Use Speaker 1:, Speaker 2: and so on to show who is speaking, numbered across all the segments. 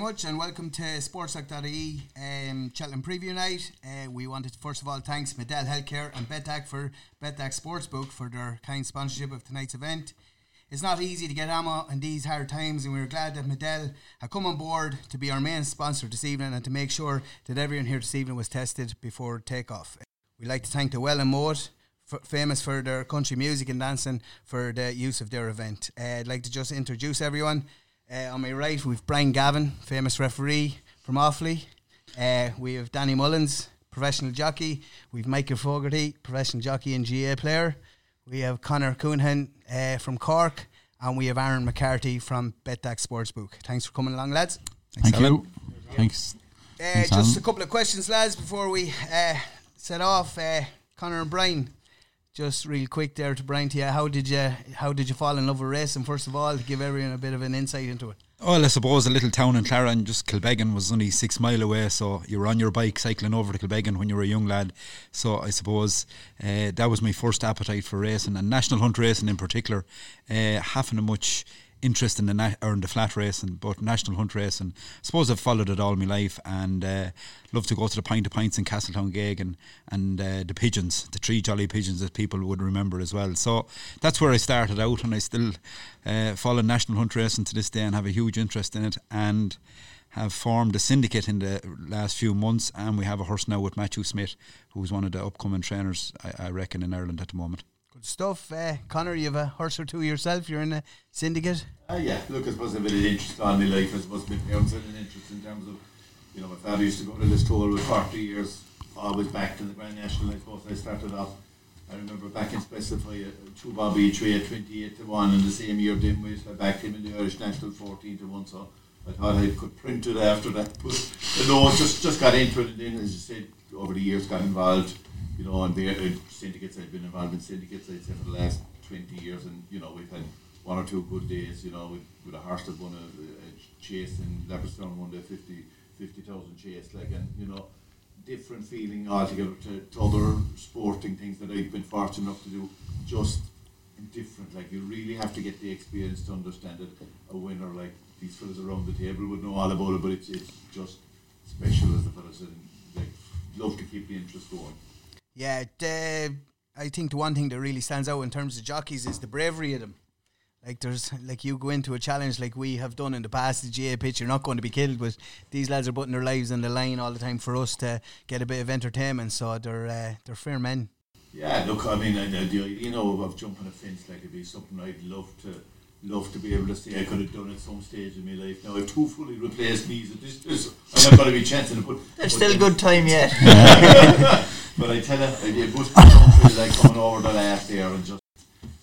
Speaker 1: much and welcome to Sportsock.ie um, Cheltenham Preview Night. Uh, we wanted to first of all thanks Medel Healthcare and Betdaq for Betdaq Sportsbook for their kind sponsorship of tonight's event. It's not easy to get ammo in these hard times, and we're glad that Medel had come on board to be our main sponsor this evening and to make sure that everyone here this evening was tested before takeoff. We'd like to thank the Well and Moat, famous for their country music and dancing, for the use of their event. Uh, I'd like to just introduce everyone. Uh, on my right, we've Brian Gavin, famous referee from Offaly. Uh, we have Danny Mullins, professional jockey. We've Michael Fogarty, professional jockey and GA player. We have Connor Counihan uh, from Cork. And we have Aaron McCarthy from Betdaq Sportsbook. Thanks for coming along, lads.
Speaker 2: Thank you. Thanks.
Speaker 1: Uh,
Speaker 2: Thanks,
Speaker 1: just
Speaker 2: Alan.
Speaker 1: a couple of questions, lads, before we uh, set off. Uh, Connor and Brian, just real quick there to Brian. To you, how did you how did you fall in love with racing? First of all, to give everyone a bit of an insight into it.
Speaker 2: Well, I suppose a little town in Clara and just Kilbeggan was only six mile away, so you were on your bike cycling over to Kilbeggan when you were a young lad. So I suppose uh, that was my first appetite for racing and national hunt racing in particular. Uh, having a much interest in the na- or in the flat racing, but national hunt racing. I suppose I've followed it all my life and uh, love to go to the pint of pints in Castletown Geoghegan and and uh, the pigeons, the three jolly pigeons that people would remember as well. So that's where I started out, and I still uh, follow national hunt racing to this day and have a huge interest in it and. Have formed a syndicate in the last few months, and we have a horse now with Matthew Smith, who's one of the upcoming trainers, I, I reckon, in Ireland at the moment.
Speaker 1: Good stuff. Uh, Connor, you have a horse or two yourself. You're in a syndicate.
Speaker 3: Ah, yeah, look, I suppose I've had an interest on my life. I suppose my parents had an interest in terms of, you know, my father used to go to this tour with 40 years, always back to the Grand National. I suppose I started off, I remember back in Specify, uh, two Bob each at 28 to 1, and the same year Dimwit, I backed him in the Irish National 14 to 1, so I thought I could print it after that. But, you know, just, just got into it, and then, as you said, over the years got involved, you know, and the uh, syndicates, I've been involved in syndicates, I'd say, for the last 20 years, and, you know, we've had one or two good days, you know, with, with a horse that won a, a chase in Leopardstown, won the 50 50,000 chase, like, and, you know, different feeling altogether to, to other sporting things that I've been fortunate enough to do, just different. Like, you really have to get the experience to understand it. A winner, like, these fellas around the table would know all about it, but it's, it's just special, as the fellas said, like, love to keep the interest going.
Speaker 1: Yeah, the, I think the one thing that really stands out in terms of jockeys is the bravery of them. Like there's like you go into a challenge like we have done in the past, the GA pitch, you're not going to be killed, but these lads are putting their lives on the line all the time for us to get a bit of entertainment. So they're uh, they're fair men.
Speaker 3: Yeah, look, I mean, I, I, the you know, of jumping a fence, like, it'd be something I'd love to love to be able to say I could have done at some stage in my life. Now, I've two fully replaced knees this, this I'm not going to be chancing it, but...
Speaker 4: There's
Speaker 3: but
Speaker 4: still a good time yet.
Speaker 3: but I tell you, it must be something like coming over the last year and just,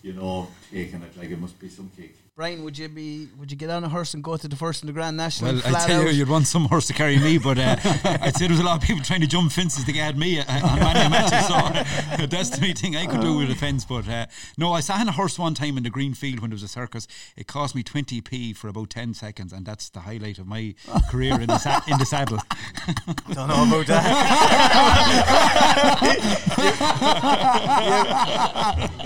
Speaker 3: you know, taking it, like, it must be some kick.
Speaker 1: Brian, would you be would you get on a horse and go to the first in the Grand National?
Speaker 2: Well, I tell
Speaker 1: out?
Speaker 2: you, you'd want some horse to carry me, but uh, I'd say there was a lot of people trying to jump fences to get at me uh, on many matches. So uh, that's the only thing I could do with a fence. But uh, no, I sat on a horse one time in the green field when there was a circus. It cost me 20p for about 10 seconds, and that's the highlight of my career in the, sa- in the saddle.
Speaker 1: Don't know about that.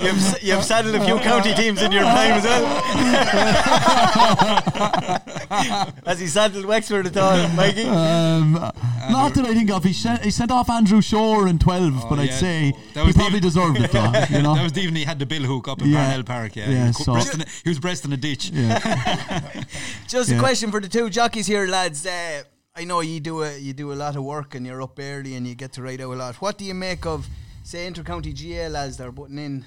Speaker 1: you, have you've, you've saddled a few county teams in your time as well. Has he saddled Wexford at all, Mikey?
Speaker 5: Um, not that I think of. He sent, he sent off Andrew Shore in 12, but I'd
Speaker 2: Oh,
Speaker 5: say
Speaker 2: That
Speaker 5: he
Speaker 2: was the-
Speaker 5: probably deserved it, though, you know?
Speaker 2: that was the evening he had the bill hook up at
Speaker 5: Yeah.
Speaker 2: Parnell Park. Yeah,
Speaker 5: Yeah,
Speaker 2: he, was cu-
Speaker 5: so-
Speaker 2: breasting a- he was breasting a ditch.
Speaker 5: yeah.
Speaker 1: Just a question for the two jockeys here, lads. Uh, I know you do a you do a lot of work and you're up early and you get to ride out a lot. What do you make of say intercounty GA lads that are putting in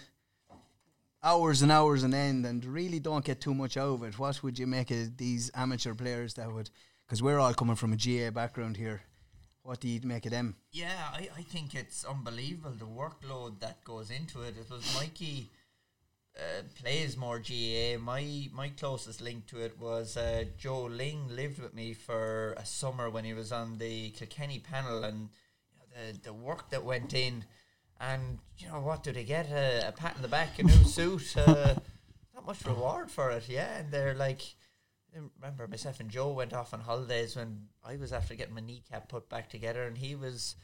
Speaker 1: hours and hours and end and really don't get too much out of it? What would you make of these amateur players that would? Because we're all coming from a GA background here. What do you make of them?
Speaker 4: Yeah, I, I think it's unbelievable the workload that goes into it. It was Mikey uh, plays more GA. My my closest link to it was uh, Joe Ling lived with me for a summer when he was on the Kilkenny panel, and you know, the the work that went in, and you know what? Do they get a, a pat in the back, a new suit? Uh, not much reward for it, yeah. And they're like. I remember myself and Joe went off on holidays when I was after getting my kneecap put back together, and he was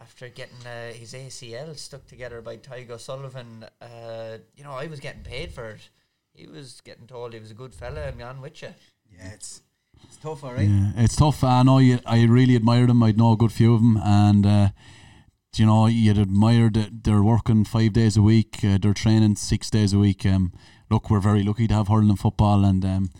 Speaker 4: after getting uh, his ACL stuck together by Tadhg O'Sullivan. Uh, you know, I was getting paid for it. He was getting told he was a good fella and on with you.
Speaker 1: Yeah, it's It's tough, all right.
Speaker 5: Yeah, it's tough. I know you, I really admired him. I'd know a good few of them, and uh, you know you'd admire that they're working five days a week. Uh, they're training six days a week. Um, look, we're very lucky to have hurling and football, and um,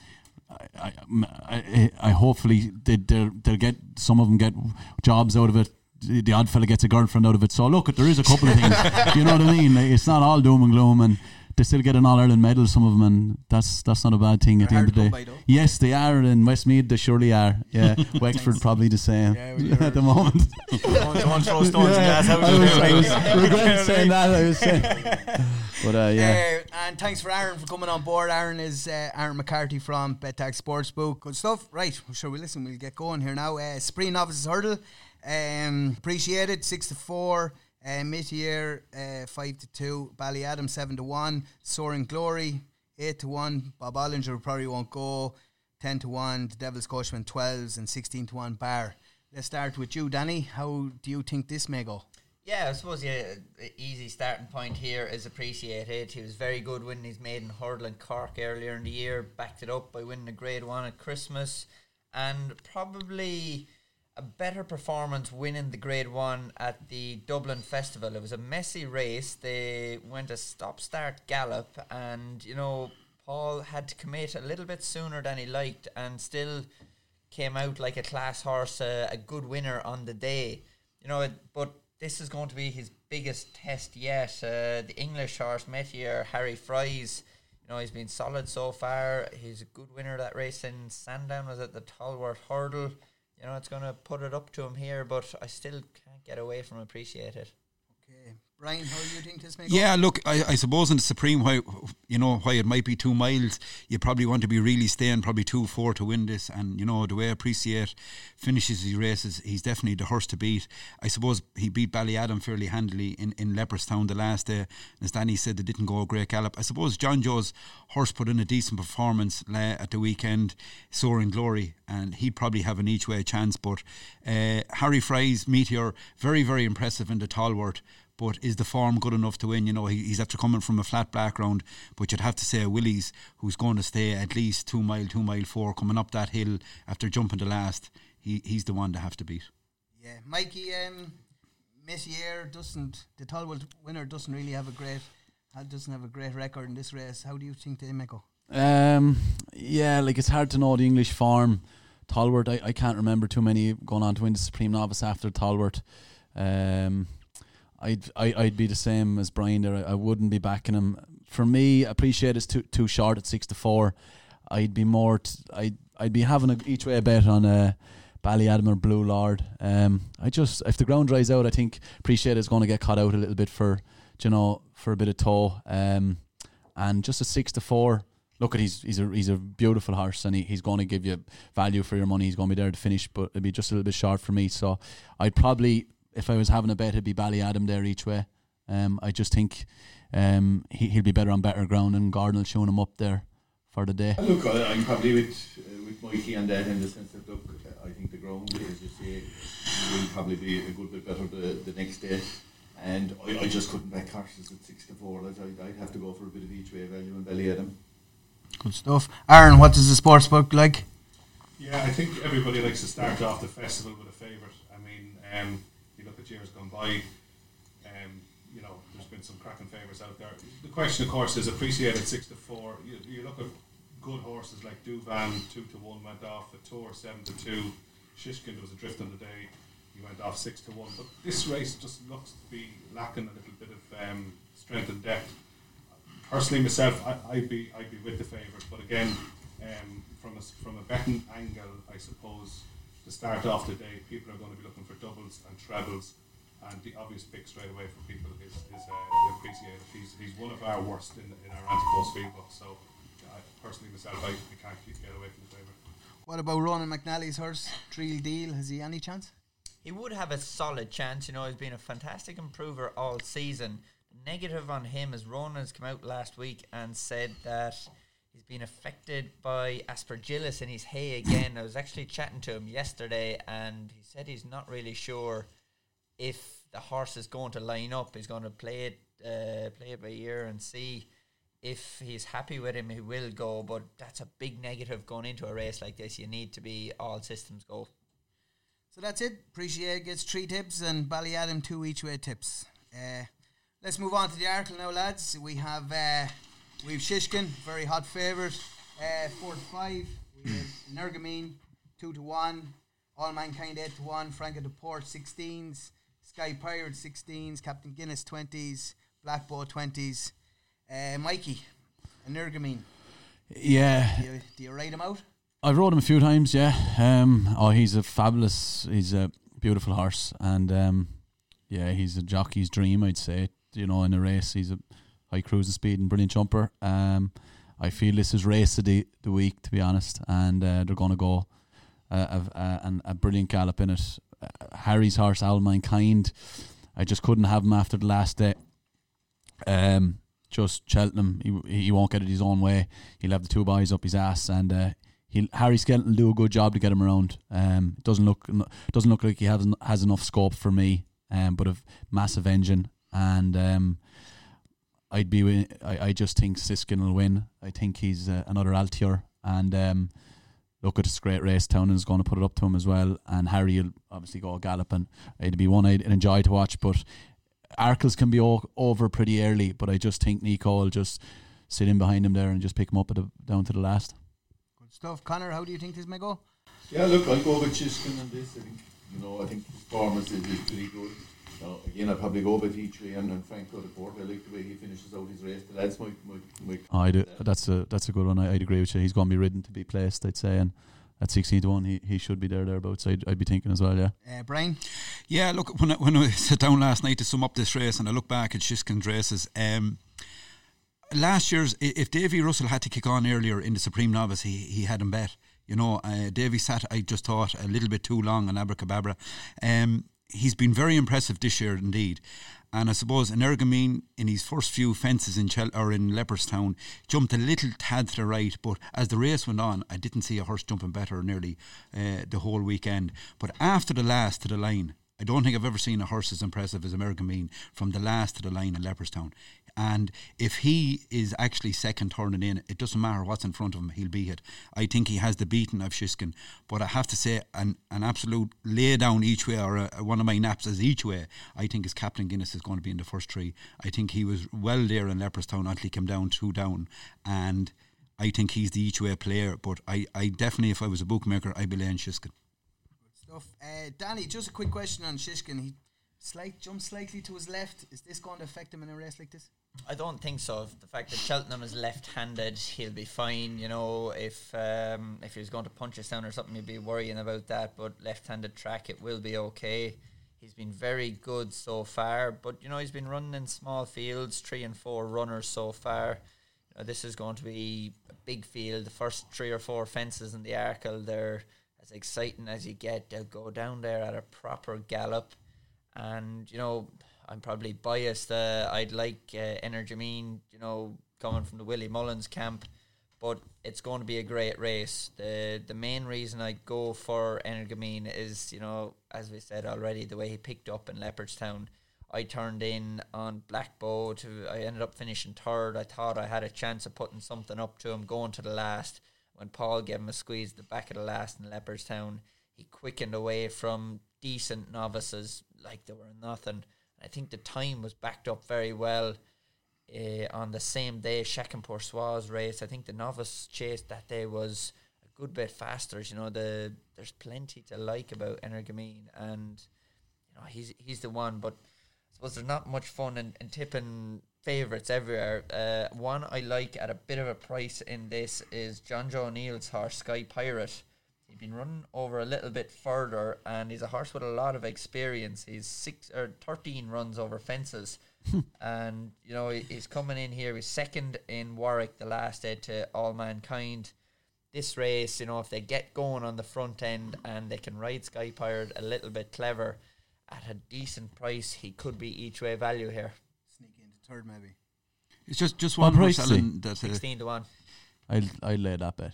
Speaker 5: I, I, I, hopefully they they'll, they'll get some of them get jobs out of it. The the odd fella gets a girlfriend out of it. So look, there is a couple of things. you know what I mean? Like, it's not all doom and gloom, and they still get an All Ireland medal. Some of them, and that's that's not a bad thing at the end of the day.
Speaker 1: to come by, though.
Speaker 5: Yes, they are in Westmeath. They surely are. Yeah, Wexford probably the same
Speaker 1: Yeah,
Speaker 5: at the moment.
Speaker 6: Don't throw stones in
Speaker 5: Yeah,
Speaker 6: glass
Speaker 5: I was, I was regret saying that. I was saying, but uh, yeah.
Speaker 1: Uh, and thanks for Aaron for coming on board. Aaron is uh, Aaron McCarthy from Betdaq Sportsbook. Good stuff. Right, well, sure we listen. We'll get going here now. Uh, Supreme novices hurdle. Um, appreciate it. Six to four. Uh, Metier uh, five to two. Ballyadam seven to one. Soaring Glory eight to one. Bob Olinger probably won't go. Ten to one. The Devil's Coachman twelves and sixteen to one. Bar. Let's start with you, Danny. How do you think this may go?
Speaker 4: Yeah, I suppose yeah, easy starting point here is appreciated. He was very good winning his maiden hurdle in Cork earlier in the year, backed it up by winning a grade one at Christmas, and probably a better performance winning the grade one at the Dublin Festival. It was a messy race. They went a stop start gallop, and you know, Paul had to commit a little bit sooner than he liked, and still came out like a class horse, uh, a good winner on the day. You know, it, but this is going to be his biggest test yet. Uh, the English horse Metier Harry Fry's. You know, he's been solid so far. He's a good winner that race in Sandown. Was at the Tolworth Hurdle. You know, it's going to put it up to him here, but I still can't get away from appreciate it.
Speaker 1: Okay, Brian, how do you think this may go?
Speaker 2: Yeah, look, I, I suppose in the Supreme, why you know why it might be two miles, you probably want to be really staying probably two four to win this, and you know the way I appreciate finishes his races, he's definitely the horse to beat. I suppose he beat Ballyadam fairly handily in in Leopardstown the last day. As Danny said, they didn't go a great gallop. I suppose John Joe's horse put in a decent performance at the weekend, soaring glory, and he'd probably have an each way chance. But uh, Harry Fry's Metier very very impressive in the Tolworth but is the form good enough to win? You know, he, he's after coming from a flat background, but you'd have to say Willie's, who's going to stay at least two mile, two mile four, coming up that hill after jumping the last. He, he's the one to have to beat.
Speaker 1: Yeah, Mikey, um, Metier doesn't. The Tolworth winner doesn't really have a great. Doesn't have a great record in this race. How do you think they may go?
Speaker 5: Um, yeah, like it's hard to know the English form. Tolworth, I, I can't remember too many going on to win the Supreme Novice after Tolworth. Um, I'd I, I'd be the same as Brian there. I, I wouldn't be backing him. For me, I appreciate it's too too short at six to four. I'd be more. T- I'd I'd be having a each way a bet on uh, Ballyadam or Blue Lord. Um, I just if the ground dries out, I think appreciate is going to get cut out a little bit for you know for a bit of toe. Um, and just a six to four. Look at he's he's a he's a beautiful horse and he, he's going to give you value for your money. He's going to be there to finish, but it'd be just a little bit short for me. So I'd probably if I was having a bet, it'd be Ballyadam there each way. Um, I just think um, he he'll be better on better ground and Gordon showing him up there for the day.
Speaker 3: Look, I, I'm probably with uh, with Mikey on that in the sense that look, I think the ground, as you say, will probably be a good bit better the, the next day. And I, I just couldn't back horses at six to four. I'd, I'd, I'd have to go for a bit of each way value and Ballyadam.
Speaker 1: Good stuff. Aaron, what does the sports book like?
Speaker 7: Yeah, I think everybody likes to start off the festival with a favourite. I mean, um, at years gone by, um, you know, there's been some cracking favourites out there. The question, of course, is appreciated six to four. You, you look at good horses like Douvan, two to one went off, Altior seven to two. Shishkin there was a drift on the day, he went off six to one. But this race just looks to be lacking a little bit of um, strength and depth. Personally, myself, I, I'd be I'd be with the favourite, but again, um, from a from a betting angle, I suppose to start off the day, people are going to be looking for doubles and trebles, and the obvious pick straight away for people is is uh, appreciated. He's he's one of our worst in, in our anti-post field book, so I, personally myself, I, I can't keep, get away from the favourite.
Speaker 1: What about Ronan McNally's horse, Trill Deal? Has he any chance?
Speaker 4: He would have a solid chance. You know, he's been a fantastic improver all season. Negative on him is Ronan's come out last week and said that he's been affected by aspergillus in his hay again. I was actually chatting to him yesterday, and he said he's not really sure if the horse is going to line up. He's going to play it, uh, play it by ear and see. if he's happy with him, he will go. But that's a big negative going into a race like this. You need to be all systems go.
Speaker 1: So that's it. Appreciate gets three tips and Ballyadam two each way tips. Uh, let's move on to the Arkle now, lads. We have uh, we have Shishkin, very hot favourite, uh, four to five. We have Energumene, two to one. Allmankind eight to one. Franco de Port sixteens. Sky Pirate sixteens. Captain Guinness twenties. Black Bow twenties. Uh, Mikey, Energumene.
Speaker 5: Yeah,
Speaker 1: Do you, do you rate him out?
Speaker 5: I've rode him a few times. Yeah. Um. Oh, he's a fabulous. He's a beautiful horse, and um, yeah, he's a jockey's dream. I'd say. You know, in a race, he's a high cruising speed and brilliant jumper. Um, I feel this is race of the, the week, to be honest, and uh, they're going to go uh, a, a, a brilliant gallop in it. Uh, Harry's horse, Allmankind. I just couldn't have him after the last day. Um, just Cheltenham, he he won't get it his own way. He'll have the two boys up his ass, and uh, he Harry Skelton will do a good job to get him around. Um, doesn't look doesn't look like he has has enough scope for me. Um, but a massive engine, and um, I'd be wi- I I just think Shishkin will win. I think he's uh, another Altior, and um, look at this great race. Town is going to put it up to him as well, and Harry will obviously go galloping. It'd be one I'd enjoy to watch, but Arkles can be o- over pretty early. But I just think Nico will just sit in behind him there and just pick him up at the, down to the last.
Speaker 1: Good stuff. Connor, how do you think this may go?
Speaker 3: Yeah, look, I'll go with Shishkin on this. I think, you know, I think his performance is, is pretty good. Now, again, I'll probably go with each way and, and Frank Port. I like the way he finishes out his race. The lads, my, my, my
Speaker 5: I do, that's a that's a good one. I, I'd agree with you. He's going to be ridden to be placed. I'd say, and at sixteen to one, he, he should be there thereabouts. I'd, I'd be thinking as well. Yeah.
Speaker 1: Uh, Brian?
Speaker 2: Yeah, look, when I, when I sat down last night to sum up this race and I look back at Shishkin's races, um, last year's, if Davy Russell had to kick on earlier in the Supreme Novice, he, he had him bet. You know, uh, Davy sat, I just thought, a little bit too long on Abracadabra. Um, he's been very impressive this year indeed. And I suppose Energumene in his first few fences in Chel- or in Leopardstown jumped a little tad to the right, but as the race went on, I didn't see a horse jumping better nearly uh, the whole weekend. But after the last to the line, I don't think I've ever seen a horse as impressive as Energumene from the last to the line in Leopardstown. And if he is actually second turning in, it doesn't matter what's in front of him, he'll beat it. I think he has the beating of Shishkin. But I have to say, an, an absolute lay down each way, or a, one of my naps is each way, I think his Captain Guinness is going to be in the first three. I think he was well there in Leopardstown until he came down two down. And I think he's the each way player. But I, I definitely, if I was a bookmaker, I'd be laying
Speaker 1: Shishkin. Uh, Danny, just a quick question on Shishkin. He slight jumps slightly to his left. Is this going to affect him in a race like this?
Speaker 4: I don't think so. The fact that Cheltenham is left-handed, he'll be fine. You know, if um, if he was going to punch us down or something, you'd be worrying about that. But left-handed track, it will be okay. He's been very good so far, but you know he's been running in small fields, three and four runners so far. You know, this is going to be a big field. The first three or four fences in the Arkle, they're as exciting as you get. They'll go down there at a proper gallop, and you know I'm probably biased. Uh, I'd like uh, Energumene, you know, coming from the Willie Mullins camp, but it's going to be a great race. the The main reason I go for Energumene is, you know, as we said already, the way he picked up in Leopardstown. I turned in on Black Bow to. I ended up finishing third. I thought I had a chance of putting something up to him going to the last. When Paul gave him a squeeze at the back of the last in Leopardstown, he quickened away from decent novices like they were nothing. I think the time was backed up very well uh, on the same day Chacun Pour Soi's race. I think the novice chase that day was a good bit faster. You know, the there's plenty to like about Energumene, and you know he's he's the one. But I suppose there's not much fun in, in tipping favourites everywhere. Uh, one I like at a bit of a price in this is John Joe O'Neill's horse Sky Pirate. He's been running over a little bit further, and he's a horse with a lot of experience. He's six or thirteen runs over fences, and you know he- he's coming in here. He's second in Warwick the last day to Allmankind. This race, you know, if they get going on the front end and they can ride Sky Pirate a little bit clever at a decent price, he could be each way value here.
Speaker 1: Sneak third, maybe.
Speaker 2: It's just, just one horse,
Speaker 5: price is he?
Speaker 2: Alan, that, uh,
Speaker 4: Sixteen to one.
Speaker 5: I'll I'll lay that bet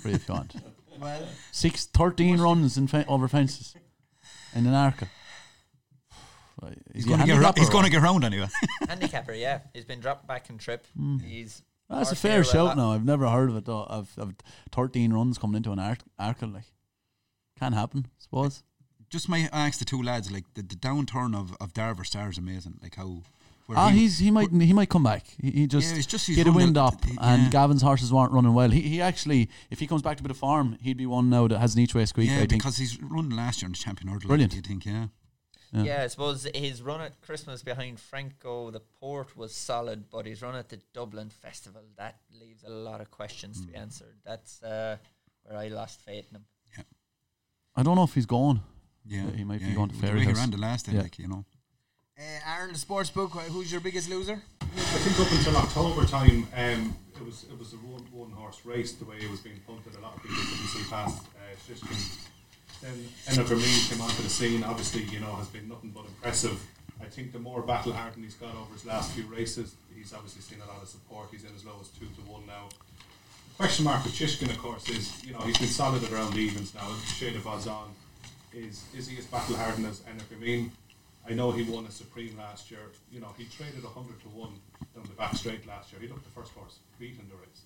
Speaker 5: for you if you want.
Speaker 1: Well,
Speaker 5: Six, 13 runs in fe- over fences in an Arkle.
Speaker 2: he's going to get, ra- he's going to get round anyway.
Speaker 4: handicapper, yeah. He's been dropped back in trip. He's
Speaker 5: That's a fair
Speaker 4: there,
Speaker 5: shout now. I've never heard of it though. Of, of 13 runs coming into an arc, Arkle, like. can't happen, I suppose.
Speaker 2: Just my I asked the two lads like the, the downturn of of Darver Star is amazing. Like how. Where
Speaker 5: Ah,
Speaker 2: he-
Speaker 5: he's he might he might come back. He, he just,
Speaker 2: Yeah, it's just he's
Speaker 5: get a
Speaker 2: run
Speaker 5: wind
Speaker 2: the-
Speaker 5: up,
Speaker 2: he-
Speaker 5: and
Speaker 2: yeah.
Speaker 5: Gavin's horses weren't running well. He he actually, if he comes back to a bit of form, he'd be one now that has an each way squeak.
Speaker 2: yeah,
Speaker 5: I think.
Speaker 2: because he's run last year in the champion hurdle.
Speaker 5: Brilliant.
Speaker 2: You think, yeah.
Speaker 5: Yeah.
Speaker 4: Yeah. I suppose his run at Christmas behind Franco de Port was solid, but his run at the Dublin Festival that leaves a lot of questions to be answered. That's uh, where I lost faith in him.
Speaker 5: Yeah, I don't know if he's gone.
Speaker 2: Yeah,
Speaker 5: he might be
Speaker 2: yeah,
Speaker 5: going to
Speaker 2: with the he ran the last day,
Speaker 5: Yeah.
Speaker 2: like you know.
Speaker 1: Uh, Aaron, the sports book. Who's your biggest loser?
Speaker 7: I think up until October time, um, it was it was a one, one horse race the way it was being punted. A lot of people couldn't see past uh. Then Enna came onto the scene. Obviously, you know, has been nothing but impressive. I think the more battle hardened he's got over his last few races, he's obviously seen a lot of support. He's in as low as two to one now. Question mark with Shishkin, of course, is you know he's been solid around the evens now. Shade of odds on is is he as battle hardened as Enna? I know he won a Supreme last year. You know, he traded 100 to 1 down the back straight last year. He looked the first horse beaten the race.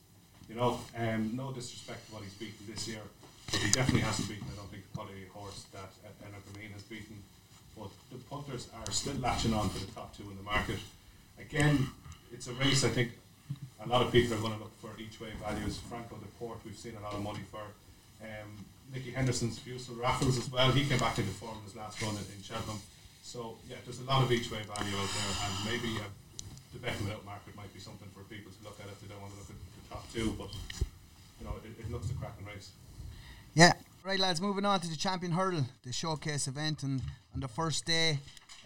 Speaker 7: You know, um, no disrespect to what he's beaten this year, but he definitely hasn't beaten, I don't think, the quality horse that Enna has beaten. But the punters are still latching on to the top two in the market. Again, it's a race I think a lot of people are going to look for each way values. Franco de Port, we've seen a lot of money for. Um, Nicky Henderson's Fusil Raffles as well. He came back into form in his last run in, in Cheltenham. So yeah, there's a lot of each way value out there, and maybe uh, the betting without market might be something for people to look at if they don't want to look at the top two. But you know, it, it looks a cracking race.
Speaker 1: Yeah. Right, lads. Moving on to the champion hurdle, the showcase event, and on the first day,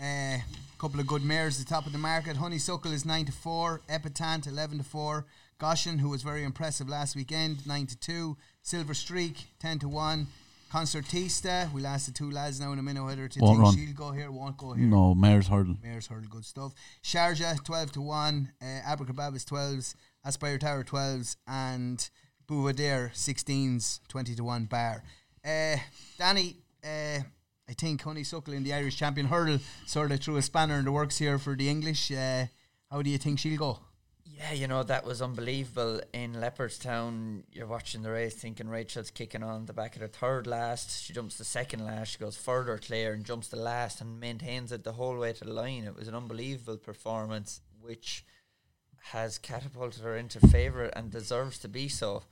Speaker 1: a couple of good mares at the top of the market. Honeysuckle is nine to four. Epatante eleven to four. Goshen, who was very impressive last weekend, nine to two. Silver Streak ten to one. Concertista, we'll ask the two lads now in a minute whether to
Speaker 5: Won't
Speaker 1: think
Speaker 5: run.
Speaker 1: she'll go here, won't go here.
Speaker 5: No, Mayor's hurdle.
Speaker 1: Mayor's hurdle, good stuff. Sharjah, 12 to 1. Uh, Abracadabras, 12s. Aspire Tower, 12s. And Buveur d'Air, 16s, 20 to 1 bar. Uh, Danny, uh, I think Honeysuckle in the Irish champion hurdle sort of threw a spanner in the works here for the English. Uh, how do you think she'll go?
Speaker 4: Yeah, you know, that was unbelievable in Leopardstown. You're watching the race thinking Rachel's kicking on the back of the third last. She jumps the second last. She goes further clear and jumps the last and maintains it the whole way to the line. It was an unbelievable performance, which has catapulted her into favourite and deserves to be so.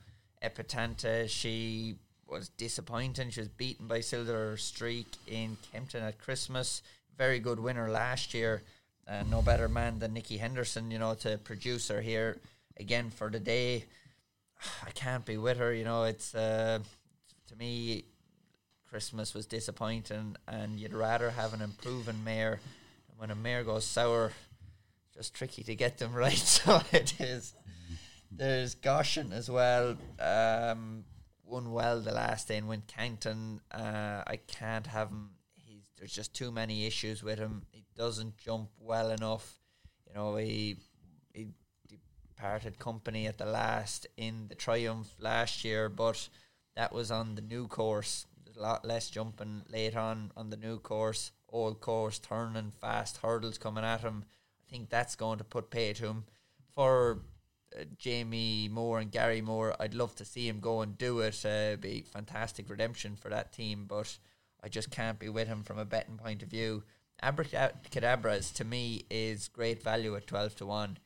Speaker 4: Epatante, she was disappointing. She was beaten by Silver Streak in Kempton at Christmas. Very good winner last year. Uh, no better man than Nicky Henderson, you know, to produce her here again for the day. I can't be with her, you know. It's uh, to me, Christmas was disappointing, and you'd rather have an improving mare. When a mare goes sour, just tricky to get them right. So it is. There's Goshen as well. Um, won well the last day and went Wincanton. Uh, I can't have him. There's just too many issues with him. He doesn't jump well enough. You know he he departed company at the last in the Triumph last year, but that was on the new course. There's a lot less jumping late on on the new course. Old course, turning fast hurdles coming at him. I think that's going to put pay to him. For uh, Jamie Moore and Gary Moore, I'd love to see him go and do it. Uh, be fantastic redemption for that team, but I just can't be with him from a betting point of view. Abracadabras to me is great value at twelve to one.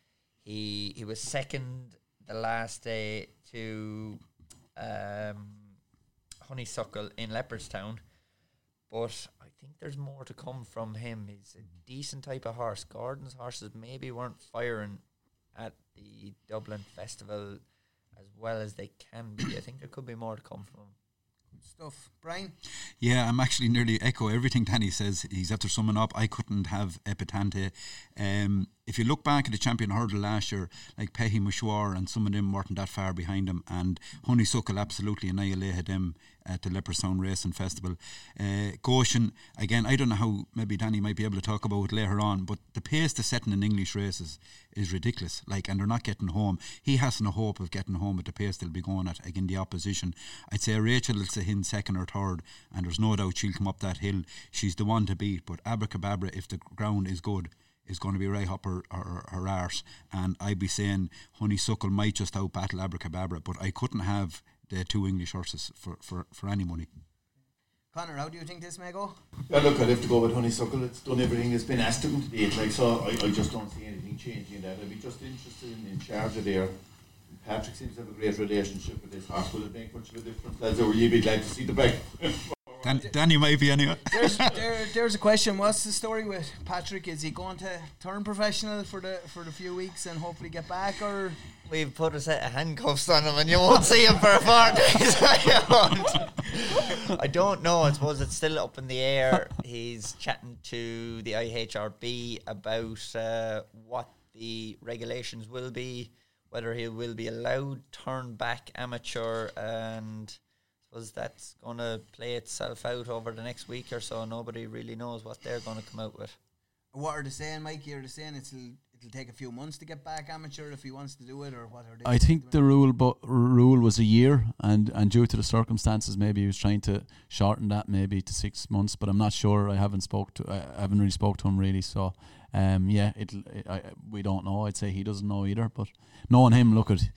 Speaker 4: He he was second the last day to um, Honeysuckle in Leopardstown, but I think there's more to come from him. He's a decent type of horse. Gordon's horses maybe weren't firing at the Dublin Festival as well as they can be. I think there could be more to come from him.
Speaker 1: Stuff. Brian?
Speaker 2: Yeah, I'm actually nearly echo everything Danny says. He's after summing up. I couldn't have Epatante. Um, if you look back at the champion hurdle last year, like Petit Mouchoir and some of them weren't that far behind him, and Honeysuckle absolutely annihilated them at the Leopardstown Racing Festival. Uh, Goshen, again, I don't know how maybe Danny might be able to talk about it later on, but the pace they're setting in English races is ridiculous. Like, and they're not getting home. He hasn't a hope of getting home at the pace they'll be going at again the opposition. I'd say Rachel will say in second or third, and there's no doubt she'll come up that hill. She's the one to beat. But Abracadabra, if the ground is good, is going to be right up her, her, her arse. And I'd be saying Honeysuckle might just out battle Abracadabra, but I couldn't have the two English horses for, for, for any money.
Speaker 1: Connor, how do you think this may go?
Speaker 3: Yeah, look, I'd have to go with Honeysuckle. It's done everything that's been asked of him to date. Like, so I, I just don't see anything changing in that. I'd be just interested in, in Sharjah there. Patrick seems to have a great relationship with this horse. Will it make much of a difference? Lads, or will you be glad to see the back?
Speaker 2: Dan, Danny might be anyway.
Speaker 1: There's, there, there's a question. What's the story with Patrick? Is he going to turn professional for the for the few weeks and hopefully get back, or
Speaker 4: We've put a set of handcuffs on him, and you won't see him for a fortnight. I don't know. I suppose it's still up in the air. He's chatting to the IHRB about uh, what the regulations will be, whether he will be allowed turn back amateur, and I suppose that's going to play itself out over the next week or so. Nobody really knows what they're going to come out with.
Speaker 1: what are they saying, Mikey? Are they saying it'll it'll take a few months to get back amateur if he wants to do it, or what are they?
Speaker 5: I think the rule but rule was a year, and and due to the circumstances, maybe he was trying to shorten that maybe to six months. But I'm not sure. I haven't spoke to I haven't really spoke to him really. So, um, yeah, it I, we don't know. I'd say he doesn't know either. But knowing him, look at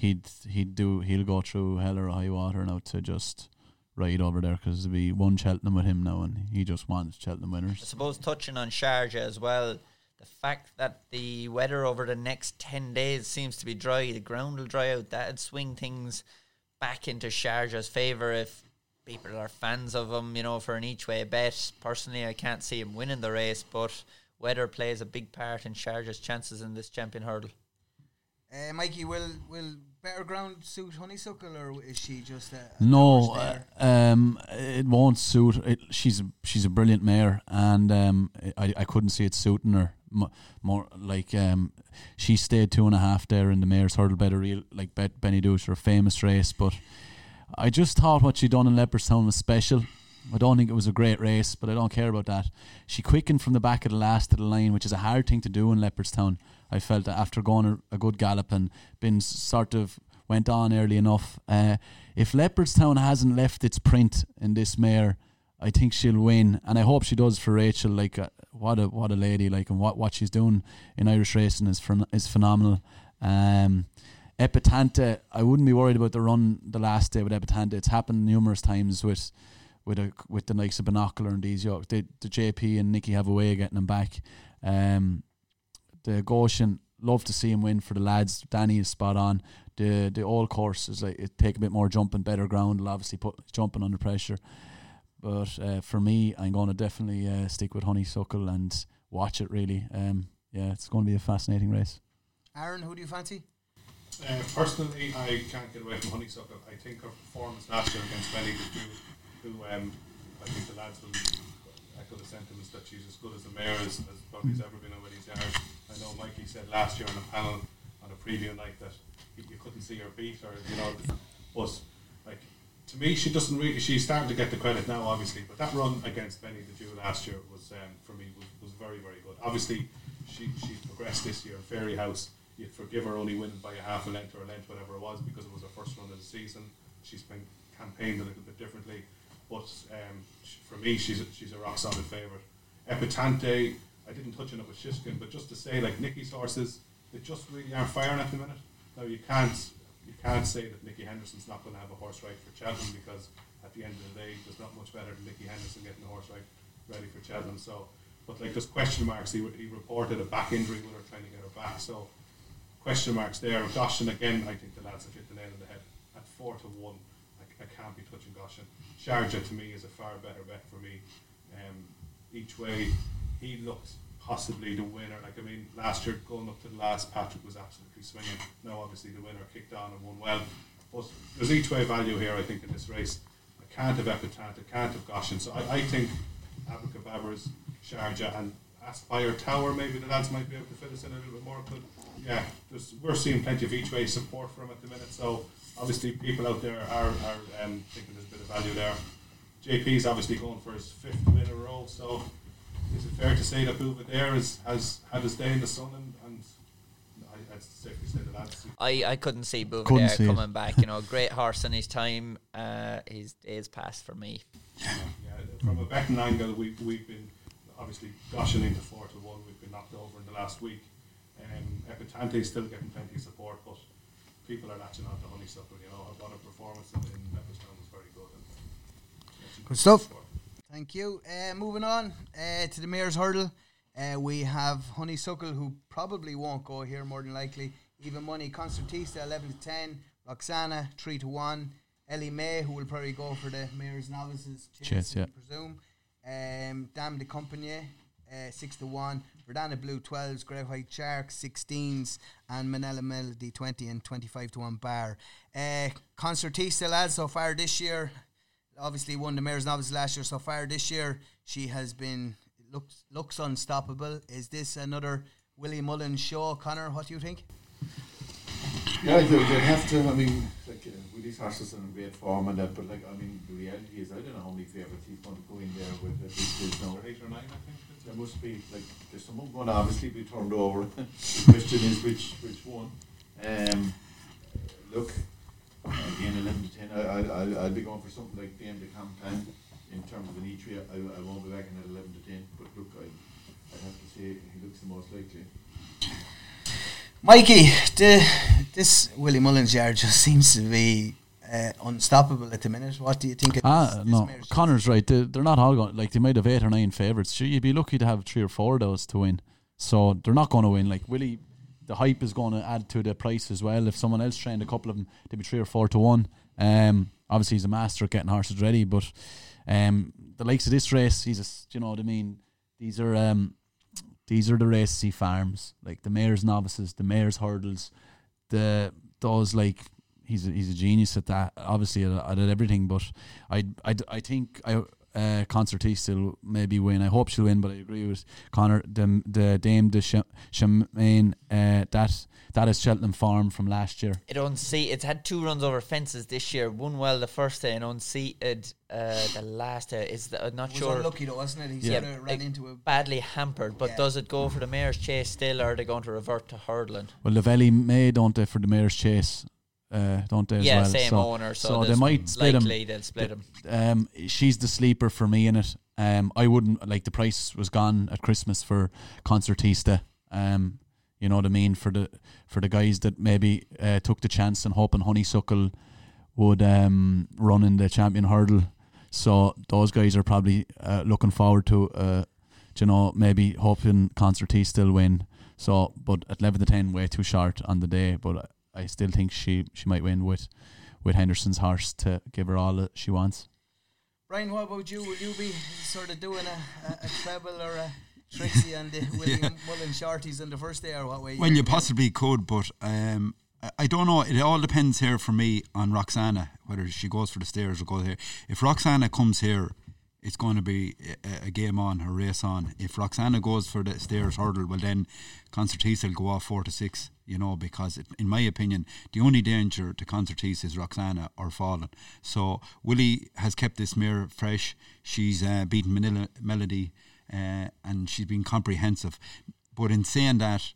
Speaker 5: he'd he'd do he'll go through hell or high water now to just ride over there because there'll be one Cheltenham with him now, and he just wants Cheltenham winners.
Speaker 4: I suppose touching on Sharjah as well, the fact that the weather over the next 10 days seems to be dry, the ground will dry out, that'd swing things back into Sharjah's favour if people are fans of him, you know, for an each way bet. Personally, I can't see him winning the race, but weather plays a big part in Sharjah's chances in this champion hurdle.
Speaker 1: Uh, Mikey, will will better ground suit Honeysuckle, or is she just a, a
Speaker 5: No, uh, um, it won't suit. It, she's she's a brilliant mare, and um, I I couldn't see it suiting her mo- more. Like um, she stayed two and a half there in the mare's hurdle a real like Bet Benie Des Dieux, a famous race. But I just thought what she done in Leopardstown was special. I don't think it was a great race, but I don't care about that. She quickened from the back of the last to the line, which is a hard thing to do in Leopardstown. I felt that after going a, a good gallop and been sort of went on early enough. Uh, if Leopardstown hasn't left its print in this mare, I think she'll win, and I hope she does for Rachel. Like uh, what a what a lady! Like and what what she's doing in Irish racing is phen- is phenomenal. Um, Epatante, I wouldn't be worried about the run the last day with Epatante. It's happened numerous times with with a with the likes of Binocular and these yo- the, the JP and Nicky have a way of getting them back. Um, the Goshen, love to see him win for the lads. Danny is spot on. The the old course is like it take a bit more jumping, better ground. Will obviously put jumping under pressure. But uh, for me, I'm going to definitely uh, stick with Honeysuckle and watch it. Really, um, yeah, it's going to be a fascinating race.
Speaker 1: Aaron, who do you fancy?
Speaker 7: Uh, personally, I can't get away from Honeysuckle. I think her performance last year against Benny who, who um, I think the lads will echo the sentiments that she's as good as the mayor as, as probably has ever been over these yards. I know Mikey said last year on a panel on a preview night that you, couldn't see her beat or you know, but like to me, she doesn't really. She's starting to get the credit now, obviously. But that run against Benie Des Dieux last year was um, for me was, was very very good. Obviously, she she's progressed this year. Fairyhouse, you'd forgive her only winning by a half a length or a length, whatever it was, because it was her first run of the season. She's been campaigned a little bit differently, but um, for me, she's a, she's a rock solid favourite. Epatante, I didn't touch on it with Shishkin, but just to say, like Nicky's horses, they just really aren't firing at the minute. Now you can't you can't say that Nicky Henderson's not going to have a horse right for Cheltenham because at the end of the day, there's not much better than Nicky Henderson getting a horse right ready for Cheltenham. So, but like there's question marks. He, he reported a back injury when they're trying to get her back. So question marks there. Goshen again, I think the lads have hit the nail on the head at four to one. I, I can't be touching Goshen. Sharjah to me is a far better bet for me. Um, each way, he looked possibly the winner. Like I mean, last year going up to the last, Patrick was absolutely swinging. Now obviously the winner kicked on and won well. But there's each way value here. I think in this race, I can't have Epatante, I can't have Goshen. So I, I think Abracadabras, Sharjah, and Aspire Tower. Maybe the lads might be able to fit us in a little bit more. But yeah, we're seeing plenty of each way support for him at the minute. So obviously people out there are, are um, thinking there's a bit of value there. JP's obviously going for his fifth win in a row. So is it fair to say that Buveur d'Air is, has had his day in the sun and, and I, I'd safely say the lads.
Speaker 4: I, I couldn't see
Speaker 5: Couldn't
Speaker 4: Buveur d'Air
Speaker 5: see it.
Speaker 4: coming back. You know, great horse in his time. Uh, his days passed for me.
Speaker 7: Yeah, from a betting angle, we, we've been. obviously Goshen into four to one. We've been knocked over in the last week. Um, Epatante is still getting plenty of support, but people are latching on to Honeysuckle. You know, what a performance in, in Leopardstown was very good. And,
Speaker 1: Good stuff. Thank you. Uh, moving on uh, to the Mayor's Hurdle. Uh, we have Honeysuckle, who probably won't go here more than likely. Even Money, Concertista, 11 to 10. Roksana, 3 to 1. Elimay, who will probably go for the Mayor's Novices Chase,
Speaker 5: yeah.
Speaker 1: I presume. Um, Dame de Compagnie, uh, 6 to 1. Verdana Blue, 12s. Grey White Shark, 16s. And Minella Melody, 20 and 25 to 1 bar. Uh, Concertista, lads, so far this year, obviously won the Mayor's Novice last year. So far this year, she has been looks looks unstoppable. Is this another Willie Mullins show, Connor? What do you think?
Speaker 3: Yeah, they, they have to. I mean, like uh, Willie's horses in great form and that, but like I mean, the reality is I don't know how many favourites he's going to go in there with. This stage now.
Speaker 7: Eight or nine, I think.
Speaker 3: There must be like there's some going to obviously be turned over. the question is which which one. Um, look, again, eleven to ten. I I I'll, I'll be going for something like Dame de Compagnie in terms of an E three. I, I won't be back in at eleven to ten. But look, I I have to say he looks the most likely.
Speaker 1: Mikey, the, this Willie Mullins yard just seems to be uh, unstoppable at the minute. What do you think? Of
Speaker 5: Ah,
Speaker 1: this, this
Speaker 5: no,
Speaker 1: Mayor's
Speaker 5: Connor's right. They, they're not all going. Like they might have eight or nine favourites. Sure, you'd be lucky to have three or four of those to win. So they're not going to win. Like Willie, the hype is going to add to the price as well. If someone else trained a couple of them, they'd be three or four to one. Um, obviously he's a master at getting horses ready, but um, the likes of this race, he's a, you know what I mean. These are um, these are the races he farms, like the mayor's novices, the mayor's hurdles, the those like he's a, he's a genius at that. Obviously at, at everything, but I I, I think I uh, Concertista will maybe win. I hope she'll win, but I agree with Connor. The the Dame de Ch- Chamaine, uh, that that is Cheltenham Farm from last year.
Speaker 4: It unseated. It's had two runs over fences this year. Won well the first day and unseated uh, the last day. Is the, I'm not
Speaker 1: was
Speaker 4: sure.
Speaker 1: unlucky though, wasn't it? He
Speaker 4: Yeah.
Speaker 1: sort ran
Speaker 4: It-
Speaker 1: into a.
Speaker 4: Badly hampered, but
Speaker 1: Yeah.
Speaker 4: does it go for the mayor's chase still, or are they going to revert to hurdling?
Speaker 5: Well, Lavelli may don't they for the Mayor's Chase, uh, don't they? as
Speaker 4: yeah,
Speaker 5: well?
Speaker 4: same
Speaker 5: so,
Speaker 4: owner, so,
Speaker 5: so they might split 'em.
Speaker 4: likely they'll split them.
Speaker 5: um, she's the sleeper for me in it. Um, I wouldn't like the price was gone at Christmas for Concertista. Um, you know what I mean for the for the guys that maybe uh, took the chance and hoping Honeysuckle would um, run in the champion hurdle. So those guys are probably uh, looking forward to, uh, you know, maybe hoping Concertista will win. So, but at eleven to ten, way too short on the day. But I still think she she might win with with Henderson's horse to give her all that she wants.
Speaker 1: Brian, what about you? Will you be sort of doing a, a, a treble or a Trixie on the William Mullins shorties on the first day, or what way?
Speaker 2: Well, you possibly could, but um, I- I don't know. It all depends here for me on Roksana, whether she goes for the Stayers' or goes here. If Roksana comes here, it's going to be a, a game on, a race on. If Roksana goes for the Stayers' hurdle, well then Concertista will go off four to six. You know, because it, in my opinion, the only danger to Concertista is Roksana or falling. So Willie has kept this mare fresh. She's uh, beaten Minella Melody, uh, and she's been comprehensive. But in saying that,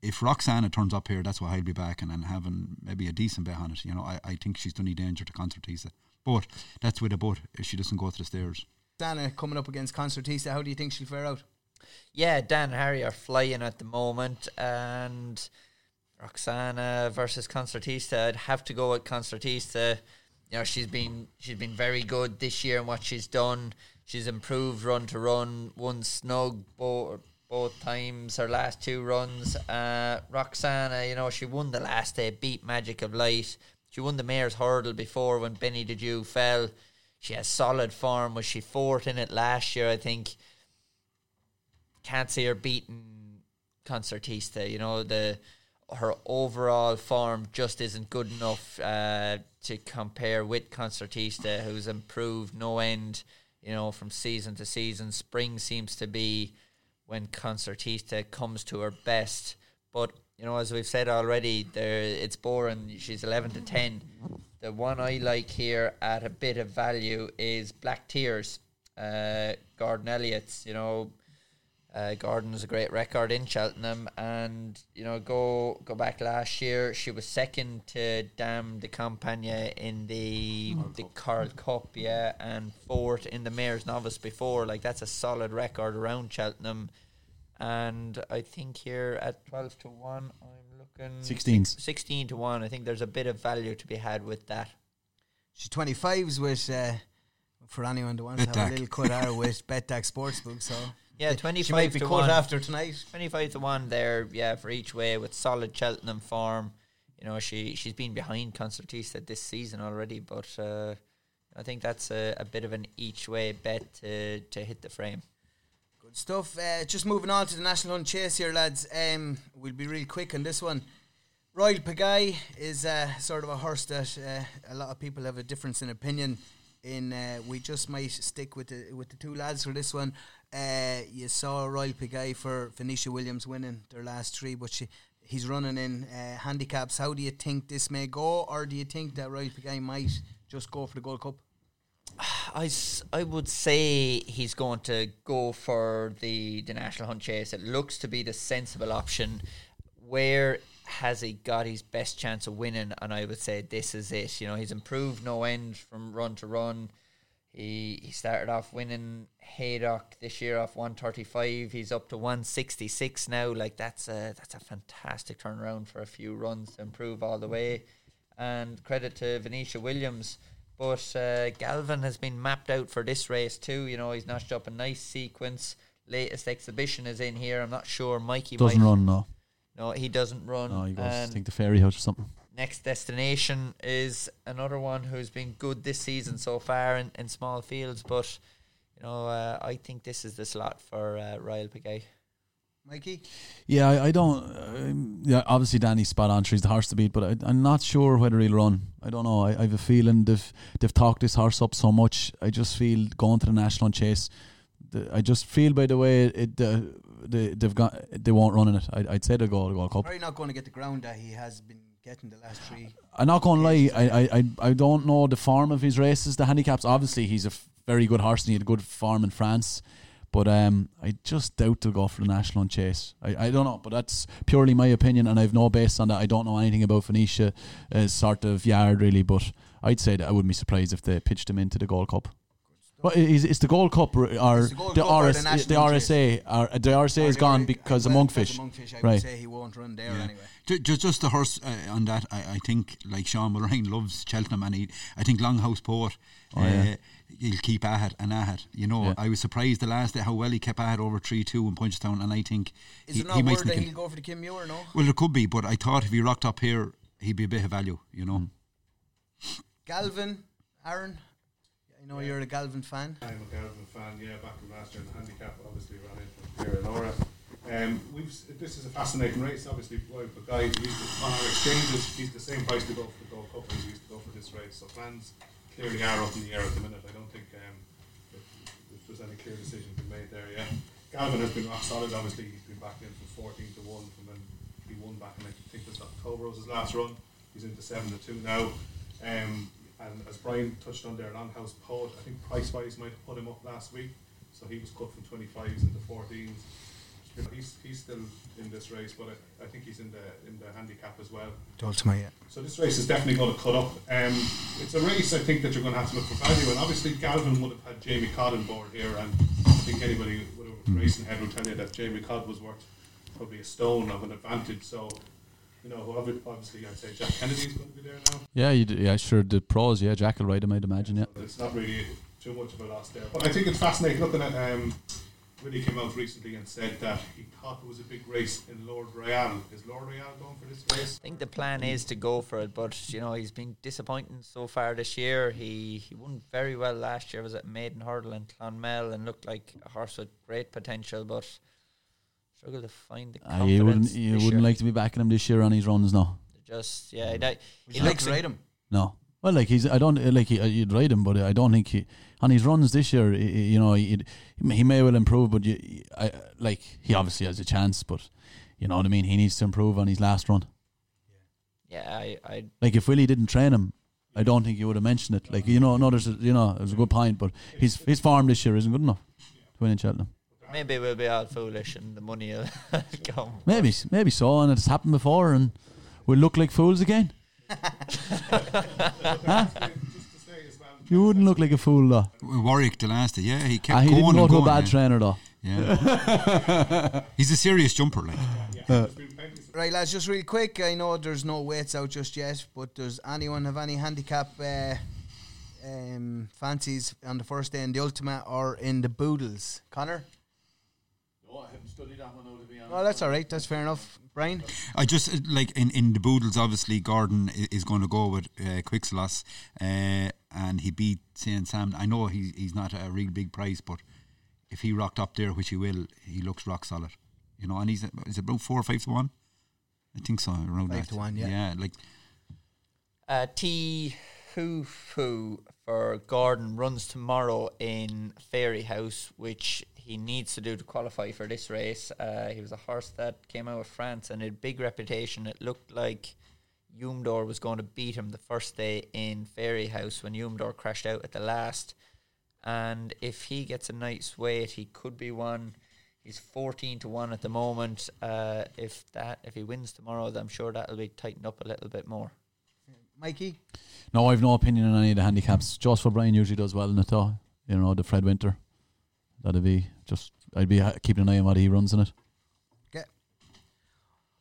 Speaker 2: if Roksana turns up here, that's why I'll be back and, and having maybe a decent bet on it. You know, I, I think she's done any danger to Concertista. But that's with a but if she doesn't go to the Stayers'.
Speaker 1: Dana coming up against Concertista, how do you think she'll fare out?
Speaker 4: Yeah, Dan and Harry are flying at the moment, and Roksana versus Concertista. I'd have to go with Concertista. You know, she's been she's been very good this year in what she's done. She's improved run to run, won snug both both times her last two runs. Uh, Roksana, you know, she won the last day, beat Magic of Light. She won the Mayor's Hurdle before when Benie Des Dieux fell. She has solid form. Was she fourth in it last year? I think can't see her beating Concertista. You know the her overall form just isn't good enough uh, to compare with Concertista, who's improved no end. You know from season to season. Spring seems to be when Concertista comes to her best, but you know as we've said already, there it's boring. She's eleven to ten. The one I like here at a bit of value is Black Tears, uh, Gordon Elliott's. You know, Uh, Gordon has a great record in Cheltenham, and you know, go go back last year, she was second to Dame de Compagnie in the the Coral Cup, yeah, and fourth in the Mayor's Novice before. Like that's a solid record around Cheltenham, and I think here at twelve to one, I'm looking
Speaker 5: 16s.
Speaker 4: six- sixteen to one. I think there's a bit of value to be had with that.
Speaker 1: She's 25s with, uh, for anyone that wants to have a little cut out with Betdaq Sportsbook. So
Speaker 4: Yeah, twenty five.
Speaker 1: she
Speaker 4: twenty
Speaker 1: might be
Speaker 4: to
Speaker 1: cut
Speaker 4: one.
Speaker 1: after tonight.
Speaker 4: 25 to 1 there, yeah, for each way with solid Cheltenham form. You know, she, she's been behind Concertista this season already, but uh, I think that's a, a bit of an each way bet to, to hit the frame.
Speaker 1: Good stuff. Uh, just moving on to the National Hunt Chase here, lads. Um, we'll be real quick on this one. Royal Pagaille is uh, sort of a horse that uh, a lot of people have a difference in opinion. In uh, we just might stick with the with the two lads for this one. Uh, you saw Royal Pagaille for Venetia Williams winning their last three, but she, he's running in uh, handicaps. How do you think this may go, or do you think that Royal Pagaille might just go for the Gold Cup?
Speaker 4: I, I would say he's going to go for the, the National Hunt Chase. It looks to be the sensible option. Where has he got his best chance of winning? And I would say this is it. You know, he's improved no end from run to run. He he started off winning Haydock this year off 135. He's up to 166 now. Like that's a that's a fantastic turnaround for a few runs to improve all the way. And credit to Venetia Williams. But uh, Galvin has been mapped out for this race too. You know, he's notched up a nice sequence. Latest exhibition is in here. I'm not sure. Mikey
Speaker 5: Doesn't
Speaker 4: might,
Speaker 5: run, no.
Speaker 4: No, he doesn't run.
Speaker 5: No, he goes
Speaker 4: And
Speaker 5: to take the Fairyhouse or something.
Speaker 4: next destination is another one who's been good this season so far in, in small fields. But you know, uh, I think this is the slot for uh, Royal Pagaille.
Speaker 1: Mikey,
Speaker 5: Yeah, I, I don't. Um, yeah, obviously Danny's spot on. She's the horse to beat, but I, I'm not sure whether he'll run. I don't know. I, I have a feeling they've they've talked this horse up so much. I just feel going to the national chase. The, I just feel by the way it uh, they, they've got they won't run in it. I, I'd say they'll go to Gold Cup.
Speaker 1: probably not going to get the ground that he has been getting the last three.
Speaker 5: I'm not going to lie. I, I, I, don't know the form of his races, the handicaps. Obviously, he's a f- very good horse and he had a good form in France. But um, I just doubt to go for the national and chase. I, I don't know, but that's purely my opinion, and I have no base on that. I don't know anything about Venetia uh, sort of yard really, but I'd say that I wouldn't be surprised if they pitched him into the Gold Cup. But is it's the Gold Cup or, or
Speaker 1: the Gold
Speaker 5: the,
Speaker 1: Cup or
Speaker 5: RS,
Speaker 1: the
Speaker 5: the, RSA? Or, uh, the RSA is gone because of monkfish.
Speaker 1: Monkfish, I would
Speaker 5: Right.
Speaker 1: say he won't run there
Speaker 2: Yeah.
Speaker 1: anyway.
Speaker 2: Just, just the horse uh, on that, I, I think like Sean Mullerine loves Cheltenham, and he, I think Longhouse Poet,
Speaker 5: Oh, yeah.
Speaker 2: He'll keep at it and at it. You know,
Speaker 5: Yeah.
Speaker 2: I was surprised the last day how well he kept at it over three two in Punchestown, and I think
Speaker 1: Is
Speaker 2: he,
Speaker 1: it not
Speaker 2: he might
Speaker 1: word that he'll go for the Kim Muir, no?
Speaker 2: Well, there could be, but I thought if he rocked up here, he'd be a bit of value. You know,
Speaker 5: Mm.
Speaker 1: Galvin, Aaron, I know you're a Galvin fan.
Speaker 7: I'm a Galvin fan, yeah, back in last year in the handicap, obviously ran in here Pierre and Laura. Um, we've, this is a fascinating race, obviously, Royal Guy, we used to, on our exchanges, he's the same price to go for the Gold Cup as he used to go for this race, so plans clearly are up in the air at the minute. I don't think um, if, if there's any clear decision been made there yet. Galvin has been rock solid, obviously, he's been back in from 14 to 1 from when he won back in, I think it was October was his last run. He's into 7 to 2 now. Um, and as Brian touched on there, Longhouse Poet, I think price wise might have put him up last week. So he was cut from 25s into 14s. You know, he's, he's still in this race, but I, I think he's in the in the handicap as well.
Speaker 1: Ultimate, yeah.
Speaker 7: So this race is definitely going to cut up. Um, it's a race I think that you're going to have to look for value, and obviously Galvin would have had Jamie Codd on board here, and I think anybody with a racing head will tell you that Jamie Codd was worth probably a stone of an advantage. So, you know, obviously I'd say Jack Kennedy's going to be there now.
Speaker 5: Yeah, you d- yeah, sure. The pros, yeah, Jack will ride him, I'd imagine. Yeah.
Speaker 7: So it's not really too much of a loss there. But I think it's fascinating looking at. Um, Willie came out recently and said that he thought it was a big race in Lord Royale. Is Lord Royale going for this race?
Speaker 4: I think the plan is to go for it, but you know he's been disappointing so far this year. He he won very well last year. Was at Maiden Hurdle in Clonmel and looked like a horse with great potential, but struggled to find the
Speaker 5: Uh, you wouldn't, you wouldn't
Speaker 4: year.
Speaker 5: like to be backing him this year on his runs, no.
Speaker 4: just yeah. That, he
Speaker 1: you like
Speaker 4: looks
Speaker 1: to
Speaker 4: in-
Speaker 1: ride him?
Speaker 5: No. Well, like he's, I don't uh, like he, uh, you'd ride him, but I don't think he on his runs this year. You know, he, he may well improve, but you, I like he obviously has a chance, but you know what I mean. He needs to improve on his last run.
Speaker 4: Yeah, I, I
Speaker 5: Like if Willie didn't train him, I don't think you would have mentioned it. Like you know, no, there's a, you know, it was a good point, but his his form this year isn't good enough to win in Cheltenham.
Speaker 4: Maybe we'll be all foolish and the money will come.
Speaker 5: Maybe, maybe so, and it's happened before, and we'll look like fools again. Huh? You wouldn't look like a fool though.
Speaker 2: Warwick, the last, yeah, he kept
Speaker 5: Ah, he
Speaker 2: going
Speaker 5: didn't go
Speaker 2: and
Speaker 5: to a bad
Speaker 2: yeah.
Speaker 5: trainer though.
Speaker 2: Yeah. He's a serious jumper, like.
Speaker 1: Right, lads, just real quick. I know there's no weights out just yet, but does anyone have any handicap uh, um, fancies on the first day in the Ultima or in the Boodles? Connor?
Speaker 3: No, I haven't studied that one out to.
Speaker 1: Oh, that's all right. That's fair enough. Brian?
Speaker 2: I just uh, like in, in the Boodles. Obviously, Gordon is going to go with uh, Quilixios, uh, and he beat Saint Sam. I know he, he's not a real big price, but if he rocked up there, which he will, he looks rock solid. You know, and he's is it about four or five to one. I think so, around
Speaker 1: Five
Speaker 2: that.
Speaker 1: to one, yeah.
Speaker 2: yeah, like
Speaker 4: Uh, T Hoo Foo for Gordon runs tomorrow in Fairyhouse, which he needs to do to qualify for this race. Uh, he was a horse that came out of France and had big reputation. It looked like Humdor was going to beat him the first day in Fairyhouse when Humdor crashed out at the last. And if he gets a nice weight, he could be one. He's fourteen to one at the moment. Uh, if that if he wins tomorrow, then I'm sure that'll be tightened up a little bit more.
Speaker 1: Mikey?
Speaker 5: No, I've no opinion on any of the handicaps. Just O'Brien usually does well in it though. You know, the Fred Winter. That'd be just I'd be keeping an eye on what he runs in it.
Speaker 1: Okay.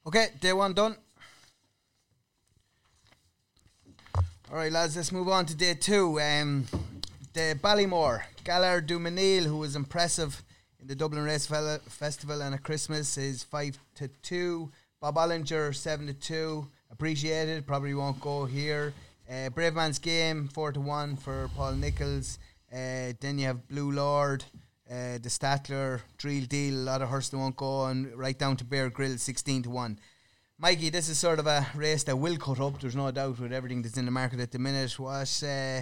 Speaker 1: Okay, day one done. All right, lads, let's move on to day two. Um, the Ballymore, Gaillard du Mesnil, who was impressive in the Dublin Race Festival and at Christmas, is 5 to 2. Bob Olinger, 7 to 2. Appreciate It, probably won't go here. Uh, Brave Man's Game, 4 to 1 for Paul Nicholls. Uh, then you have Blue Lord, uh, the Stattler, Drill Deal, a lot of that won't go, and right down to Bear Ghylls, 16 to 1. Mikey, this is sort of a race that will cut up. There's no doubt with everything that's in the market at the minute. What uh,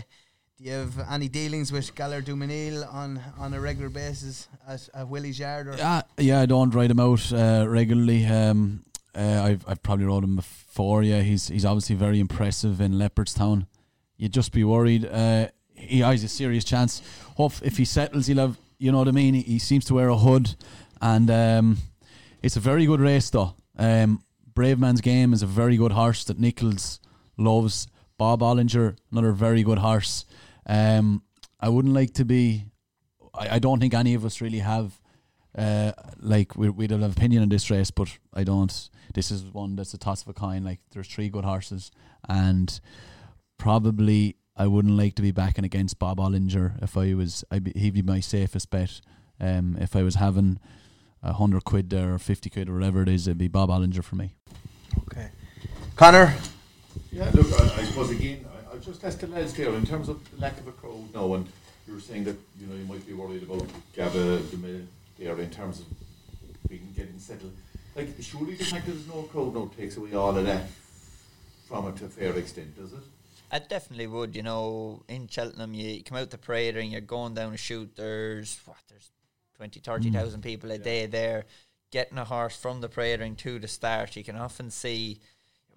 Speaker 1: do you have any dealings with Gaillard du Mesnil on on a regular basis at, at Willie's Yard? Or
Speaker 5: Yeah, yeah, I don't write him out uh, regularly. Um, uh, I've I've probably rode him before. Yeah, he's he's obviously very impressive in Leopardstown. You'd just be worried. Uh, he has a serious chance. Hope if he settles, he'll have. You know what I mean? He, seems to wear a hood, and um, it's a very good race though. Um, Brave Man's Game is a very good horse that Nicholls loves. Bob Olinger, another very good horse. Um, I wouldn't like to be. I, I don't think any of us really have uh, like we we'd have an opinion on this race, but I don't. This is one that's a toss of a coin. Like there's three good horses, and probably I wouldn't like to be backing against Bob Olinger if I was. I be, he'd be my safest bet. Um, if I was having a hundred quid there or fifty quid or whatever it is, it'd be Bob Olinger for me.
Speaker 1: okay, Connor.
Speaker 3: Yeah, look, I, I suppose again, I, I just ask the lads there in terms of lack of a crowd now, and you were saying that you know you might be worried about Gaba the mill there in terms of being getting settled. Like, surely the fact that there's no crowd now takes away all of that from it to a fair extent, does it?
Speaker 4: I definitely would. You know, in Cheltenham, you come out the parade and you're going down a shoot. There's what? There's 20, 30,000 people a day there. Getting a horse from the parade ring to the start, you can often see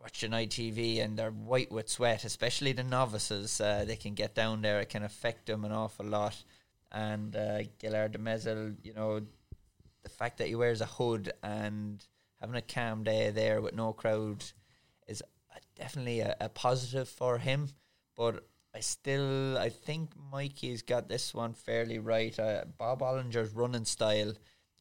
Speaker 4: watching ITV and they're white with sweat, especially the novices. Uh, they can get down there; it can affect them an awful lot. And uh, Gaillard du Mesnil, you know, the fact that he wears a hood and having a calm day there with no crowd definitely a, a positive for him. But I still, I think Mikey's got this one fairly right. Uh, Bob Olinger's running style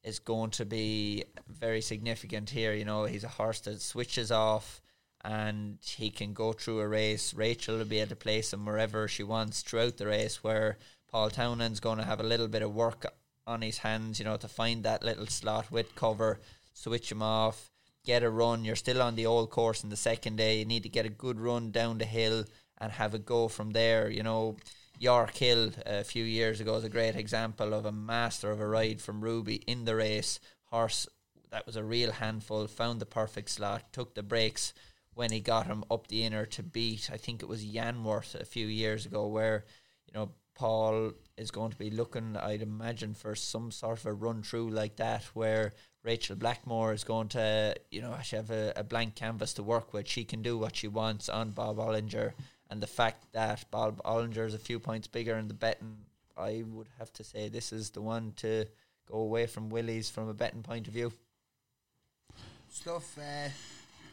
Speaker 4: is going to be very significant here. You know, he's a horse that switches off and he can go through a race. Rachel will be able to place him wherever she wants throughout the race, where Paul Townend's going to have a little bit of work on his hands, you know, to find that little slot with cover, switch him off, get a run. You're still on the old course in the second day. You need to get a good run down the hill and have a go from there. You know, Yorkhill a few years ago is a great example of a master of a ride from Ruby in the race. Horse that was a real handful, found the perfect slot, took the breaks when he got him up the inner to beat. I think it was Yanworth a few years ago where, you know, Paul is going to be looking, I'd imagine, for some sort of a run through like that where Rachel Blackmore is going to, you know, she have a, a blank canvas to work with. She can do what she wants on Bob Olinger. And the fact that Bob Olinger is a few points bigger in the betting, I would have to say this is the one to go away from Willie's from a betting point of view.
Speaker 1: Stuff, uh,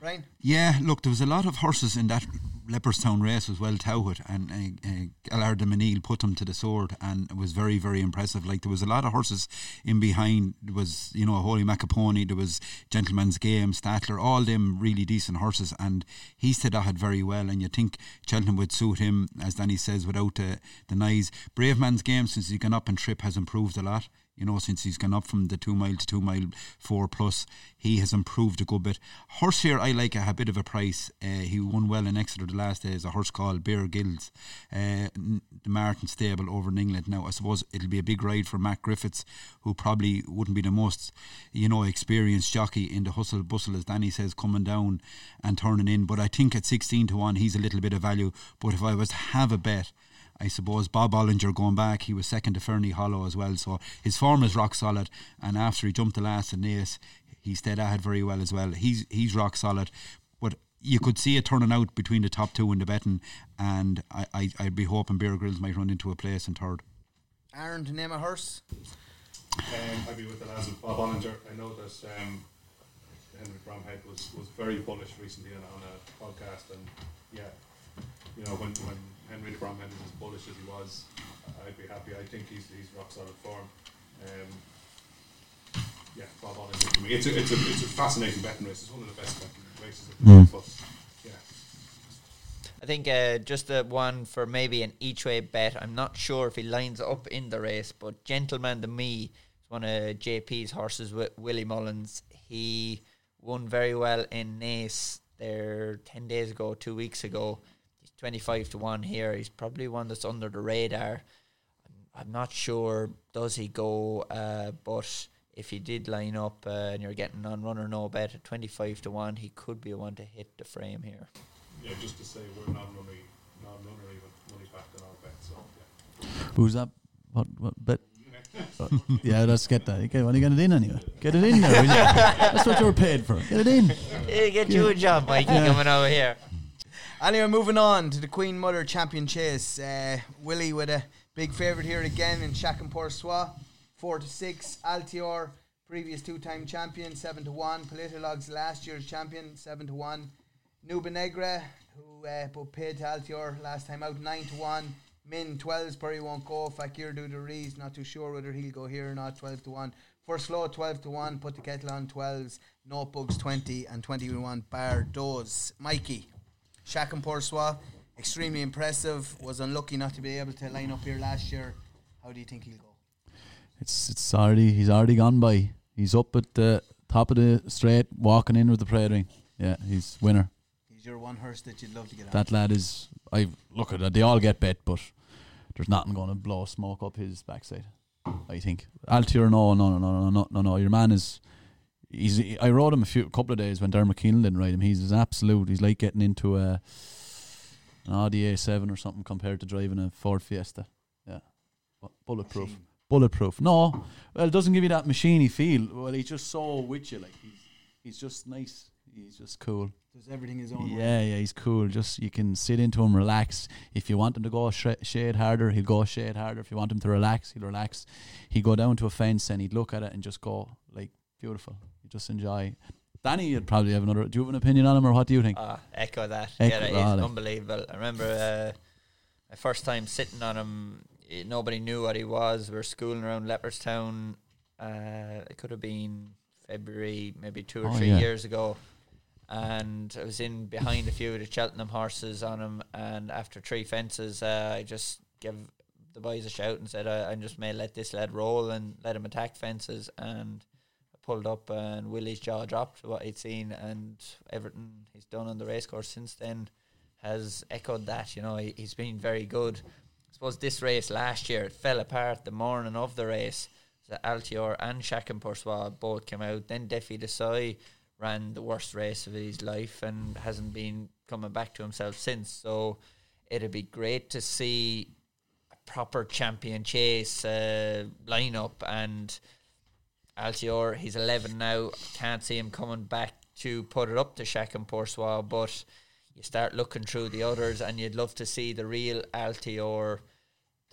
Speaker 1: Brian.
Speaker 2: Yeah, look, there was a lot of horses in that Leopardstown race as well, touted, and uh, uh, Gaillard du Mesnil put them to the sword, and it was very, very impressive. Like there was a lot of horses in behind. There was, you know, Holy Macapony, there was Gentleman's Game, Stattler, all them really decent horses, and he said that had very well. And you think Cheltenham would suit him, as Danny says, without the the knives. Brave Man's Game since he's gone up and trip has improved a lot you know, since he's gone up from the two mile to two mile four plus, he has improved a good bit. Horse here, I like a, bit of a price. Uh, he won well in Exeter the last day as a horse called Bear Ghylls, uh, the Martin stable over in England. Now, I suppose it'll be a big ride for Matt Griffiths, who probably wouldn't be the most, you know, experienced jockey in the hustle bustle, as Danny says, coming down and turning in. But I think at 16 to 1, he's a little bit of value. But if I was to have a bet, I suppose Bob Olinger going back, he was second to Ferny Hollow as well. So his form is rock solid. And after he jumped the last in Naas, he stayed ahead very well as well. He's he's rock solid. But you could see it turning out between the top two in the betting. And I, I, I'd be hoping Bear Ghylls might run into a place in third.
Speaker 1: Aaron, to name a horse?
Speaker 7: Um, I'd be with the lads of Bob Olinger. I know that um, Henry Bromhead was, was very bullish recently on, on a podcast, and yeah, you know when when Henry de Bromhead is as bullish as he was, I'd be happy. I think he's he's rock solid form. Um, yeah, Bob Olinger for me. It's a it's a it's a fascinating betting race. It's one of the best betting races. At the
Speaker 2: Mm.
Speaker 7: moment, but yeah.
Speaker 4: I think uh, just the one for maybe an each way bet. I'm not sure if he lines up in the race, but Gentleman De Mee is one of JP's horses with Willie Mullins. He won very well in Naas there 10 days ago, two weeks ago. He's 25 to 1 here. He's probably one that's under the radar. I'm, I'm not sure, does he go, uh, but if he did line up uh, and you're getting on runner no bet at 25 to 1, he could be one to hit the frame here.
Speaker 7: Yeah, just to say we're non-runner, non-runner even money back on our bet. So yeah.
Speaker 5: Who's that? What? What? Bet? Uh, yeah, let's get that. Okay, when are you get it in anyway? Get it in there. That's what you were paid for. Get it in.
Speaker 4: Hey, get you a job, Mikey, coming over here.
Speaker 1: Anyway, moving on to the Queen Mother Champion Chase. Uh, Willie with a big favourite here again in Shakin Soir. Four to six. Altior, previous two-time champion, seven to one. Politologs, last year's champion, seven to one. Nube Negra, who uh, but paid to Altior last time out, nine to one. Min twelves, Bury won't go. Fakir D'oudairies, not too sure whether he'll go here or not. Twelve to one. First twelve to one. Put the kettle on twelves. Notebooks twenty and twenty one. Bar does. Mikey. Chacun Pour Soi, extremely impressive. Was unlucky not to be able to line up here last year. How do you think he'll go?
Speaker 5: It's it's already he's already gone by. He's up at the top of the straight, walking in with the parade ring. Yeah, he's winner.
Speaker 1: He's your one horse that you'd love to get on.
Speaker 5: That lad is. I look at it. They all get bet, but there's nothing going to blow smoke up his backside. I think Altior. No, no, no, no, no, no, no, no. Your man is. He's. I rode him a few couple of days when Dermot Keenan didn't ride him. He's absolute. He's like getting into a an Audi A7 or something compared to driving a Ford Fiesta. Yeah, bulletproof.
Speaker 1: Machine.
Speaker 5: Bulletproof. No, well, it doesn't give you that machiney feel. Well, he's just so with you. Like he's he's just nice. He's just cool.
Speaker 1: Does everything his own way.
Speaker 5: Yeah, yeah, he's cool. Just you can sit into him, relax. If you want him to go a shade harder, he'll go a shade harder. If you want him to relax, he'll relax. He'd go down to a fence and he'd look at it and just go like beautiful. You just enjoy. Danny, you'd probably have another. Do you have an opinion on him, or what do you think?
Speaker 4: Ah, echo that.
Speaker 5: Echo
Speaker 4: yeah,
Speaker 5: that, like.
Speaker 4: unbelievable. I remember uh, my first time sitting on him. eh, Nobody knew what he was. We were schooling around Leopardstown. Uh, it could have been February, maybe two or
Speaker 5: Oh,
Speaker 4: three
Speaker 5: yeah.
Speaker 4: years ago. And I was in behind a few of the Cheltenham horses on him. And after three fences, uh, I just gave the boys a shout and said, I, I just may let this lad roll and let him attack fences. And pulled up, and Willie's jaw dropped to what he'd seen, and everything he's done on the racecourse since then has echoed that. You know, he, he's been very good. I suppose this race last year it fell apart the morning of the race. So Altior and Chacun Pour Soi both came out. Then Defi du Seuil ran the worst race of his life and hasn't been coming back to himself since. So it'd be great to see a proper champion chase uh, lineup and Altior, he's 11 now. Can't see him coming back to put it up to Chacun Pour Soi, but you start looking through the others and you'd love to see the real Altior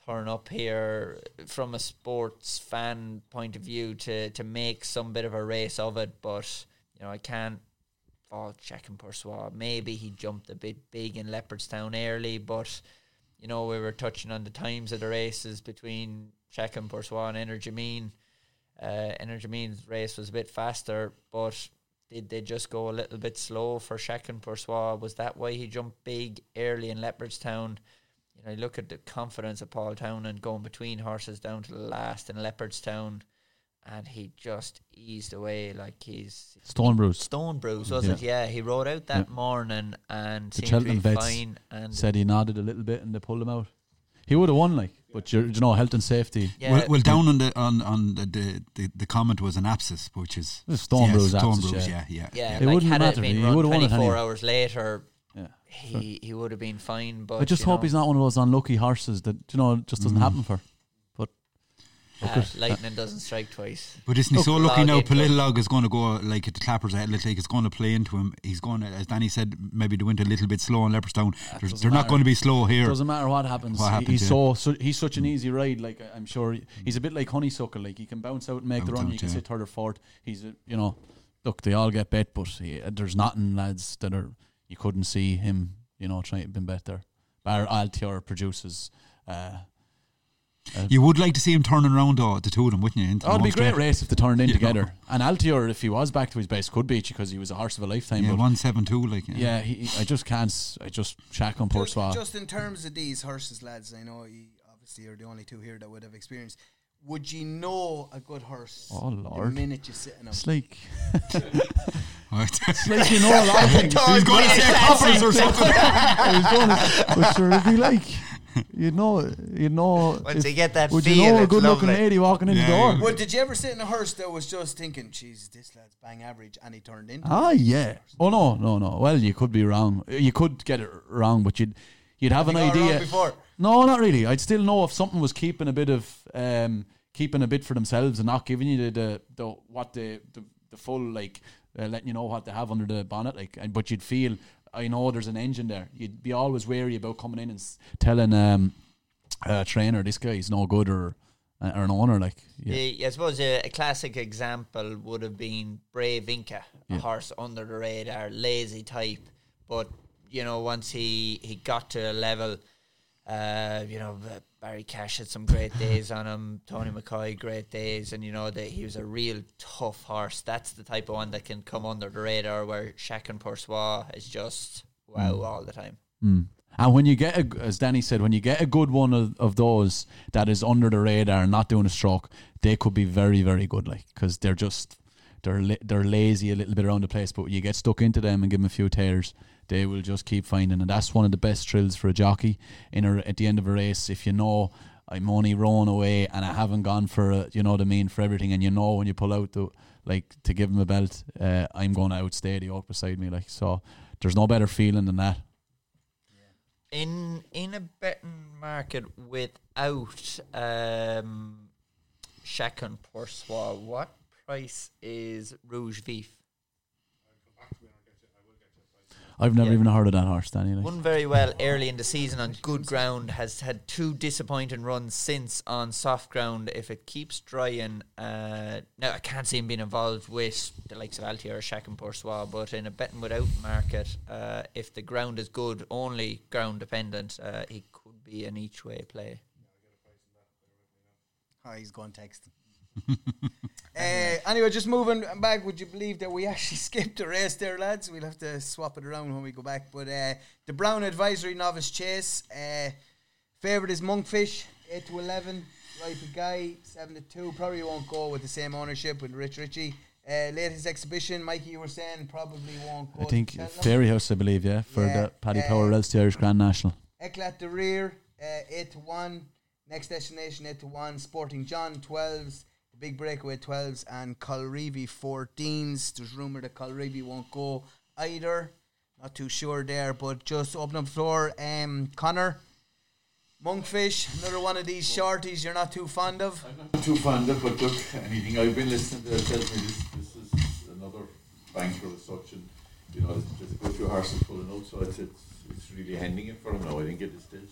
Speaker 4: turn up here from a sports fan point of view to to make some bit of a race of it. But you know, I can't fault Chacun Pour Soi. Maybe he jumped a bit big in Leopardstown early, but you know, we were touching on the times of the races between Chacun Pour Soi and Energumene. Uh, Energumene's race was a bit faster, but did they just go a little bit slow for Chacun Pour Soi? Was that why he jumped big early in Leopardstown? You know, you look at the confidence of Paul Townend going between horses down to the last in Leopardstown, and he just eased away like he's
Speaker 5: Stone Bruce
Speaker 4: stone bruise, was
Speaker 5: Yeah.
Speaker 4: it? Yeah, he rode out that
Speaker 5: Yeah.
Speaker 4: morning and
Speaker 5: The
Speaker 4: seemed
Speaker 5: Cheltenham
Speaker 4: to be
Speaker 5: vets
Speaker 4: fine. And
Speaker 5: said he nodded a little bit and they pulled him out. He would have won, like, but you're, you know, health and safety.
Speaker 4: yeah,
Speaker 2: Well, well, down on the on on the, the, the, the comment was an abscess, which is
Speaker 5: It was
Speaker 2: yes,
Speaker 5: Bruce
Speaker 2: Stone
Speaker 5: abscess,
Speaker 2: Bruce,
Speaker 5: yeah.
Speaker 2: yeah, yeah,
Speaker 4: yeah,
Speaker 5: It
Speaker 4: like
Speaker 5: wouldn't
Speaker 4: had
Speaker 5: matter,
Speaker 4: it been
Speaker 5: he would've won it
Speaker 4: 24
Speaker 5: anyway.
Speaker 4: hours later,
Speaker 5: Yeah.
Speaker 4: he he would have been fine. But
Speaker 5: I just hope
Speaker 4: know,
Speaker 5: he's not one of those unlucky horses that you know just doesn't
Speaker 2: Mm.
Speaker 5: happen for. But
Speaker 4: uh, lightning doesn't strike twice.
Speaker 2: But isn't he so lucky
Speaker 4: log
Speaker 2: now?
Speaker 4: into.
Speaker 2: Politologue is going to go like at the Clappers Athletic. It's going to play into him. He's going to, as Danny said, maybe they went a little bit slow in Leopardstown. They're,
Speaker 5: doesn't
Speaker 2: they're not going to be slow here.
Speaker 5: doesn't matter what happens.
Speaker 2: What
Speaker 5: He-
Speaker 2: happens,
Speaker 5: he's
Speaker 2: yeah.
Speaker 5: so, so he's such an easy ride. Like I- I'm sure he- he's a bit like honeysuckle. Like he can bounce out and make the run.
Speaker 2: out,
Speaker 5: you can
Speaker 2: yeah.
Speaker 5: sit third or fourth. He's a, you know, look they all get bet, but he, there's nothing lads that are you couldn't see him. You know, trying to been bet there. Bar Altior produces. Uh, Uh,
Speaker 2: you would like to see him turning around though, the two of them, wouldn't you? Into
Speaker 5: Oh, it'd be a great race if they turned in
Speaker 2: You
Speaker 5: together. And Altior, if he was back to his base, could beat you because he was a horse of a lifetime.
Speaker 2: Yeah, one seven two, like yeah.
Speaker 5: yeah, he, he- I just can't. I just shack on
Speaker 1: Just,
Speaker 5: Poursois.
Speaker 1: just in terms of these horses, lads, I know you obviously are the only two here that would have experience. Would you know a good horse
Speaker 5: Oh,
Speaker 1: the
Speaker 5: Lord.
Speaker 1: minute you sit in him?
Speaker 5: It's like,
Speaker 2: Right.
Speaker 5: it's like you know a lot of things.
Speaker 2: He's going to say coppers or something.
Speaker 5: I was going to, but sure, it'd be like, you know, you know.
Speaker 4: Once you get that
Speaker 5: would
Speaker 4: feel,
Speaker 5: you know a
Speaker 4: it's
Speaker 5: good-looking lady walking in the door?
Speaker 1: Well, did you ever sit in a hearse that was just thinking, "Jesus, this lad's bang average," and he turned into?
Speaker 5: Ah,
Speaker 1: it?
Speaker 5: yeah. Oh no, no, no. Well, you could be wrong. You could get it wrong, but you'd you'd have
Speaker 1: You
Speaker 5: an
Speaker 1: got it wrong
Speaker 5: idea.
Speaker 1: before.
Speaker 5: No, not really. I'd still know if something was keeping a bit of um, keeping a bit for themselves and not giving you the the, the what the, the the full like uh, letting you know what they have under the bonnet. Like, and, but you'd feel. I know there's an engine there. You'd be always wary about coming in and s- telling um, a trainer this guy's no good or uh, or an owner like. Yeah.
Speaker 4: I suppose a, a classic example would have been Brave Inca, a
Speaker 5: Yeah.
Speaker 4: horse under the radar, lazy type. But you know, once he he got to a level, uh, you know, Barry Cash had some great days on him. Tony McCoy, great days, and you know that he was a real tough horse. That's the type of one that can come under the radar. Where Chacun Pour Soi is just wow all the time.
Speaker 5: Mm. And when you get, a, as Danny said, when you get a good one of, of those that is under the radar and not doing a stroke, they could be very, very good. Like because they're just they're la- they're lazy a little bit around the place, but you get stuck into them and give them a few tears, they will just keep finding. And that's one of the best thrills for a jockey in a, at the end of a race. If you know I'm only rowing away and I haven't gone for a, you know what I mean for everything, and you know when you pull out the like to give him a belt, uh, I'm going to outstay the oak beside me. Like so, there's no better feeling than that.
Speaker 4: in in a betting market without um Chacun Pour Soi, what price is Rouge Vif?
Speaker 5: I've never
Speaker 4: Yeah.
Speaker 5: even heard of that horse, Danny. Like.
Speaker 4: Won very well early in the season on good ground. Has had two disappointing runs since on soft ground. If it keeps drying, uh, now I can't see him being involved with the likes of Altior or Chacun Pour Soi, but in a betting without market, uh, if the ground is good, only ground dependent, uh, he could be an each way play.
Speaker 1: Oh, he's going text. uh, anyway, just moving back. Would you believe that we actually skipped a race there, lads? We'll have to swap it around when we go back. But uh, the Brown Advisory Novice Chase uh, favorite is Monkfish, eight to eleven. Right, the guy seven to two. Probably won't go with the same ownership with Rich Ricci. Uh, latest exhibition, Mikey, you were saying probably won't go.
Speaker 5: I think. Fairyhouse, I believe, yeah, for
Speaker 1: Yeah,
Speaker 5: the Paddy
Speaker 1: uh,
Speaker 5: Power else the Irish Grand National.
Speaker 1: Eklat de Rire, uh, 8 to 1. Next destination, 8 to 1. Sporting John, 12s. The Big Breakaway, 12s. And Colreevy, 14s. There's rumour that Colreevy won't go either. Not too sure there, but just open up the floor. Um, Connor, Monkfish, another one of these shorties you're not too fond of.
Speaker 3: not too fond of, but look, anything I've been listening to tells me this, this is another banker as such, and you know, there's, there's a good few horses pulling out, so it's, it's, it's really handing it for him now, I think, at this stage.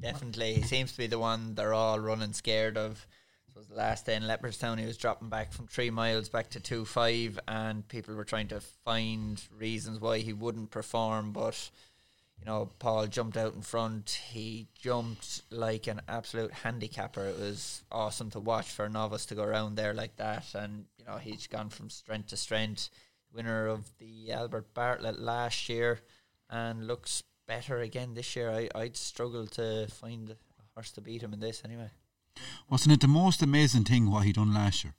Speaker 4: Definitely, he seems to be the one they're all running scared of. So it was the last day in Leopardstown, he was dropping back from three miles back to two five, and people were trying to find reasons why he wouldn't perform. But you know, Paul jumped out in front. He jumped like an absolute handicapper. It was awesome to watch for a novice to go around there like that, and you know, he's gone from strength to strength. Winner of the Albert Bartlett last year, and looks better again this year. I, I'd struggle to find a horse to beat him in this anyway.
Speaker 2: Wasn't it the most amazing thing what he done last year?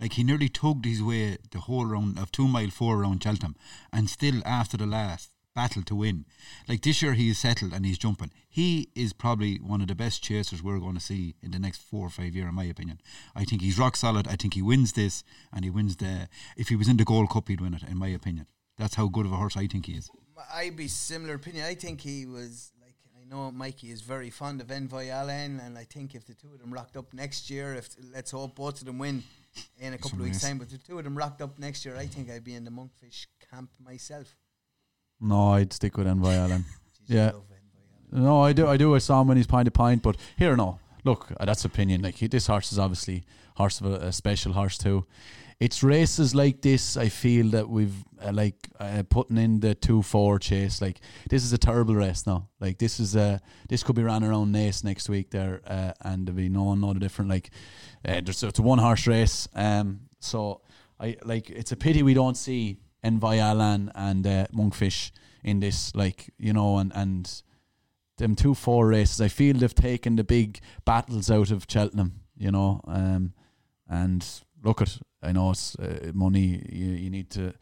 Speaker 2: Like he nearly tugged his way the whole round of two mile four around Cheltenham, and still after the last battle to win. Like this year, he's settled and he's jumping. He is probably one of the best chasers we're going to see in the next four or five years, in my opinion. I think he's rock solid. I think he wins this, and he wins the. If he was in the Gold Cup, he'd win it, in my opinion. That's how good of a horse I think he is.
Speaker 1: I'd be similar opinion. I think he was know Mikey is very fond of Envoy Allen, and I think if the two of them rocked up next year, if let's hope both of them win in a couple of weeks' time, but the two of them rocked up next year, I think I'd be in the Monkfish camp myself.
Speaker 5: No, I'd stick with Envoy Allen. Yeah.
Speaker 1: Envoy Allen.
Speaker 5: No, I do. I do. I saw him when he's point to point, but here no. Look, uh, that's opinion. Like he, this horse is obviously horse of a, a special horse too. It's races like this. I feel that we've uh, like uh, putting in the two four chase. Like this is a terrible race now. Like this is uh this could be ran around Naas next week there, uh, and there'll be no one no different. Like uh, there's it's a one horse race. Um, so I like it's a pity we don't see Envoy Allen and uh, Monkfish in this. Like you know, and and them two four races, I feel they've taken the big battles out of Cheltenham, you know. Um, and look at, I know it's uh, money. You, you need to.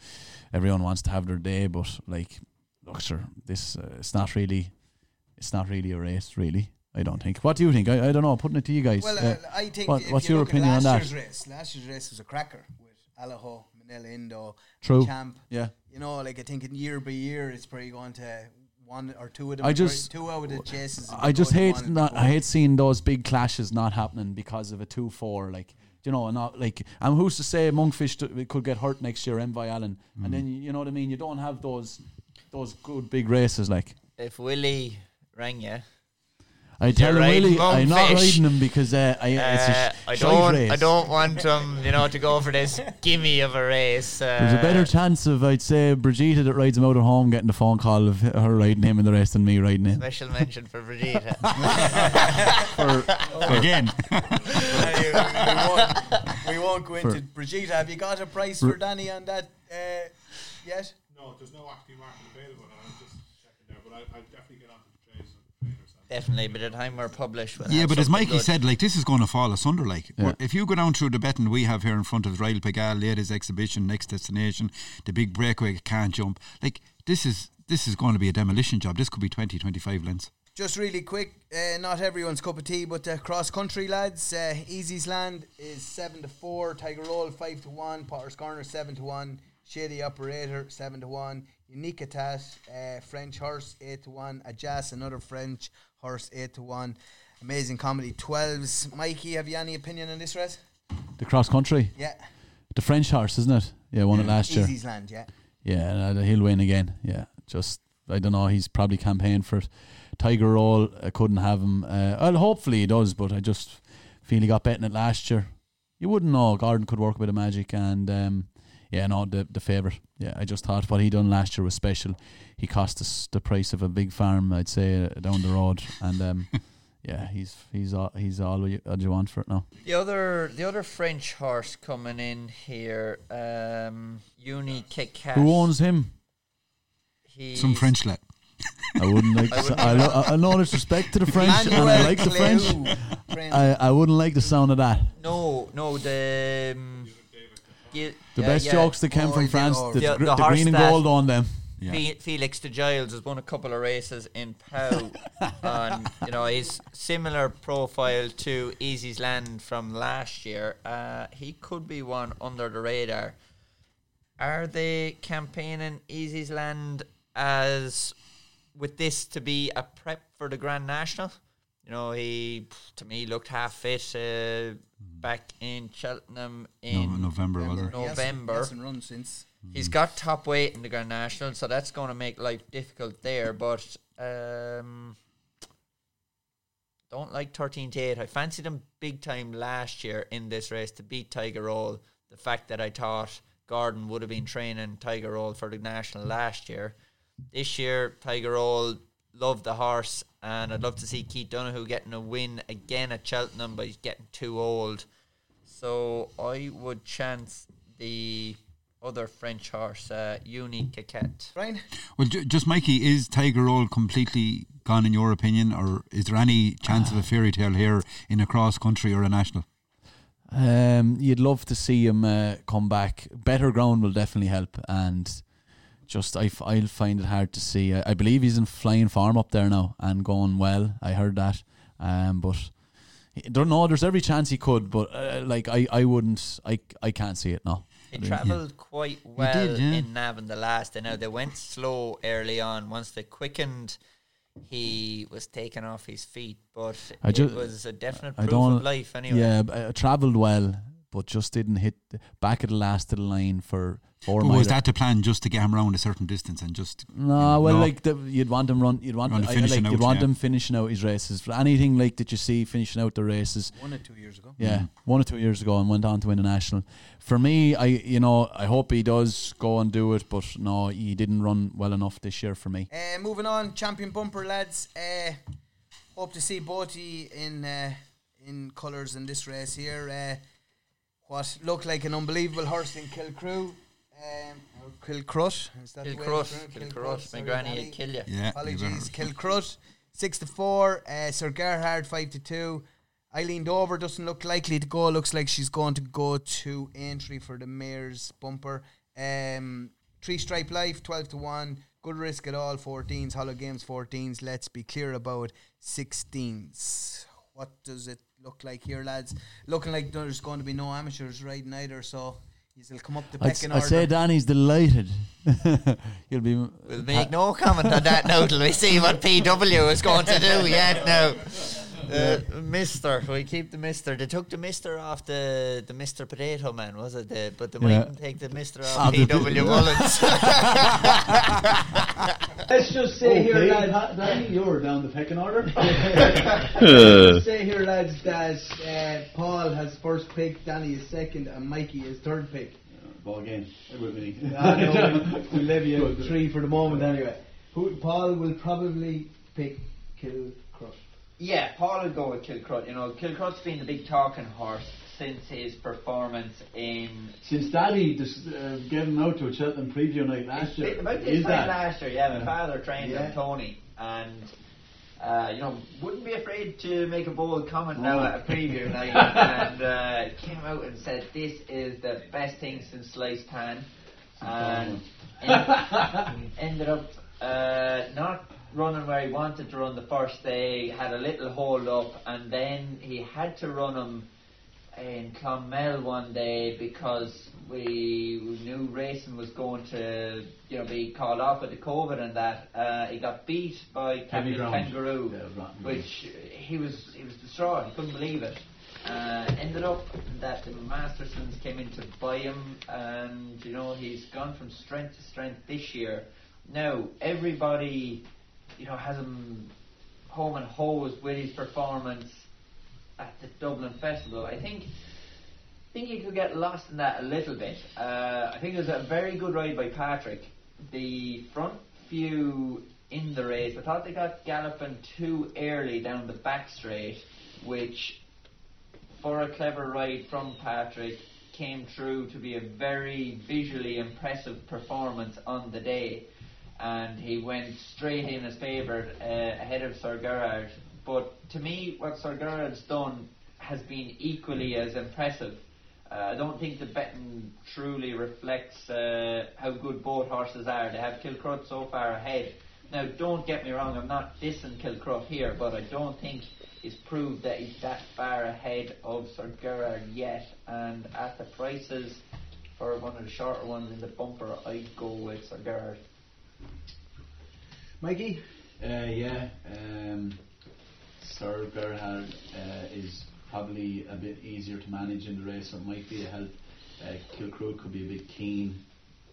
Speaker 5: Everyone wants to have their day, but like, look, sure, this uh, it's not really, it's not really a race, really. I don't think. What do you think? I, I don't know. Putting it to you guys.
Speaker 1: Well,
Speaker 5: Uh,
Speaker 1: uh, I think.
Speaker 5: what- what's
Speaker 1: you
Speaker 5: your opinion on
Speaker 1: last
Speaker 5: that?
Speaker 1: Year's race, last year's race was a cracker with Allaho, Minella Indo,
Speaker 5: True.
Speaker 1: Champ.
Speaker 5: yeah.
Speaker 1: You know, like I think in year by year, it's probably going to one or two of them.
Speaker 5: I just-
Speaker 1: two out of the chases.
Speaker 5: I just hate not. I hate seeing those big clashes not happening because of a two four. Like you know, and not like. And who's to say Monkfish t- could get hurt next year? Envoy Allen, and mm. then you know what I mean. You don't have those those good big races. Like
Speaker 4: If Willie rang you,
Speaker 5: I tell him,
Speaker 4: riding
Speaker 5: really, I'm not
Speaker 4: Monkfish.
Speaker 5: riding him because uh, I, it's a
Speaker 4: uh,
Speaker 5: sh-
Speaker 4: I don't,
Speaker 5: race.
Speaker 4: I don't want him, you know, to go for this gimme of a race. Uh,
Speaker 5: There's a better chance of I'd say Brigitte that rides him out at home getting the phone call of her riding him and the rest than me riding him.
Speaker 4: special mention for Brigitte.
Speaker 2: Again,
Speaker 1: we, won't, we won't go into
Speaker 5: For-
Speaker 1: Brigitte. Have you got a price for Danny on that uh, yet?
Speaker 7: No, there's no active market available, and I'm just checking there. But I, I'll definitely get on to the trades and trainers. and-
Speaker 4: Definitely, by the time we're published, we'll
Speaker 2: yeah, but as Mikey
Speaker 4: good.
Speaker 2: said, like this is going to fall asunder. Like
Speaker 5: Yeah.
Speaker 2: if you go down through the betting we have here in front of Royal Pagaille, Latest Exhibition, Next Destination, the big breakaway can't jump. Like this is this is going to be a demolition job. This could be 20, 25 lengths.
Speaker 1: Just really quick, uh, not everyone's cup of tea, but the cross country lads. Uh, Easysland is seven to four. Tiger Roll five to one. Potter's Corner seven to one. Shady Operator seven to one. Unique Atat, uh, French horse eight to one. Ajas another French horse eight to one. Amazing comedy twelves. Mikey, have you any opinion on this race?
Speaker 5: The cross country,
Speaker 1: Yeah,
Speaker 5: the French horse, isn't it? Yeah, won it last year.
Speaker 1: Easysland. Yeah.
Speaker 5: Yeah, and, uh, he'll win again. Yeah, just I don't know. He's probably campaigned for it. Tiger Roll. I couldn't have him. Uh, well, hopefully he does, but I just feel he got betting it last year. You wouldn't know. Gordon could work a bit of magic, and um, yeah, no, the the favourite. Yeah, I just thought what he done last year was special. He cost us the price of a big farm, I'd say, uh, down the road, and um, yeah, he's he's all he's all you, all you want for it now.
Speaker 4: The other, the other French horse coming in here, um, Unique Cat.
Speaker 5: Who owns him?
Speaker 2: He's Some French lad.
Speaker 5: I wouldn't like.
Speaker 4: I
Speaker 5: to,
Speaker 4: would-
Speaker 5: I, lo- I know disrespect to the French, and I like the French.
Speaker 1: French.
Speaker 5: I, I wouldn't like the sound of that.
Speaker 4: No, no, the um,
Speaker 5: The
Speaker 4: yeah,
Speaker 5: best
Speaker 4: yeah.
Speaker 5: jokes that came
Speaker 1: Oh,
Speaker 5: from France,
Speaker 1: all
Speaker 5: the,
Speaker 4: The- the
Speaker 5: the green and gold on them.
Speaker 2: Yeah.
Speaker 4: Felix de Giles has won a couple of races in Pau, and you know he's similar profile to Easysland from last year. Uh, he could be one under the radar. Are they campaigning Easysland as with this to be a prep for the Grand National? You know, he to me looked half fit uh, back in Cheltenham
Speaker 2: No,
Speaker 4: in
Speaker 2: November, was it?
Speaker 1: He hasn't-
Speaker 4: November.
Speaker 1: He hasn't run since.
Speaker 4: He's got top weight in the Grand National, so that's going to make life difficult there. But um, don't like 13 to 8. I fancied him big time last year in this race to beat Tiger Roll. The fact that I thought Gordon would have been training Tiger Roll for the national last year. This year, Tiger Roll loved the horse, and I'd love to see Keith Donoghue getting a win again at Cheltenham, but he's getting too old. So I would chance the other French horse, uh, Uni Caquette.
Speaker 1: Brian?
Speaker 2: Well, ju- just Mikey, is Tiger Roll completely gone in your opinion, or is there any chance of a fairy tale here in a cross country or a national?
Speaker 5: Um, you'd love to see him uh, come back. Better ground will definitely help, and just I f- I'll find it hard to see. I, I believe he's in flying form up there now and going well. I heard that, um, but I don't know. There's every chance he could, but uh, like I, I wouldn't. I, I can't see it now.
Speaker 4: He travelled quite well
Speaker 2: did, yeah.
Speaker 4: in Navan the last. I know they went slow early on. Once they quickened, he was taken off his feet. But
Speaker 5: I ju-
Speaker 4: it was a definite
Speaker 5: I
Speaker 4: proof
Speaker 5: don't.
Speaker 4: of life anyway.
Speaker 5: Yeah, uh, travelled well, but just didn't hit the back of the last of the line for four
Speaker 2: Or was that the plan just to get him around a certain distance and just
Speaker 5: No, well,
Speaker 2: No.
Speaker 5: like the, you'd want him run. You'd want,
Speaker 2: Run
Speaker 5: I- I
Speaker 2: finishing
Speaker 5: like,
Speaker 2: out,
Speaker 5: you'd want
Speaker 2: yeah.
Speaker 5: him finishing out his races. For anything like that you see finishing out the races,
Speaker 6: one or two years ago.
Speaker 5: yeah, one or two years ago, and went on to win a national. For me, I you know I hope he does go and do it, but no, he didn't run well enough this year for me.
Speaker 1: Uh, moving on, champion bumper lads. Uh, hope to see Boaty in uh, in colours in this race here. Uh, what looked like an unbelievable horse in Kilcrew. Um, or Kilcruit. Is that the way
Speaker 4: Kilcruit,
Speaker 1: it's pronounced?
Speaker 4: Kilcruit. My granny would kill you.
Speaker 2: yeah, you
Speaker 1: Apologies,
Speaker 2: better-
Speaker 1: Kilcruit. Six to four. Uh, Sir Gerhard five to two. Eileen Dover doesn't look likely to go. Looks like she's going to go to entry for the mayor's bumper. Um, three stripe life twelve to one. Good risk at all. 14s. Hollow games 14s. Let's be clear about 16s. What does it look like here, lads? Looking like there's going to be no amateurs riding either. So he'll come up the
Speaker 5: I'd,
Speaker 1: pecking
Speaker 5: I'd
Speaker 1: order.
Speaker 5: say Danny's delighted. He'll be.
Speaker 4: We'll make no comment on that now till we see what PW is going to do yet now. Uh, Mister, we keep the Mister. They took the Mister off the the Mister Potato Man, was it? The, but they
Speaker 5: Yeah.
Speaker 4: mightn't take the Mister off
Speaker 5: the-
Speaker 4: PW Mullins.
Speaker 1: Let's just say here, lads.
Speaker 5: Danny, you're down the pecking order.
Speaker 1: Let's say here, lads, that uh, Paul has first pick, Danny is second, and Mikey is third pick.
Speaker 5: Ball game with me.
Speaker 1: I know we'll leave you three for the moment anyway. Who, Paul will probably pick Kilcrush.
Speaker 4: yeah, Paul will go with Kilcruit. You know, Kilcruit's been the big talking horse since his performance in
Speaker 5: Since Daddy just, uh, gave him out to a Cheltenham preview night last year.
Speaker 4: About this
Speaker 5: Is
Speaker 4: time
Speaker 5: that?
Speaker 4: last year, yeah, my father trained
Speaker 1: Yeah.
Speaker 4: him, Tony, and uh, you know, wouldn't be afraid to make a bold comment now at a preview night, and uh, came out and said this is the best thing since sliced pan, and en- ended up uh, not running where he wanted to run the first day, had a little hold up, and then he had to run him in Clonmel one day because we knew racing was going to, you know, be called off with the COVID and that. Uh, he got beat by Captain. Kangaroo,
Speaker 5: Yeah, it was rotten.
Speaker 4: which he was he was distraught. He couldn't believe it. Uh, ended up that the Mastersons came in to buy him, and you know he's gone from strength to strength this year. Now everybody, you know, has him home and hosed with his performance at the Dublin Festival. I think I think you could get lost in that a little bit. Uh, I think it was a very good ride by Patrick. The front few in the race, I thought they got galloping too early down the back straight, which for a clever ride from Patrick came through to be a very visually impressive performance on the day. And he went straight in as favourite uh, ahead of Sir Gerhard. But to me, what Sir Gerhard's done has been equally as impressive. Uh, I don't think the betting truly reflects uh, how good both horses are. They have Kilcruit so far ahead. Now, don't get me wrong, I'm not dissing Kilcruit here, but I don't think it's proved that he's that far ahead of Sir Gerhard yet. And at the prices for one of the shorter ones in the bumper, I'd go with Sir Gerhard.
Speaker 1: Mikey?
Speaker 5: Uh, yeah, um, Sir Gerhard uh, is probably a bit easier to manage in the race, so it might be a help. Uh, Kilcrew could be a bit keen,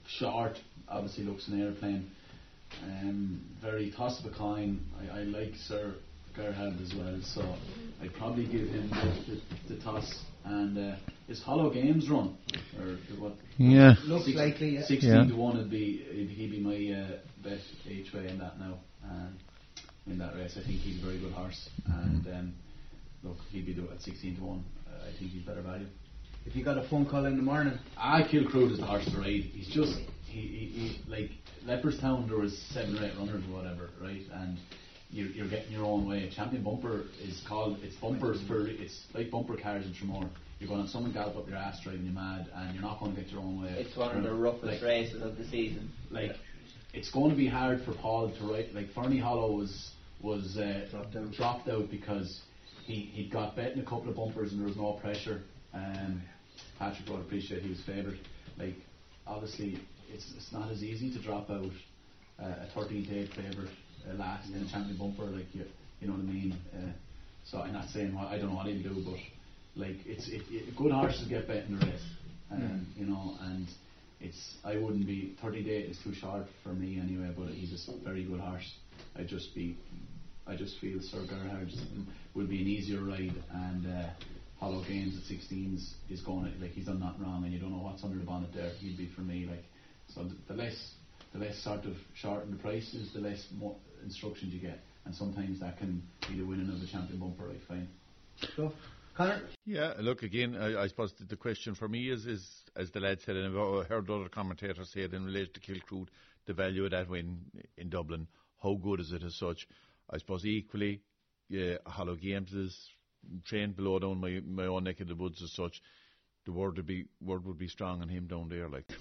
Speaker 5: short, obviously looks an airplane. Um, very toss of a coin. I, I like Sir Gerhard as well. So I'd probably give him the, the, the toss. And uh, is Hollow Games run or what?
Speaker 8: Yeah.
Speaker 1: Looks
Speaker 5: Six-
Speaker 1: likely, yeah.
Speaker 5: Sixteen
Speaker 8: Yeah.
Speaker 5: to one would be he'd he'd be my uh, bet each way in that now. And in that race, I think he's a very good horse. And um, look, he'd be do at sixteen to one. Uh, I think he's better value.
Speaker 1: If you got a phone call in the morning,
Speaker 5: I kill Crude is the horse to ride. He's just he, he, he like Leopardstown. There was seven or eight runners or whatever, right? And you're, you're getting your own way. Champion Bumper is called. It's bumpers for. It's like bumper cars in Tramore. You're going to have someone gallop up your ass driving you mad, and you're not going to get your own way.
Speaker 4: It's one of the roughest
Speaker 5: Like-
Speaker 4: races of the season.
Speaker 5: like it's going to be hard for Paul to write. Like Ferny Hollow was was uh, dropped out dropped out because he he got bet in a couple of bumpers and there was no pressure. Um, Patrick would appreciate he was favoured. Like obviously it's it's not as easy to drop out uh, a 13 to 8 favourite uh, last in a champion bumper. Like you you know what I mean. Uh, so I'm not saying what I don't know what he'll do, but like it's it, it, good horses get bet in the race, um, you know, and it's I wouldn't be 30 day is too short for me anyway, but he's a very good horse. I'd just be I just feel Sir Gerhard's will be an easier ride and uh, Hollow Games at 16s is going to, like he's done nothing wrong and you don't know what's under the bonnet there. He'd be for me like so the, the less the less sort of short shorten the prices, the less more instructions you get, and sometimes that can be the winning of the champion bumper. I find.
Speaker 1: so Connor,
Speaker 8: Yeah, look again. I, I suppose the, the question for me is, is as the lad said, and I've heard other commentators say it in relation to Kilcruit, the value of that win in Dublin. How good is it as such? I suppose equally, yeah, Hollow Games is trained below down my my own neck of the woods as such. The word would be word would be strong on him down there, like.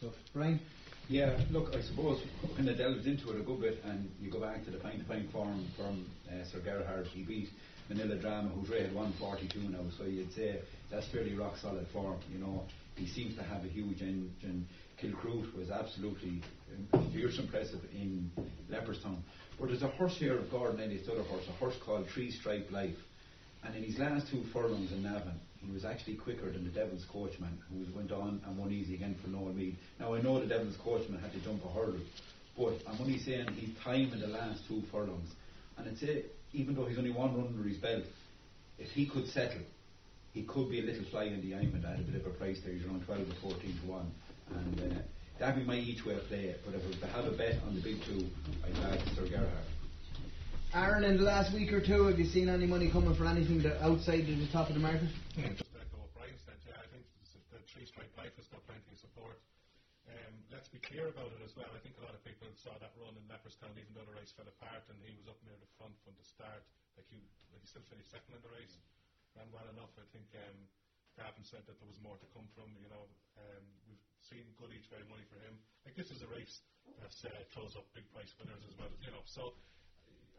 Speaker 1: so Brian,
Speaker 2: Yeah, look, I suppose when I delved into it a good bit, and you go back to the pint to pint form from uh, Sir Gerhard, he beat Minella Drama, who's rated 142 now, so you'd say that's fairly rock solid form. You know, he seems to have a huge engine. Kilcruit was absolutely um, fierce impressive in Leopardstown. But there's a horse here of Gordon Elliott's other horse, a horse called Three Stripe Life. And in his last two furlongs in Navan, he was actually quicker than the Devil's Coachman, who went on and won easy again for Noel Meade. Now I know the Devil's Coachman had to jump a hurdle, but I'm only saying his time in the last two furlongs. And I'd say, even though he's only one run under his belt, if he could settle, he could be a little fly in the ointment at a bit of a price there. He's around 12 or 14 to 1. And uh, that'd be my each way play. But if I have a bet on the big two, I'd back Sir Gerhard.
Speaker 1: Aaron, in the last week or two, have you seen any money coming for anything that outside of the top of the market?
Speaker 7: Yeah, just to echo what Brian said, yeah, I think the, the Three Stripe Life has got plenty of support. Um, let's be clear about it as well. I think a lot of people saw that run in Leopardstown, even though the race fell apart and he was up near the front from the start. Like he, like he still finished second in the race, ran well enough. I think um, Gavin said that there was more to come from. You know, um, we've seen good each way money for him. Like this is a race that uh, throws up big price winners as well. You know, so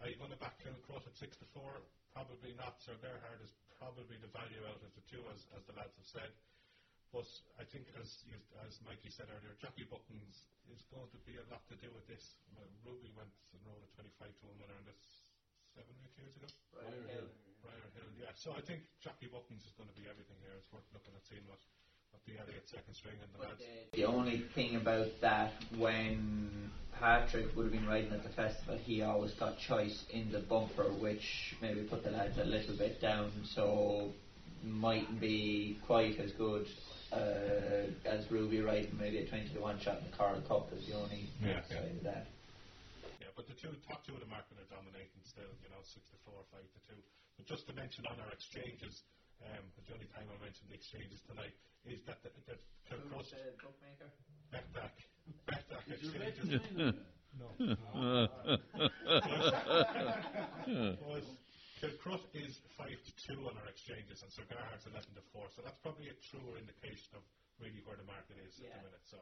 Speaker 7: are you going to back Kilcruit at six to four? Probably not. Sir Gerhard is probably the value out of the two, as, as the lads have said. But I think, as you, as Mikey said earlier, Jockey Buckings is going to be a lot to do with this. Ruby went and rode a 25 to 1 winner in this seven, eight years ago.
Speaker 4: Briar Hill.
Speaker 7: Briar Hill, yeah. So I think Jockey Buckings is going to be everything here. It's worth looking at seeing what, what the Elliott second string and the
Speaker 4: But
Speaker 7: lads.
Speaker 4: the, the only thing about that, when Patrick would have been riding at the festival, he always got choice in the bumper, which maybe put the lads a little bit down. So mightn't be quite as good uh, as Ruby riding maybe a 20 to 1 shot in the Coral Cup is the only
Speaker 7: Yeah,
Speaker 4: side of that.
Speaker 7: Yeah, but the two top two of the market are dominating still, you know, six to four, five to two. But just to mention on our exchanges, um, the only time I mentioned the exchanges tonight is that the, that Kilcruit
Speaker 4: bookmaker?
Speaker 7: Betdaq Betdaq exchanges. no. was Kilcruit is five to two on our exchanges, and Sir Gerhard's eleven to four. So that's probably a truer indication of really where the market is at the minute. So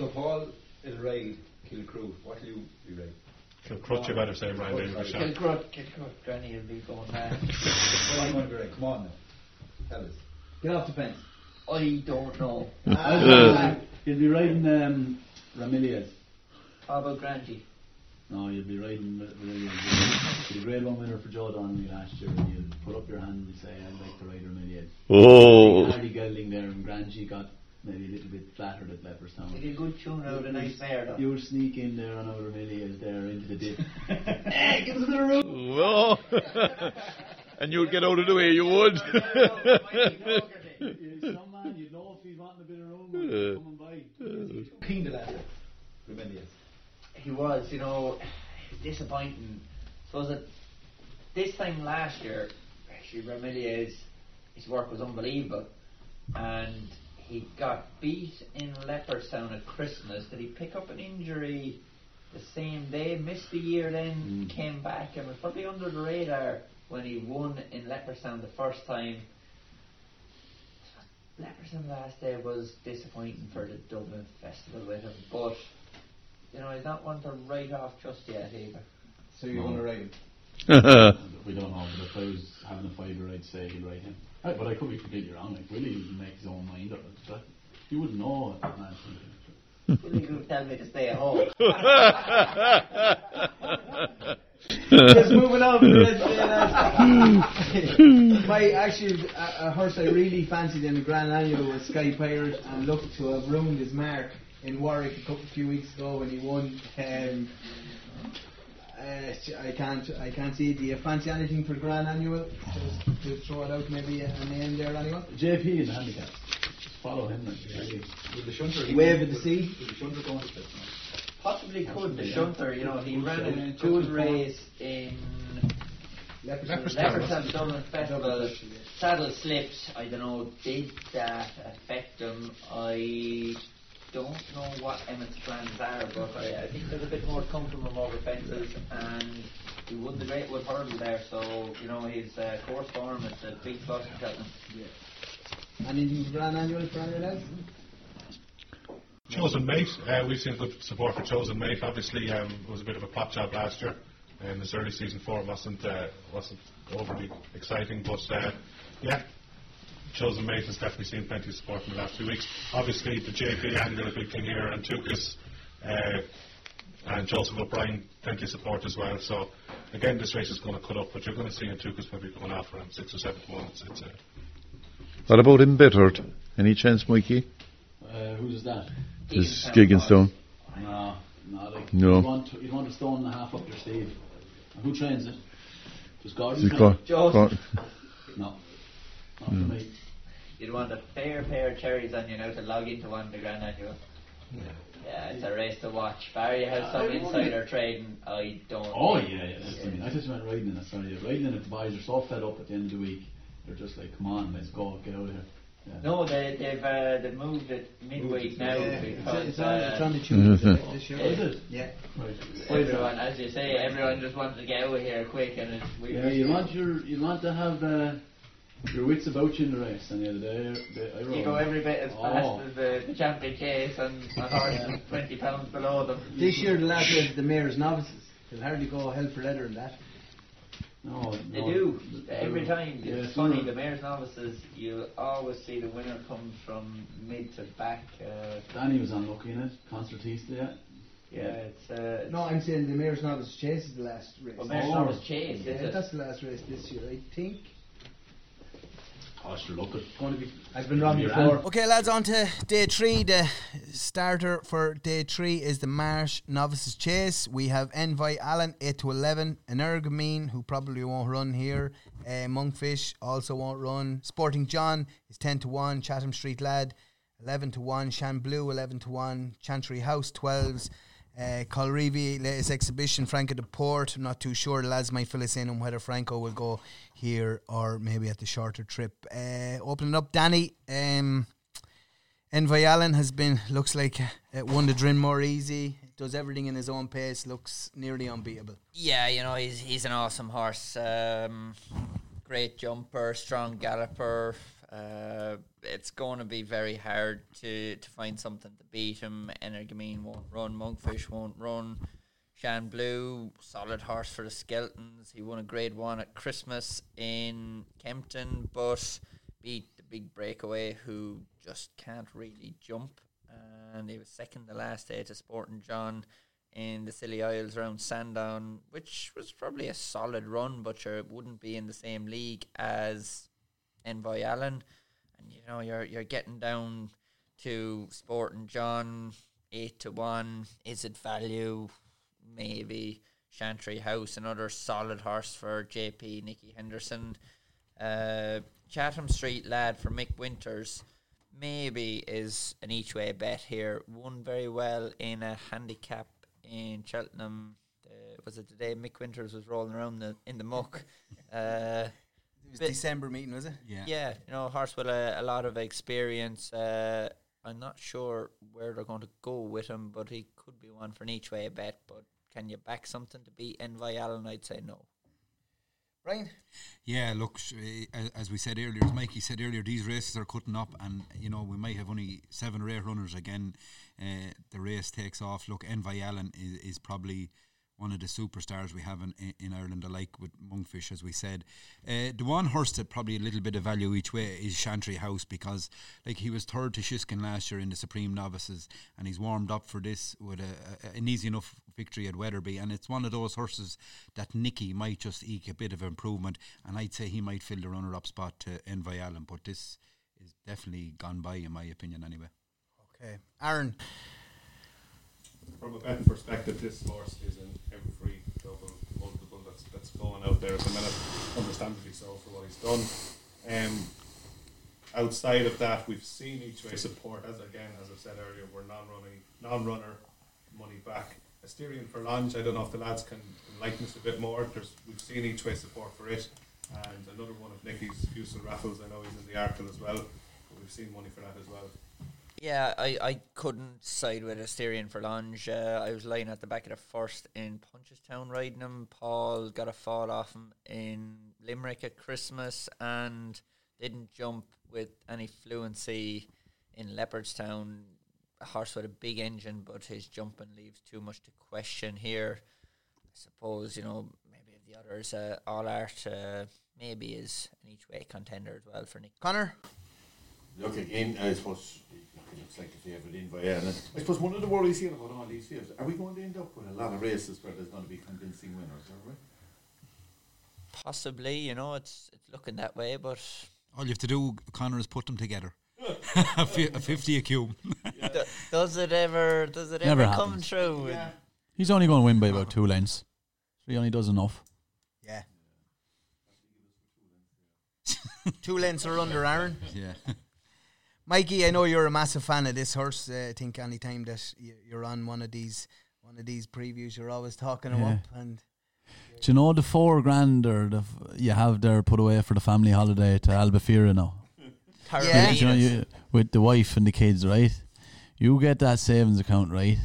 Speaker 2: So Paul will ride Kilcruit. What will you be ride?
Speaker 7: Kilcruit, you better say Brian Daly for sure.
Speaker 4: Kilcruit, Kilcruit, Granny will be going mad.
Speaker 2: What are you going to be ride? Come on now. Tell us.
Speaker 1: Get off the fence.
Speaker 4: I don't know.
Speaker 5: You'll be riding um, Ramillies.
Speaker 4: How about Grangee?
Speaker 5: No, you'd be riding Ramillies. You'll be grade one winner for Joe Donnelly last year, and you'd put up your hand and say, I'd like to ride Ramillies.
Speaker 8: Oh.
Speaker 5: Hardy Gelding there, and Grangee got maybe a little bit flattered at Leopardstown.
Speaker 4: Did a good tune out, a nice mare though.
Speaker 5: You would sneak in there on our Hills there into the dip. hey, give us a bit of room.
Speaker 8: Whoa. and you would get out of the way, you would.
Speaker 5: Some man, you'd know if he's wanting a bit of room when he's coming by.
Speaker 6: Keen to that. Remedios.
Speaker 4: He was, you know, disappointing. Suppose that this time last year, actually, Ramillies, his work was unbelievable, and he got beat in Leopardstown at Christmas. Did he pick up an injury the same day? Missed the year, then hmm. came back, and was probably under the radar when he won in Leopardstown the first time. Leopardstown last day was disappointing for the Dublin Festival with him, but you know he's not one to write off just yet either.
Speaker 6: So you want to ride him?
Speaker 5: We don't know, but if I was having a fiver, I'd say he'd write him. Uh, But I could be completely wrong. Like, Willie would make his own mind up. But you wouldn't know that man.
Speaker 4: Willie would tell me to stay at home.
Speaker 6: Just moving on to the rest of. My actually a, a horse I really fancied in the Grand Annual was Sky Pirate and looked to have ruined his mark in Warwick a couple few weeks ago when he won. Um, uh, I can't I can't see. Do you fancy anything for Grand Annual? Just to throw it out, maybe a, a name there, anyone?
Speaker 5: JP in the handicap. Just follow him. Like, really.
Speaker 6: With the shunter, Wave of the Sea.
Speaker 5: With the shunter going to fit,
Speaker 4: Possibly could the shunter, you know, he ran a good race in Leopardstown Dublin Festival. Saddle slipped. I don't know. Did that affect him? I don't know what Emmett's plans are, but I, I think there's a bit more to come from him over fences, and he won the Greatwood Hurdle there. So you know his uh, course form is a big plus for Cheltenham.
Speaker 6: Anything for Grand Annual for any lads?
Speaker 7: Chosen Mate, uh, we've seen good support for Chosen Mate. Obviously, um, it was a bit of a pop job last year, and this early season form wasn't uh, wasn't overly exciting. But uh, yeah, Chosen Mate has definitely seen plenty of support in the last few weeks. Obviously, the JP angle, a big thing here, and Tukas uh, and Joseph O'Brien, plenty of support as well. So again, this race is going to cut up, but you're going to see in Tukas probably going off around six or seven to one. It's, it's uh,
Speaker 8: what about Embittered? Any chance, Mikey?
Speaker 5: Uh, who does that?
Speaker 8: This Gigginstone.
Speaker 5: No, no. Like,
Speaker 8: No.
Speaker 5: You'd want, you'd want a stone and a half up your sleeve. And who trains it? Does Gordon
Speaker 8: Is it
Speaker 5: train
Speaker 8: Gor-
Speaker 4: Joseph.
Speaker 8: Gor-
Speaker 5: No. Not
Speaker 8: Hmm.
Speaker 5: for me.
Speaker 4: You'd want a fair pair of cherries on you now to log into one of the Grand Annual. Yeah, it's a race to watch. Barry has some
Speaker 5: I
Speaker 4: insider trading. I don't.
Speaker 5: Oh yeah, yeah. That's what I mean. I just went riding in it. Sorry, riding in it. The boys are so fed up at the end of the week. They're just like, come on, let's go, get out of here. Yeah.
Speaker 4: No, they, they've uh, they've moved it midweek now
Speaker 6: Yeah, it's,
Speaker 4: because
Speaker 6: it's, on, it's
Speaker 4: uh,
Speaker 6: on the Tuesday this year.
Speaker 5: Is it?
Speaker 6: Yeah.
Speaker 5: Right.
Speaker 4: everyone, as you say, everyone just wanted to get out of here quick, and it's we.
Speaker 5: Yeah, you want your, you want to have uh, your wits about you in the race. And the other day, they, I rode.
Speaker 4: You go every bit as fast
Speaker 5: Oh.
Speaker 4: as the, the champion chase and a horse is twenty pounds below them.
Speaker 6: This year, the last race, the mayor's novices. They'll hardly go hell for leather in that.
Speaker 5: No,
Speaker 4: They
Speaker 5: no,
Speaker 4: do
Speaker 5: they-
Speaker 4: every time.
Speaker 5: Yeah,
Speaker 4: It's funny.
Speaker 5: are-
Speaker 4: The mayor's novices, you always see the winner come from mid to back. Uh,
Speaker 5: Danny was unlucky in it. Concertista, yeah.
Speaker 4: yeah, it's uh,
Speaker 6: No, I'm saying the mayor's novice chase is the last race.
Speaker 4: well, mayor's
Speaker 5: Oh.
Speaker 4: novice chase.
Speaker 6: yeah,
Speaker 4: is it?
Speaker 6: that's the last race this year, I think.
Speaker 5: Oh, sure, look, it's
Speaker 6: Going to be. I've been wrong before.
Speaker 1: Okay, lads, on to day three. The starter for day three is the Marsh Novices Chase. We have Envoy Allen, 8 to 11. Energumene, who probably won't run here. Uh, Monkfish also won't run. Sporting John is 10 to 1. Chatham Street Lad, 11 to 1. Shan Blue, 11 to 1. Chantry House, 12s. Uh, Colreevy, latest exhibition, Franco de Port. I'm not too sure. The lads might fill us in on whether Franco will go here or maybe at the shorter trip. Uh, opening up, Danny. Um, Envoy Allen has been, looks like, uh, won the Drinmore easy. Does everything in his own pace. Looks nearly unbeatable.
Speaker 4: Yeah, you know he's he's an awesome horse. Um, great jumper, strong galloper. Uh, it's going to be very hard to, to find something to beat him. Energumene won't run. Monkfish won't run. Shan Blue, solid horse for the Skeltons. He won a Grade One at Christmas in Kempton, but beat the big breakaway who just can't really jump. And he was second the last day to Sporting John in the Scilly Isles around Sandown, which was probably a solid run, but sure it wouldn't be in the same league as Envoy Allen. And you know, you're you're getting down to Sporting John, eight to one. Is it value? Maybe. Chantry House, another solid horse for JP Nicky Henderson. Uh, Chatham Street lad for Mick Winters maybe is an each way bet here. Won very well in a handicap in Cheltenham. Uh, was it the day Mick Winters was rolling around the, in the muck? Uh,
Speaker 1: was
Speaker 4: Bit-
Speaker 1: December meeting, was it?
Speaker 2: Yeah.
Speaker 4: yeah, you know, horse with a, a lot of experience. Uh, I'm not sure where they're going to go with him, but he could be one for an each way bet. But can you back something to beat Envoy Allen? I'd say no.
Speaker 1: Brian?
Speaker 2: Yeah, look, sh- eh, as we said earlier, as Mikey said earlier, these races are cutting up, and you know we might have only seven or eight runners again. Uh, the race takes off. Look, Envoy Allen is, is probably one of the superstars we have in, in- Ireland, alike with Monkfish, as we said. Uh, the one horse that probably a little bit of value each way is Chantry House because, like, he was third to Shishkin last year in the Supreme Novices, and he's warmed up for this with a, a, an easy enough victory at Wetherby, and it's one of those horses that Nicky might just eke a bit of improvement, and I'd say he might fill the runner-up spot to Envoy Allen, but this is definitely gone by, in my opinion, anyway.
Speaker 1: Okay. Aaron?
Speaker 7: From a betting perspective, this horse is in every double multiple that's that's going out there at the minute, understandably so for what he's done. Um, outside of that, we've seen each way support. As again, as I said earlier, we're non-running, non-runner, money back. Asterion Forlonge. I don't know if the lads can enlighten us a bit more. There's, we've seen each way support for it, and another one of Nicky's Fusil Raffles. I know he's in the article as well, but we've seen money for that as well.
Speaker 4: Yeah, I, I couldn't side with Asterion Forlonge. Uh, I was lying at the back of the first in Punchestown riding him. Paul got a fall off him in Limerick at Christmas and didn't jump with any fluency in Leopardstown. A horse with a big engine, but his jumping leaves too much to question here. I suppose, you know, maybe the others, uh, Allart, uh, maybe is an each way contender as well for Nick.
Speaker 1: Connor?
Speaker 3: Look again, I suppose it looks like a favourite in Vienna. I suppose one of the worries here about all these fields, are we going to end up with a lot of races where there's going to be convincing winners, are we?
Speaker 4: Possibly, you know, it's it's looking that way, but
Speaker 2: All you have to do, Connor, is put them together. a, fi- a 50 a cube.
Speaker 4: D- does it ever does it
Speaker 5: Never
Speaker 4: ever come
Speaker 5: happens.
Speaker 4: true?
Speaker 5: He's only going to win by about two lengths. So he only does enough.
Speaker 1: Yeah. Two lengths are under Aaron.
Speaker 2: yeah.
Speaker 1: Mikey, I know you're a massive fan of this horse. Uh, I think any time that you're on one of these one of these previews, you're always talking him
Speaker 5: Yeah.
Speaker 1: up. And
Speaker 5: Do you know the four grand or the f- you have there put away for the family holiday to Albufeira now?
Speaker 1: Yeah.
Speaker 5: You know, you, with the wife and the kids, right? You get that savings account, right?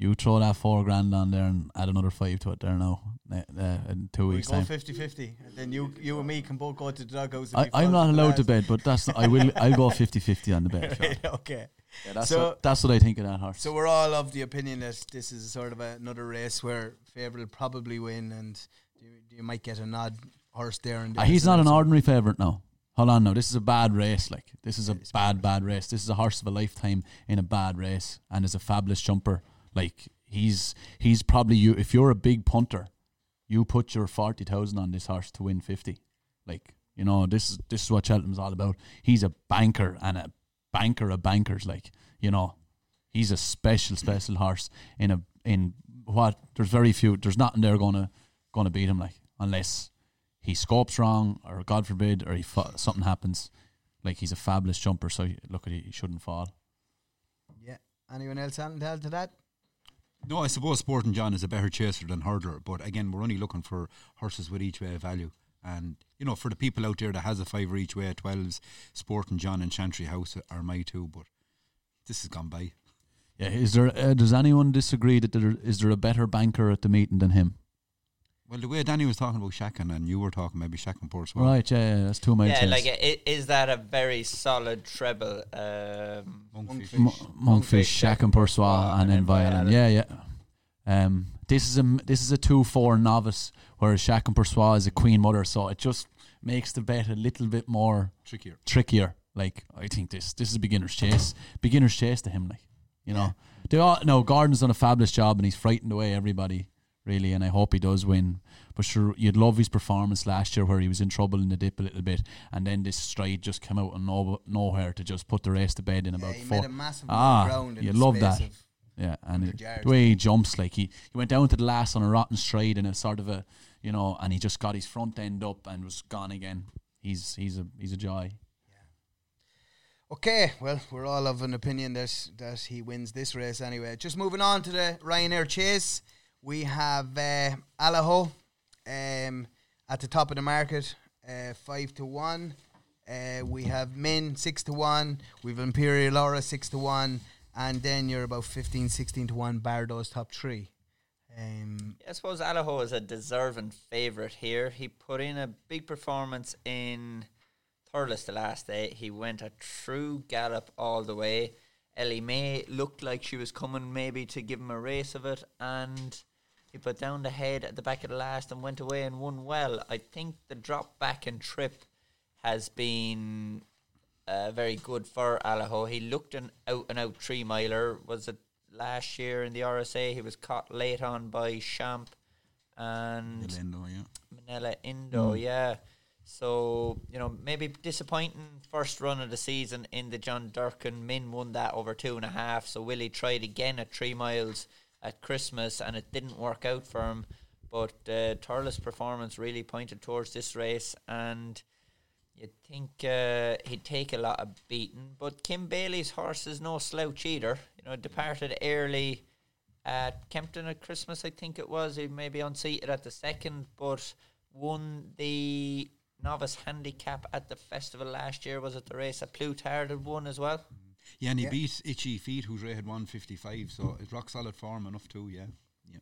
Speaker 5: You throw that four grand on there and add another five to it there now ne- uh, in two
Speaker 1: we
Speaker 5: weeks'
Speaker 1: go
Speaker 5: time.
Speaker 1: 50-50. And then you you and me can both go to the doghouse. and
Speaker 5: I, I'm not allowed to
Speaker 1: lads.
Speaker 5: bet, but that's not, I will. I'll go 50-50 on the bet. sure.
Speaker 1: Right, okay.
Speaker 5: Yeah, that's
Speaker 1: So-
Speaker 5: what, that's what I think of that horse.
Speaker 1: So we're all of the opinion that this is sort of a, another race where favourite will probably win, and you, you might get a nod horse there. And
Speaker 5: Ah, he's not an ordinary favourite now. Hold on now. This is a bad race. Like this is a bad, bad race. This is a horse of a lifetime in a bad race, and is a fabulous jumper. Like he's he's probably you. If you're a big punter, you put your forty thousand on this horse to win fifty. Like you know, this is this is what Cheltenham's all about. He's a banker and a banker of bankers. Like you know, he's a special, special horse in a in what there's very few. There's nothing there gonna gonna beat him. Like unless he scopes wrong, or God forbid, or he fa- something happens. Like he's a fabulous jumper, so look at he, he shouldn't fall.
Speaker 1: Yeah. Anyone else add to that?
Speaker 2: No, I suppose Sporting John is a better chaser than hurdler, but again, we're only looking for horses with each way value. And you know, for the people out there that has a fiver each way, twelves, Sporting John and Chantry House are my two. But this has gone by.
Speaker 5: Yeah, is there? Uh, does anyone disagree that there is there a better banker at the meeting than him?
Speaker 2: Well, the way Danny was talking about Shacken and you were talking maybe Shacken Port well.
Speaker 5: Right, yeah, yeah, that's two miles.
Speaker 4: Yeah, like i- is that a very solid treble? Um,
Speaker 2: Monkfish.
Speaker 5: M- Monkfish, Chacun Pour Soi, and then
Speaker 4: Violin.
Speaker 5: Violin. Yeah, yeah. Um, this is a m- this is a two four novice, whereas Chacun Pour Soi is a queen mother, so it just makes the bet a little bit more
Speaker 2: Trickier.
Speaker 5: trickier. Like I think this this is a beginner's chase, beginner's chase to him. Like you know, they all no Gordon's done a fabulous job and he's frightened away everybody really, and I hope he does win. But sure, you'd love his performance last year where he was in trouble in the dip a little bit, and then this stride just came out of no, nowhere to just put the race to bed in about
Speaker 1: he
Speaker 5: four.
Speaker 1: made a massive
Speaker 5: ah, you'd love that. Yeah, and it, the way he jumps, like he, he went down to the last on a rotten stride and a sort of a, you know, and he just got his front end up and was gone again. He's he's a he's a joy.
Speaker 1: Okay, well, we're all of an opinion that that he wins this race anyway. Just moving on to the Ryanair Chase, we have uh, Allaho um, at the top of the market, uh, five to one. Uh, we have Min six to one. We've Imperial Aura six to one, and then you're about 15, 16 to one. Bar those top three. Um,
Speaker 4: I suppose Allaho is a deserving favourite here. He put in a big performance in Thurles the last day. He went a true gallop all the way. Elimay looked like she was coming maybe to give him a race of it, and he put down the head at the back of the last and went away and won well. I think the drop back and trip has been uh, very good for Allaho. He looked an out and out three miler. Was it last year in the RSA? He was caught late on by Champ and
Speaker 2: Orlando, yeah.
Speaker 4: Minella Indo, yeah. So, you know, maybe disappointing first run of the season in the John Durkin. Min won that over two and a half. So Willie tried again at three miles at Christmas and it didn't work out for him. But uh, Thurles' performance really pointed towards this race and you'd think uh, he'd take a lot of beating. But Kim Bailey's horse is no slouch either. You know, departed early at Kempton at Christmas, I think it was. He maybe unseated at the second, but won the novice handicap at the festival last year. Was it the race that Plutard had won as well?
Speaker 2: Yeah, and he
Speaker 1: Yeah.
Speaker 2: beat Itchy Feet, who's rated 155, so it's rock solid form enough too, yeah. yeah.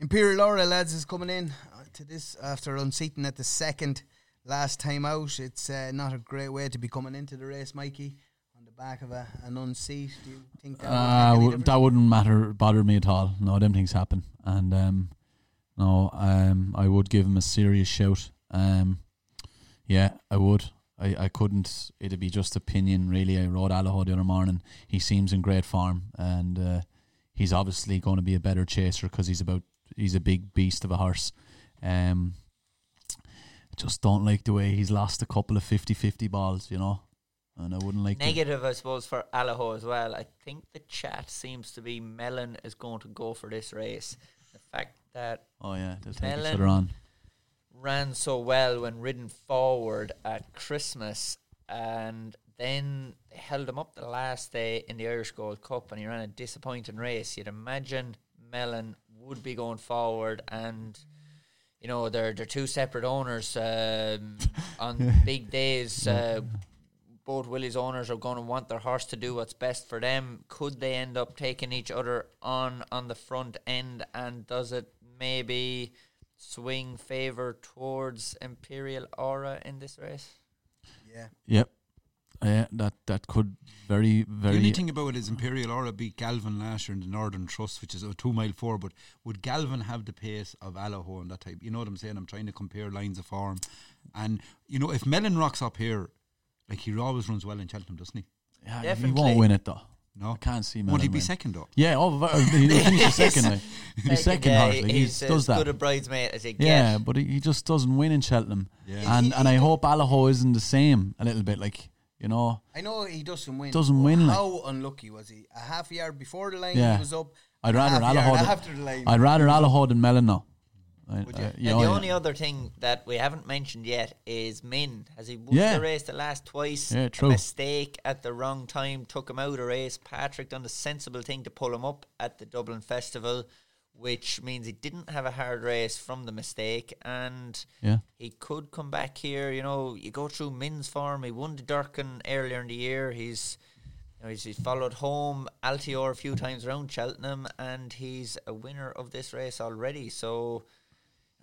Speaker 1: Imperial Aura, lads, is coming in uh, to this after unseating at the second last time out. It's uh, not a great way to be coming into the race, Mikey, on the back of a, an unseat. Do you think that, would make
Speaker 5: Uh,
Speaker 1: any
Speaker 5: w-
Speaker 1: difference?
Speaker 5: that wouldn't matter, bother me at all. No, them things happen, and um, no, um, I would give him a serious shout. Um, yeah, I would. I, I couldn't. It'd be just opinion, really. I rode Allaho the other morning. He seems in great form, and uh, he's obviously going to be a better chaser because he's about he's a big beast of a horse. Um, just don't like the way he's lost a couple of 50-50 balls, you know. And I wouldn't like to-
Speaker 4: Negative, I suppose, for Allaho as well. I think the chat seems to be Melon is going to go for this race. The fact that
Speaker 5: Oh yeah, they'll take each other on.
Speaker 4: Ran so well when ridden forward at Christmas, and then they held him up the last day in the Irish Gold Cup, and he ran a disappointing race. You'd imagine Melon would be going forward, and you know they're they're two separate owners um, on big days. Uh, both Willie's owners are going to want their horse to do what's best for them. Could they end up taking each other on on the front end, and does it maybe? Swing favor towards Imperial Aura in this race?
Speaker 1: Yeah.
Speaker 5: Yep. Yeah, that that could very very.
Speaker 2: The only thing about it is Imperial Aura beat Galvin last year in the Northern Trust, which is a two mile four. But would Galvin have the pace of Allaho and that type? You know what I'm saying? I'm trying to compare lines of form, and you know if Melon rocks up here, like he always runs well in Cheltenham, doesn't he?
Speaker 5: yeah, he won't win it though.
Speaker 2: No,
Speaker 5: I can't see.
Speaker 2: Won't he be second though?
Speaker 5: Yeah, oh, he'll finish the second. Like. He'll second
Speaker 4: yeah,
Speaker 5: hard.
Speaker 4: he-
Speaker 5: he does
Speaker 4: as
Speaker 5: that.
Speaker 4: good a bridesmaid as he gets.
Speaker 5: Yeah, but he, he just doesn't win in Cheltenham.
Speaker 2: Yeah.
Speaker 5: And and I hope Allaho isn't the same a little bit. Like you know,
Speaker 1: I know he doesn't win.
Speaker 5: Doesn't
Speaker 1: but
Speaker 5: win, like.
Speaker 1: How unlucky was he? A half yard before the line,
Speaker 5: Yeah.
Speaker 1: was up.
Speaker 5: I'd rather
Speaker 1: half
Speaker 5: Allaho.
Speaker 1: after the
Speaker 5: Than,
Speaker 1: line.
Speaker 5: I'd rather Allaho than Melon now. I,
Speaker 1: Would you?
Speaker 5: I-
Speaker 4: And
Speaker 5: know,
Speaker 4: the only other thing that we haven't mentioned yet is Min. Has he won
Speaker 5: Yeah.
Speaker 4: the race the last twice?
Speaker 5: Yeah,
Speaker 4: A
Speaker 5: true.
Speaker 4: mistake at the wrong time took him out of the race. Patrick done the sensible thing to pull him up at the Dublin Festival, which means he didn't have a hard race from the mistake and
Speaker 5: yeah.
Speaker 4: he could come back here. You know, you go through Min's form. He won the Durkin earlier in the year. He's you know, he's, he's followed home Altior a few times around Cheltenham, and he's a winner of this race already. So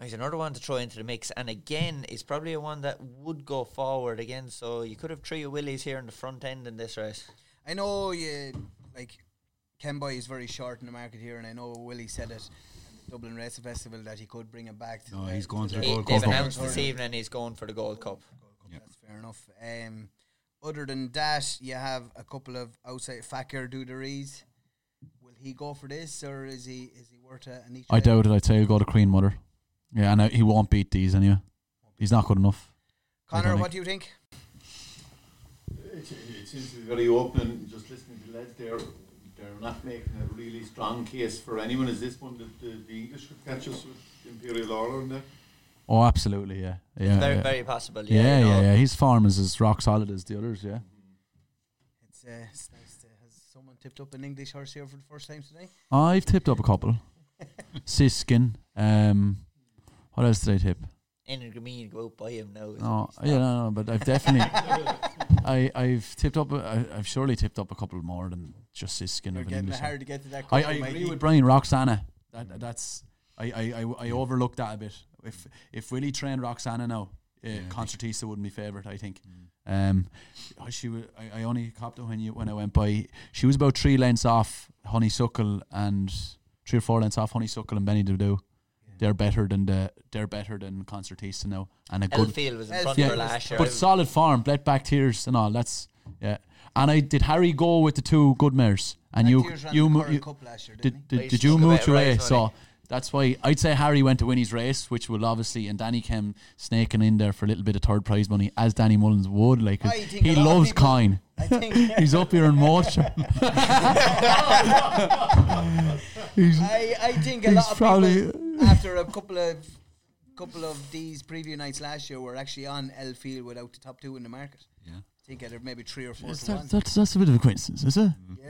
Speaker 4: he's another one to throw into the mix. And again, he's probably a one that would go forward again. So you could have three Willies here in the front end in this race.
Speaker 1: I know you like Kemboy is very short in the market here, and I know Willie said it at the Dublin Racing Festival that he could bring it back. To
Speaker 2: No,
Speaker 1: the-
Speaker 2: he's going to
Speaker 1: the
Speaker 2: the
Speaker 4: He,
Speaker 2: Gold
Speaker 4: they've announced this evening he's going for the Gold Cup.
Speaker 2: Yeah.
Speaker 1: That's fair enough. Um, other than that, you have a couple of outside Fakir D'oudairies. will he go for this, or is he is he worth a, an each?
Speaker 5: I doubt it. I'd say he'll go to Queen Mother. Yeah, I know he won't beat these anyway. He's not good enough.
Speaker 1: Connor, what do you think?
Speaker 3: It, it seems to be very open. and Just listening to the lads there, they're not making a really strong case for anyone. Is this one that the, the English could catch us with Imperial Aura and that?
Speaker 5: Oh, absolutely. Yeah, yeah,
Speaker 4: very,
Speaker 5: yeah.
Speaker 4: very possible.
Speaker 5: yeah,
Speaker 4: Yeah, you
Speaker 5: yeah,
Speaker 4: know.
Speaker 5: yeah. His form is as rock solid as the others. Yeah.
Speaker 1: It's, uh, it's nice to has someone tipped up an English horse here for the first time today.
Speaker 5: I've tipped up a couple. Shishkin. Um, what else did I tip?
Speaker 4: Energy go out by him now.
Speaker 5: No, yeah, no, no, but I've definitely, I, I've tipped up. I've surely tipped up a couple more than just Shishkin
Speaker 1: You're
Speaker 5: of an
Speaker 1: getting
Speaker 5: English.
Speaker 1: hard to get to that.
Speaker 5: I, I agree
Speaker 1: Mikey.
Speaker 5: with Brian Roksana. That, that's I, I, I, I overlooked that a bit. If if Willie trained Roksana now, uh,
Speaker 2: Yeah, I think-
Speaker 5: Concertista wouldn't be favourite. I think.
Speaker 2: Mm.
Speaker 5: Um, oh, she wa- I, I only copped her when you when I went by. She was about three lengths off Honeysuckle and three or four lengths off Honeysuckle and Benie Des Dieux. They're better than the they're better than Concertista now and a good
Speaker 4: Elfile was in front
Speaker 5: yeah,
Speaker 4: of her last year.
Speaker 5: but solid farm, bled back tears and all. That's yeah. And I did Harry go with the two good mares, and
Speaker 1: Black
Speaker 5: you
Speaker 1: Tears ran
Speaker 5: you mo- you
Speaker 1: year, didn't
Speaker 5: did did, you move
Speaker 4: bit
Speaker 5: your
Speaker 4: right,
Speaker 5: So that's why I'd say Harry went to win his race, which will obviously and Danny came snaking in there for a little bit of third prize money, as Danny Mullins would. Like 'cause
Speaker 1: I think
Speaker 5: he
Speaker 1: a lot of
Speaker 5: loves
Speaker 1: people-
Speaker 5: coin.
Speaker 1: I think
Speaker 5: He's up here in motion. he's
Speaker 1: I, I think a lot of
Speaker 5: probably-
Speaker 1: people after a couple of couple of these preview nights last year we're actually on L field without the top two in the market.
Speaker 2: Yeah.
Speaker 1: I think out of maybe three or four
Speaker 5: Is
Speaker 1: to
Speaker 5: that-
Speaker 1: one.
Speaker 5: that's that's a bit of a coincidence, is it?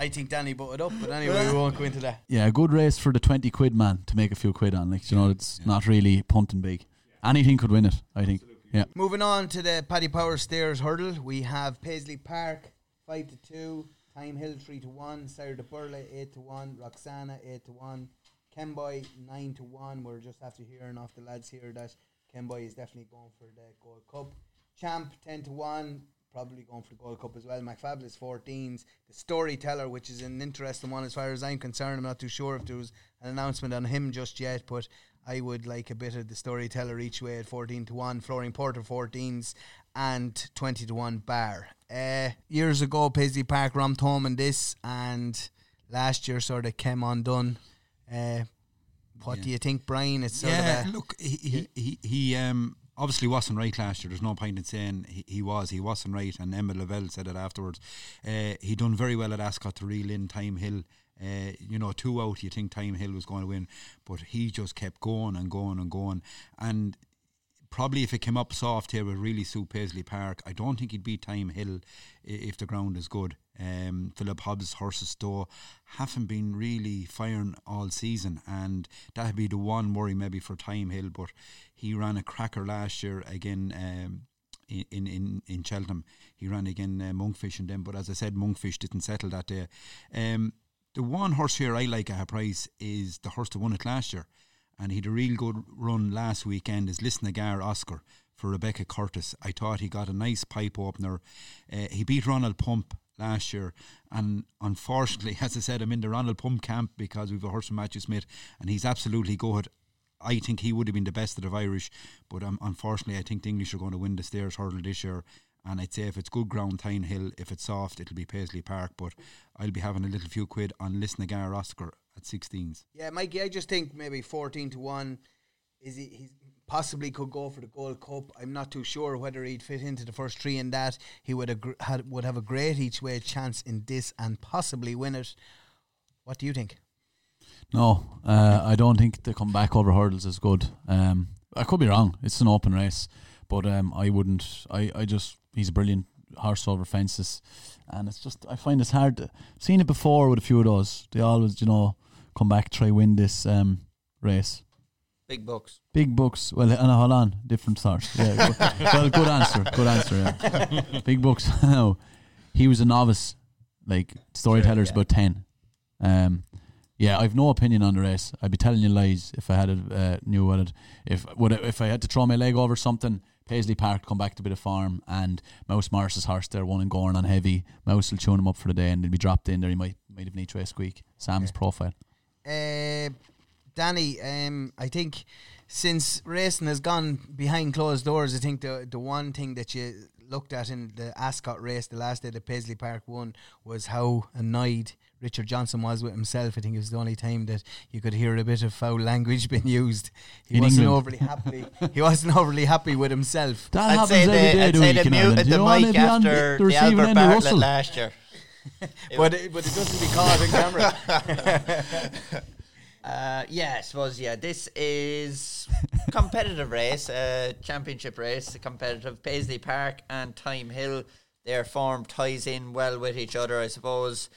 Speaker 1: I think Danny butted up, but anyway, we won't go into that.
Speaker 5: Yeah, a good race for the twenty quid man to make a few quid on. Like you know, it's
Speaker 2: Yeah.
Speaker 5: not really punting big. Anything could win it. I think. Yeah.
Speaker 1: Moving on to the Paddy Power Stayers' hurdle, we have Paisley Park five to two, Thyme Hill three to one, Sire Du Berlais eight to one, Roksana eight to one, Kemboy nine to one. We're just after hearing off the lads here that Kemboy is definitely going for the Gold Cup. Champ ten to one, probably going for the Gold Cup as well. McFabulous 14s. The Storyteller, which is an interesting one as far as I'm concerned. I'm not too sure if there was an announcement on him just yet, but I would like a bit of the Storyteller each way at 14 to 1. Flooring Porter 14s and 20 to 1 bar. Uh, years ago, Paisley Park romped home in this, and last year sort of came undone. Uh, what
Speaker 2: Yeah.
Speaker 1: do you think, Brian? It's sort
Speaker 2: yeah,
Speaker 1: of
Speaker 2: look, he, he, he, he um, obviously wasn't right last year. There's no point in saying he, he was. He wasn't right, and Emma Lavelle said it afterwards. Uh, he done very well at Ascot to reel in Thyme Hill. Uh, you know, two out, you think Thyme Hill was going to win, but he just kept going and going and going. And probably if it came up soft here, would really suit Paisley Park. I don't think he'd beat Thyme Hill if the ground is good. Um, Philip Hobbs' horses though haven't been really firing all season, and that'd be the one worry maybe for Thyme Hill. But he ran a cracker last year again. Um, in, in, in, Cheltenham, he ran again uh, Monkfish and them, but as I said, Monkfish didn't settle that day. Um, the one horse here I like at a price is the horse that won it last year, and he had a real good run last weekend. Is Lisnagar Oscar for Rebecca Curtis. I thought he got a nice pipe opener. Uh, he beat Ronald Pump last year, and unfortunately, as I said, I'm in the Ronald Pump camp because we've a horse from Matthew Smith, and he's absolutely good. I think he would have been the best of the Irish, but um, unfortunately, I think the English are going to win the Stayers' hurdle this year. And I'd say if it's good ground, Thyme Hill. If it's soft, it'll be Paisley Park. But I'll be having a little few quid on Lisnagar Oscar at 16s.
Speaker 1: Yeah, Mikey, I just think maybe 14 to 1 is he he's possibly could go for the Gold Cup. I'm not too sure whether he'd fit into the first three in that. He would have had would have a great each way chance in this and possibly win it. What do you think?
Speaker 5: No, uh, I don't think the comeback over hurdles is good. Um, I could be wrong. It's an open race, but um, I wouldn't. I, I just he's a brilliant horse over fences, and it's just I find it's hard. To, seen it before with a few of those. They always, you know, come back try win this um, race.
Speaker 4: Big books.
Speaker 5: Big books. Well, and hold on, different stars. Yeah, well, good answer. Good answer. Yeah. Big books. no, he was a novice. Like storytellers
Speaker 4: yeah.
Speaker 5: about ten. Um, yeah, I've no opinion on the race. I'd be telling you lies if I had a, uh, knew what it. If would it, if I had to throw my leg over something, Paisley Park come back to a bit of farm and Mouse Morris's horse there, one and going on heavy. Mouse will tune him up for the day and he'll be dropped in there. He might might have need to squeak. Sam's profile.
Speaker 1: Uh, Danny, um, I think since racing has gone behind closed doors, I think the the one thing that you looked at in the Ascot race, the last day that Paisley Park won, was how annoyed Richard Johnson was with himself. I think it was the only time that you could hear a bit of foul language being used. He
Speaker 5: In
Speaker 1: wasn't
Speaker 5: England.
Speaker 1: overly happy. he wasn't overly happy with himself.
Speaker 5: That
Speaker 4: I'd
Speaker 5: happens
Speaker 4: say
Speaker 5: every
Speaker 4: they,
Speaker 5: day
Speaker 4: I'd
Speaker 5: to
Speaker 4: say
Speaker 5: week
Speaker 4: they
Speaker 5: in Ireland.
Speaker 4: muted
Speaker 5: You
Speaker 4: the mic
Speaker 5: they'd be on
Speaker 4: after
Speaker 5: the
Speaker 4: the, Albert
Speaker 5: end
Speaker 4: Bartlett
Speaker 5: Russell.
Speaker 4: last year.
Speaker 1: But it, but it doesn't be caught on camera.
Speaker 4: Uh, yeah, I suppose yeah. This is competitive race, uh, championship race, competitive. Paisley Park and Thyme Hill, their form ties in well with each other, I suppose.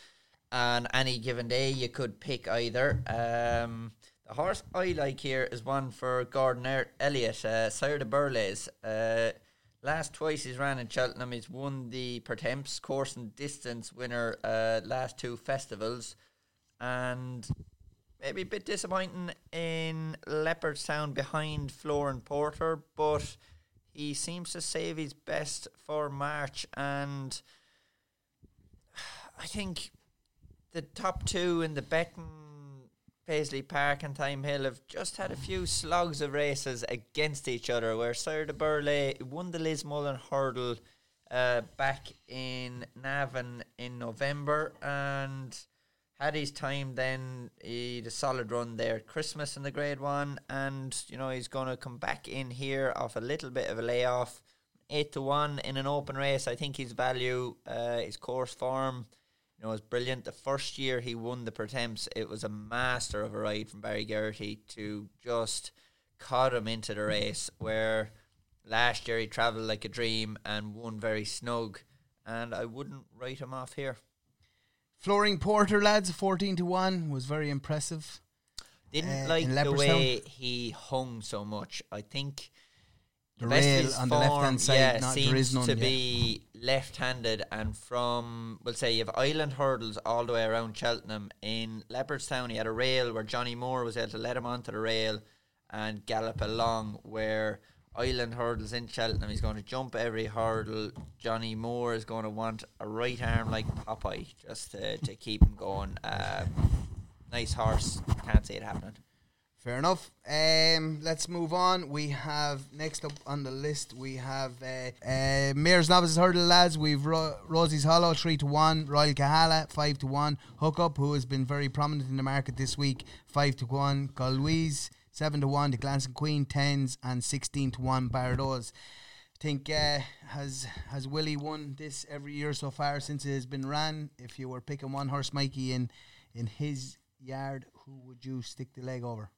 Speaker 4: And any given day, you could pick either. Um, the horse I like here is one for Gordon er- Elliott, uh, Sire Du Berlais. Uh, last twice he's ran in Cheltenham, he's won the Pertemps course and distance winner uh, last two festivals, and maybe a bit disappointing in Leopardstown behind Flooring Porter, but he seems to save his best for March, and I think the top two in the betting, Paisley Park and Thyme Hill, have just had a few slogs of races against each other. Where Sire Du Berlais won the Lismullen hurdle uh, back in Navan in November, and had his time then he had a solid run there at Christmas in the grade one and you know he's gonna come back in here off a little bit of a layoff. Eight to one in an open race. I think his value, uh, his course form, you know, is brilliant. The first year he won the Pertemps, it was a master of a ride from Barry Geraghty to just caught him into the race where last year he travelled like a dream and won very snug and I wouldn't write him off here.
Speaker 1: Flooring Porter, lads, 14 to 1 was very impressive.
Speaker 4: Didn't
Speaker 1: Uh,
Speaker 4: like the way he hung so much. I think
Speaker 1: The
Speaker 4: of
Speaker 1: rail on the left-hand side,
Speaker 4: yeah,
Speaker 1: not-
Speaker 4: seems
Speaker 1: there is none,
Speaker 4: to
Speaker 1: yeah.
Speaker 4: be left-handed, and from we'll say you have island hurdles all the way around Cheltenham. In Leopardstown, he had a rail where Johnny Moore was able to let him onto the rail and gallop along. Where island hurdles in Cheltenham, he's going to jump every hurdle. Johnny Moore is going to want a right arm like Popeye just to, to keep him going. Um, nice horse, can't see it happening.
Speaker 1: Fair enough. Um, let's move on. We have next up on the list. We have uh, uh, Mayor's Novices Hurdle lads. We've Ro- Roseys Hollow three to one. Royal Kahala five to one. Hookup, who has been very prominent in the market this week, five to one. Galway's seven to one. The Glancing Queen tens and sixteen to one. Bardos. I think uh, has has Willie won this every year so far since it has been ran. If you were picking one horse, Mikey in in his yard, who would you stick the leg over?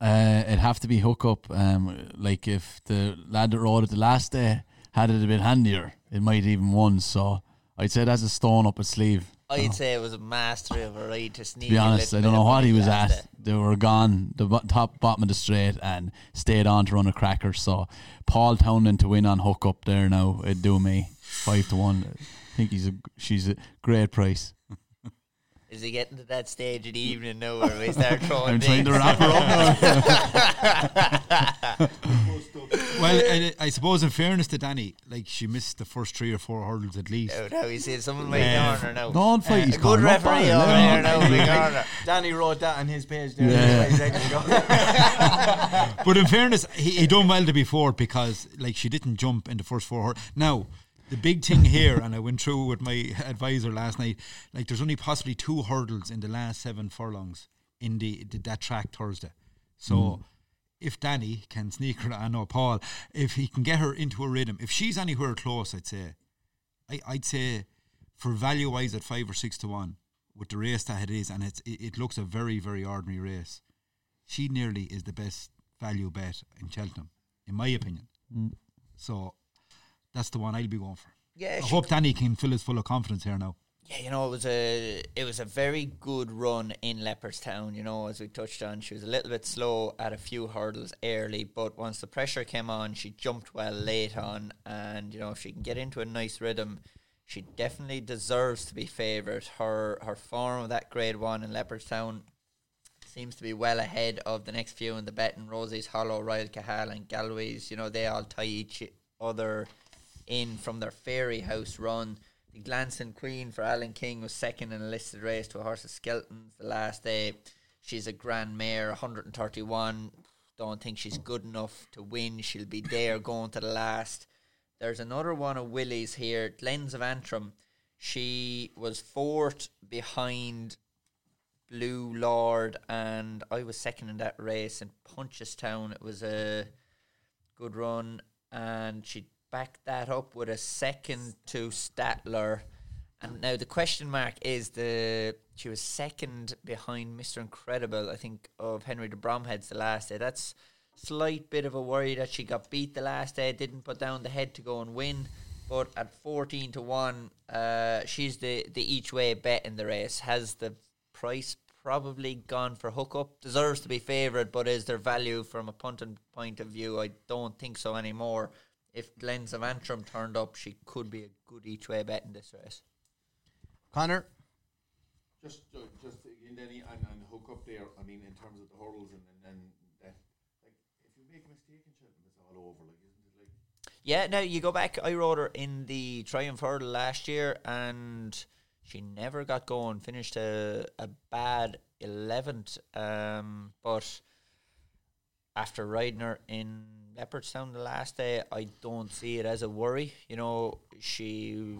Speaker 5: Uh, it'd have to be hook up. Um, like if the lad that rode it the last day had it a bit handier, it might even won. So I'd say that's a stone up his sleeve.
Speaker 4: I'd say it was a mastery of a ride to sneak.
Speaker 5: To be honest, I don't know what he was at.
Speaker 4: day.
Speaker 5: They were gone the bo- top bottom of the straight and stayed on to run a cracker. So Paul Townend to win on hook up there now it'd do me five to one. I think he's a she's a great price.
Speaker 4: Is he getting to that stage in the evening now where we start throwing
Speaker 5: I'm trying to
Speaker 4: names?
Speaker 5: wrap her up.
Speaker 2: Well, I, I suppose in fairness to Danny, like she missed the first three or four hurdles at least.
Speaker 4: Oh, now you see someone might
Speaker 2: Yeah.
Speaker 4: corner now.
Speaker 5: Go on, fight.
Speaker 4: a
Speaker 5: He's
Speaker 4: good
Speaker 5: calling up
Speaker 4: referee
Speaker 5: Byron,
Speaker 4: over
Speaker 5: let him
Speaker 4: here
Speaker 5: on.
Speaker 4: now. We corner.
Speaker 1: Danny wrote that on his page there.
Speaker 5: Yeah.
Speaker 1: 20 seconds ago.
Speaker 2: But in fairness, he, he done well to be fourth because like she didn't jump in the first four. hur- Now, the big thing here, and I went through with my advisor last night. Like, there's only possibly two hurdles in the last seven furlongs in the, the that track Thursday. So. Hmm. If Danny can sneak her, I know Paul. If he can get her into a rhythm, if she's anywhere close, I'd say, I, I'd say, for value wise at five or six to one, with the race that it is, and it's it, it looks a very very ordinary race she nearly is the best value bet in Cheltenham, in my opinion. Hmm. So that's the one I'll be going for.
Speaker 4: Yeah,
Speaker 2: I hope Danny can fill us full of confidence here now.
Speaker 4: Yeah, you know, it was a it was a very good run in Leopardstown. You know, as we touched on, she was a little bit slow at a few hurdles early, but once the pressure came on, she jumped well late on, and you know, if she can get into a nice rhythm, she definitely deserves to be favoured. Her her form of that Grade One in Leopardstown seems to be well ahead of the next few in the betting. Roseys Hollow, Royal Kahala, and Galway's. You know, they all tie each other in from their Fairyhouse run. The Glancing Queen for Alan King was second in a listed race to a horse of Skelton's the last day. She's a grand mare, 131. Don't think she's good enough to win. She'll be there going to the last. There's another one of Willie's here, Glens of Antrim. She was fourth behind Blue Lord, and I was second in that race in Punchestown. It was a good run, and she backed that up with a second to Stattler. And now the question mark is the she was second behind Mr. Incredible, I think, of Henry de Bromheads the last day. That's slight bit of a worry that she got beat the last day, didn't put down the head to go and win. But at fourteen to one, uh, she's the, the each way bet in the race. Has the price probably gone for hookup? Deserves to be favoured, but is there value from a punting point of view? I don't think so anymore. If Glens of Antrim turned up, she could be a good each way bet in this race.
Speaker 1: Connor,
Speaker 3: Just, uh, just in any and, and hook up there. I mean, in terms of the hurdles and and, and that, like, if you make a mistake in Cheltenham, it's all over. Like, isn't it? Like,
Speaker 4: Yeah, now you go back. I rode her in the Triumph Hurdle last year, and she never got going. Finished a a bad eleventh. Um, but after riding her in Leopardstown the last day, I don't see it as a worry. You know, she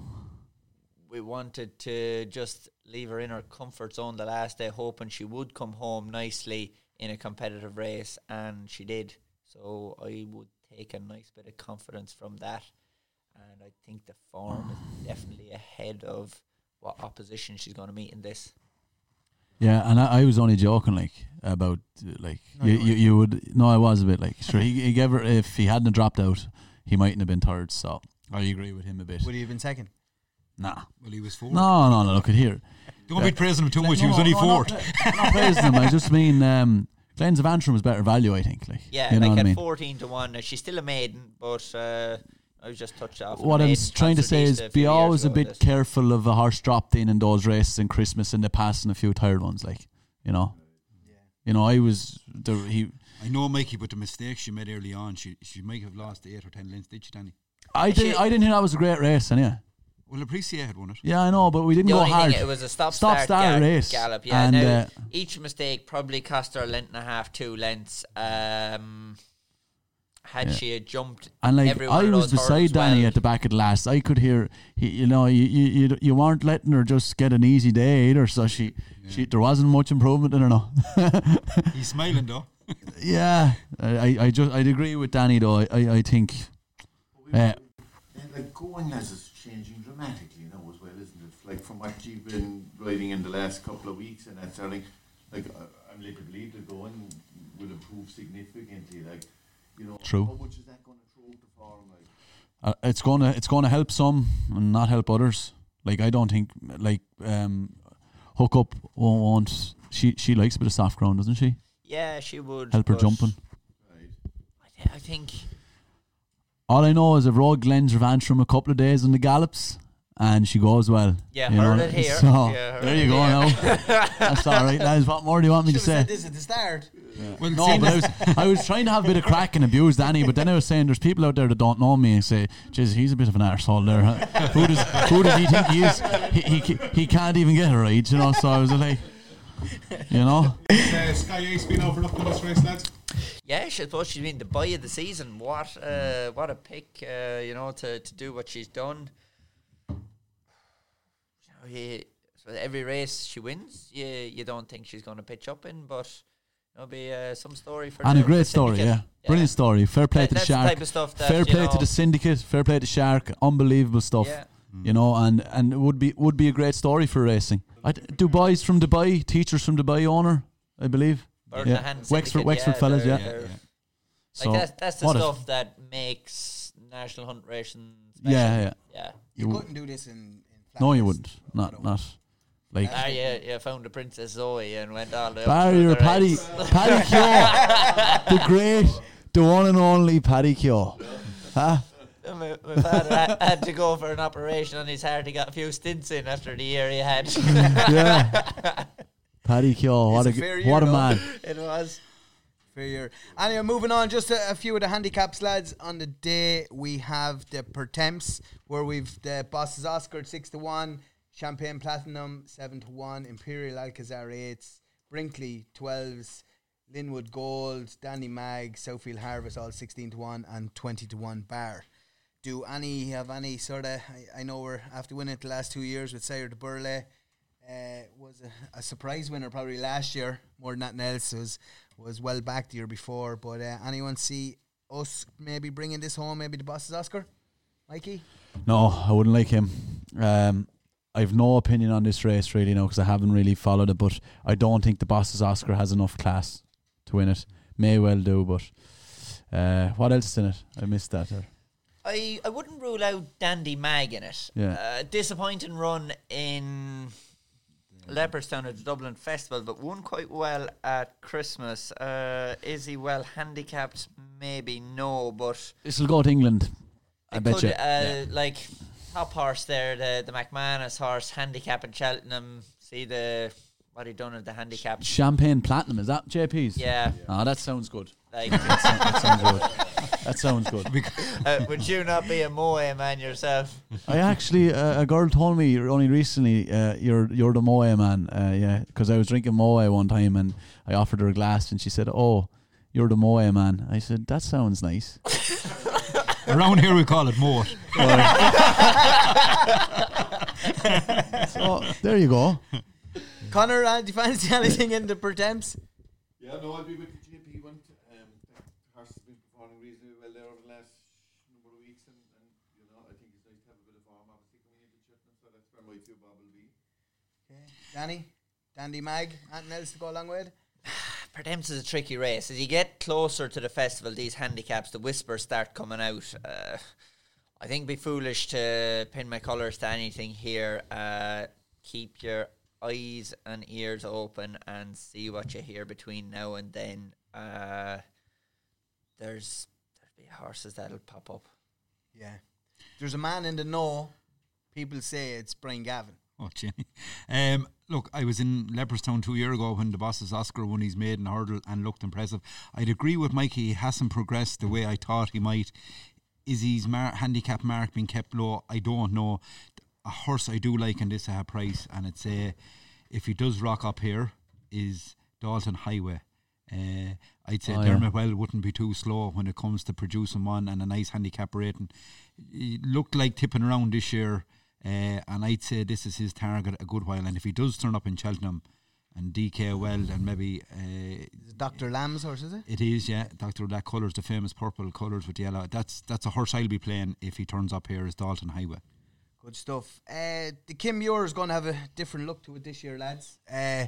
Speaker 4: we wanted to just leave her in her comfort zone the last day, hoping she would come home nicely in a competitive race, and she did. So I would take a nice bit of confidence from that, and I think the form is definitely ahead of what opposition she's going to meet in this.
Speaker 5: Yeah, and I, I was only joking, like about like you, you you would. No, I was a bit like sure. He, he gave her if he hadn't dropped out, he mightn't have been third. So I agree with him a bit.
Speaker 1: would he have been second?
Speaker 5: Nah,
Speaker 2: Well, he was four.
Speaker 5: no, no, no. Look at here.
Speaker 2: Don't be praising him too much.
Speaker 5: No,
Speaker 2: he was
Speaker 5: no,
Speaker 2: only
Speaker 5: no,
Speaker 2: fourth.
Speaker 5: Not, I'm not praising him. I just mean um, Glens of Antrim was better value. I think. Like
Speaker 4: Yeah,
Speaker 5: you know
Speaker 4: like
Speaker 5: what
Speaker 4: at
Speaker 5: I mean.
Speaker 4: fourteen to one. She's still a maiden, but uh, I was just touched off.
Speaker 5: What I'm trying to say is be always a bit careful of a horse dropped in in those races in Christmas and the passing a few tired ones. Like you know, you know, I was the he.
Speaker 2: I know Mikey, but the mistake she made early on, she she might have lost eight or ten lengths, did she, Danny?
Speaker 5: I didn't. I didn't think that was a great race. Anyway.
Speaker 2: Well, Appreciate had won it.
Speaker 5: Yeah, I know, but we didn't
Speaker 4: The
Speaker 5: go
Speaker 4: only
Speaker 5: hard.
Speaker 4: thing, it was a stop,
Speaker 5: Stop
Speaker 4: start,
Speaker 5: start
Speaker 4: ga-
Speaker 5: race.
Speaker 4: gallop. Yeah,
Speaker 5: And,
Speaker 4: now
Speaker 5: uh,
Speaker 4: each mistake probably cost her a length and a half, two lengths. Um, had
Speaker 5: Yeah.
Speaker 4: she had jumped,
Speaker 5: And like I was beside Danny
Speaker 4: well,
Speaker 5: at the back at the last. I could hear, he, you know, you, you you you weren't letting her just get an easy day either. So she, she there wasn't much improvement in her. No.
Speaker 2: He's smiling though.
Speaker 5: yeah, I, I I just I'd agree with Danny though. I I, I think, uh,
Speaker 3: and like going as is changing dramatically you now as well, isn't it? Like from what you've been riding in the last couple of weeks and that sort of thing. Like I- I'm led to believe the going will improve significantly. Like you know,
Speaker 5: True.
Speaker 3: how much is that going to throw to form? Like
Speaker 5: uh, it's gonna it's gonna help some and not help others. Like I don't think like um, hook up won't, won't she she likes a bit of soft ground, doesn't she?
Speaker 4: yeah, she would
Speaker 5: Help her jumping.
Speaker 3: right.
Speaker 4: I, thi- I think
Speaker 5: All I know is I've rode Glens of Antrim a couple of days on the gallops, and she goes well.
Speaker 4: Yeah,
Speaker 5: you
Speaker 4: heard
Speaker 5: know,
Speaker 4: it here.
Speaker 5: So
Speaker 4: Yeah, heard
Speaker 5: there
Speaker 4: it
Speaker 5: you go.
Speaker 4: here.
Speaker 5: Now that's all right. Lads, what more do you want me to
Speaker 1: Should have
Speaker 5: say?
Speaker 1: this at the start.
Speaker 2: Well,
Speaker 5: No, but I was, I was trying to have a bit of crack and abuse Danny, but then I was saying there's people out there that don't know me and say, "Jeez, he's a bit of an arsehole there." Huh? who does who does he think he is? He, he he can't even get a ride, you know. So I was like, you know,
Speaker 7: Is uh, Sky Ace been overlooked in this race, lads?
Speaker 4: Yeah, I suppose she's been the buy of the season. What uh, what a pick, uh, you know, to, to do what she's done. You know, he, so every race she wins, you you don't think she's going to pitch up in, but it'll be uh, some story for
Speaker 5: and a great story,
Speaker 4: syndicate.
Speaker 5: yeah, brilliant story. Fair play
Speaker 4: That-
Speaker 5: to the
Speaker 4: that's the
Speaker 5: shark.
Speaker 4: type of stuff that,
Speaker 5: fair
Speaker 4: you
Speaker 5: play to the syndicate. Fair play to the shark. Unbelievable stuff.
Speaker 4: Yeah.
Speaker 5: You know, and and it would be would be a great story for racing. I, Dubai's from Dubai, teachers from Dubai owner, I believe.
Speaker 4: Burn
Speaker 5: Yeah.
Speaker 4: the hand
Speaker 5: Wexford, Wexford
Speaker 4: yeah,
Speaker 5: fellas,
Speaker 4: they're-
Speaker 5: yeah.
Speaker 4: they're-
Speaker 5: So
Speaker 4: like that's that's the stuff that makes national hunt racing. Special.
Speaker 5: Yeah, yeah.
Speaker 4: yeah.
Speaker 1: You,
Speaker 5: You-
Speaker 1: couldn't do this in. In
Speaker 5: No, you wouldn't. Not not like.
Speaker 4: Ah, yeah, yeah, found the Princess Zoe and went all the way up
Speaker 5: Barry
Speaker 4: through
Speaker 5: or
Speaker 4: the
Speaker 5: Paddy. Paddy Kehoe, the great, the one and only Paddy Kehoe. Huh?
Speaker 4: My, my father had, had to go for an operation on his heart. He got a few stints in after the year he had.
Speaker 5: Yeah. Paddy Kehoe, what a,
Speaker 1: It's a
Speaker 5: what a man.
Speaker 4: it was.
Speaker 1: Your anyway, moving on. Just a, a few of the handicaps, lads. On the day we have the Pertemps, where we've the Bosses Oscar six to one, Champagne Platinum seven to one, Imperial Alcazar eights, Brinkley twelves, Linwood Gold, Dandy Mag, Southfield Harvest all sixteen to one, and twenty to one bar. do any have any sort of? I, I know we're after winning it the last two years with Sire Du Berlais. Uh, was a, a surprise winner probably last year more than nothing else was was well back the year before. But uh, anyone see us maybe bringing this home? Maybe the boss's Oscar, Mikey.
Speaker 5: No, I wouldn't like him. Um, I've no opinion on this race really now because I haven't really followed it. But I don't think the boss's Oscar has enough class to win it. May well do, but uh, what else is in it? I missed that. There.
Speaker 4: I, I wouldn't rule out Dandy Mag in it.
Speaker 5: Yeah.
Speaker 4: Uh, disappointing run in Leopardstown at the Dublin Festival, but won quite well at Christmas. Uh, is he well handicapped? Maybe no, but
Speaker 5: This will go to England. I bet
Speaker 4: could,
Speaker 5: you.
Speaker 4: Uh, Like top horse there, the the McManus horse, handicap in Cheltenham. See the what he done at the handicap.
Speaker 5: Champagne Platinum is that JP's?
Speaker 4: Yeah,
Speaker 5: Ah, that sounds good.
Speaker 4: Like
Speaker 5: That sounds good. That sounds good.
Speaker 4: uh, would you not be a Moe man yourself?
Speaker 5: I actually, uh, a girl told me only recently, uh, you're you're the Moe man. Uh, yeah, because I was drinking Moe one time and I offered her a glass and she said, "Oh, you're the Moe man." I said, "That sounds nice."
Speaker 2: Around here we call it more.
Speaker 5: so there you go.
Speaker 1: Connor, uh, do you fancy anything in the Pertemps?
Speaker 3: Yeah, no, I'll be with the JP one. Um, the horse has been performing reasonably well there over the last number of weeks, and, and you know, I think it's nice to have a bit of form, obviously coming into Cheltenham, so that's where my two bob will be.
Speaker 1: Danny, Dandy Mag, anything else to go along with?
Speaker 4: Pertemps is a tricky race. As you get closer to the festival, these handicaps, the whispers start coming out. Uh, I think it'd be foolish to pin my colours to anything here. Uh, keep your eyes and ears open and see what you hear between now and then. Uh, there's there'll be horses that'll pop up.
Speaker 1: Yeah. There's a man in the know. People say it's Brian Gavin.
Speaker 2: Oh, Jenny. Um, look, I was in Leopardstown two years ago when the boss's Oscar won his maiden hurdle and looked impressive. I'd agree with Mikey, he hasn't progressed the way I thought he might. Is his mar- handicap mark being kept low? I don't know. A horse I do like in this at a price, and it's a, if he does rock up here, is Dalton Highway. Uh, I'd say
Speaker 5: Oh, yeah.
Speaker 2: Dermot Weld wouldn't be too slow when it comes to producing one and a nice handicap rating. He looked like tipping around this year, uh, and I'd say this is his target a good while. And if he does turn up in Cheltenham and DK Weld, and maybe uh,
Speaker 1: Dr. Lambe's horse, is it?
Speaker 2: it is, yeah, Doctor. That colours the famous purple colours with yellow. That's that's a horse I'll be playing if he turns up here. Is Dalton Highway.
Speaker 1: Good stuff. Uh, the Kim Muir is going to have a different look to it this year, lads. Uh,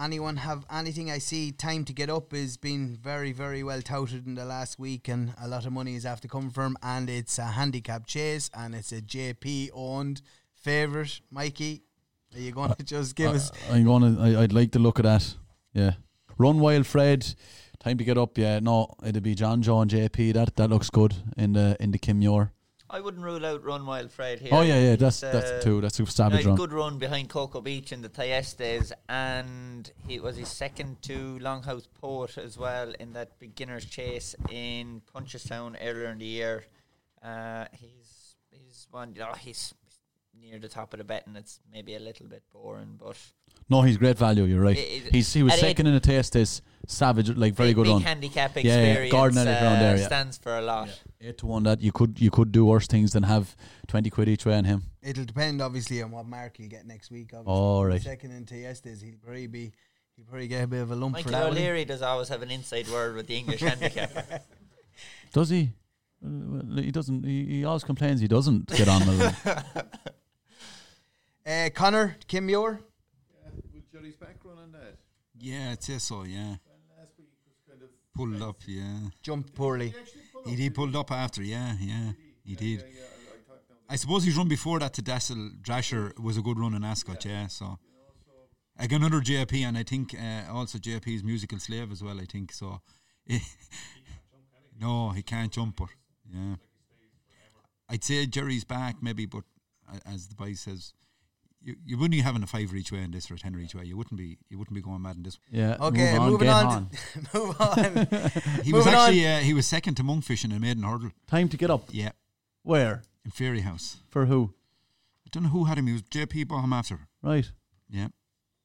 Speaker 1: anyone have anything? I see Time to Get Up is being very, very well touted in the last week, and a lot of money is after coming from. And it's a handicap chase, and it's a JP owned favourite. Mikey, are you going to just give us?
Speaker 5: I'm going to. I, I'd like to look at that. Yeah. Run Wild Fred. Time to get up. Yeah. No, it'd be John Joe and JP. That that looks good in the in the Kim Muir.
Speaker 4: I wouldn't rule out Run Wild Fred here.
Speaker 5: Oh yeah, yeah. That's
Speaker 4: uh,
Speaker 5: that's two. That's a
Speaker 4: He
Speaker 5: savage
Speaker 4: had a
Speaker 5: run.
Speaker 4: good run behind Coko Beach in the Thyestes, and he was his second to Longhouse Poet as well in that beginner's chase in Punchestown earlier in the year. Uh, he's he's one. Oh, he's near the top of the betting. It's maybe a little bit boring, but
Speaker 5: No, he's great value. You're right.
Speaker 4: It- it-
Speaker 5: He's he was
Speaker 4: at
Speaker 5: second in the taste. This savage, like very
Speaker 4: big,
Speaker 5: good
Speaker 4: big
Speaker 5: run.
Speaker 4: handicap
Speaker 5: Yeah, yeah,
Speaker 4: experience.
Speaker 5: Gordon had it around
Speaker 4: uh,
Speaker 5: there, yeah.
Speaker 4: stands for a lot.
Speaker 5: Eight to one. That you could you could do worse things than have twenty quid each way on him.
Speaker 1: It'll depend, obviously, on what mark he'll get next week. Obviously.
Speaker 5: Oh, right.
Speaker 1: Second into yesterday's, he'll probably be. He'll probably get a bit of a lump for
Speaker 4: Michael
Speaker 1: that.
Speaker 4: O'Leary does always have an inside word with the English handicap.
Speaker 5: Does he? Uh, well, he doesn't. He, he always complains he doesn't get on with it.
Speaker 1: Uh, Connor, Kim Muir.
Speaker 3: Yeah, with Jerrysback run on that.
Speaker 2: Yeah, I'd say so. Yeah,
Speaker 3: Well, last week was kind of
Speaker 2: pulled up. Yeah,
Speaker 1: Jumped poorly.
Speaker 3: He pulled
Speaker 2: he
Speaker 3: up,
Speaker 2: did
Speaker 3: did
Speaker 2: pulled up after. Yeah, yeah, he
Speaker 3: Yeah,
Speaker 2: did.
Speaker 3: Yeah, yeah, I, I
Speaker 2: I suppose his run before that to Dashel Drasher was a good run in Ascot, yeah. So again, another JP, and I think uh, also JP's musical slave as well. I think so. no, he can't jump her. Yeah, I'd say Jerrysback maybe, but uh, as the boy says, you, you wouldn't be having a fiver each way in this or a tenner each way. You wouldn't be. You wouldn't be going mad in this.
Speaker 5: Yeah.
Speaker 1: Okay,
Speaker 5: move on,
Speaker 1: moving
Speaker 5: get
Speaker 1: on. Move on.
Speaker 2: He was
Speaker 1: Moving on.
Speaker 2: actually uh, he was second to Monkfish in a maiden hurdle.
Speaker 5: Time to get up.
Speaker 2: Yeah,
Speaker 5: Where
Speaker 2: in Fairyhouse.
Speaker 5: for who?
Speaker 2: I don't know who had him. He was JP bought after.
Speaker 5: Right.
Speaker 2: Yeah.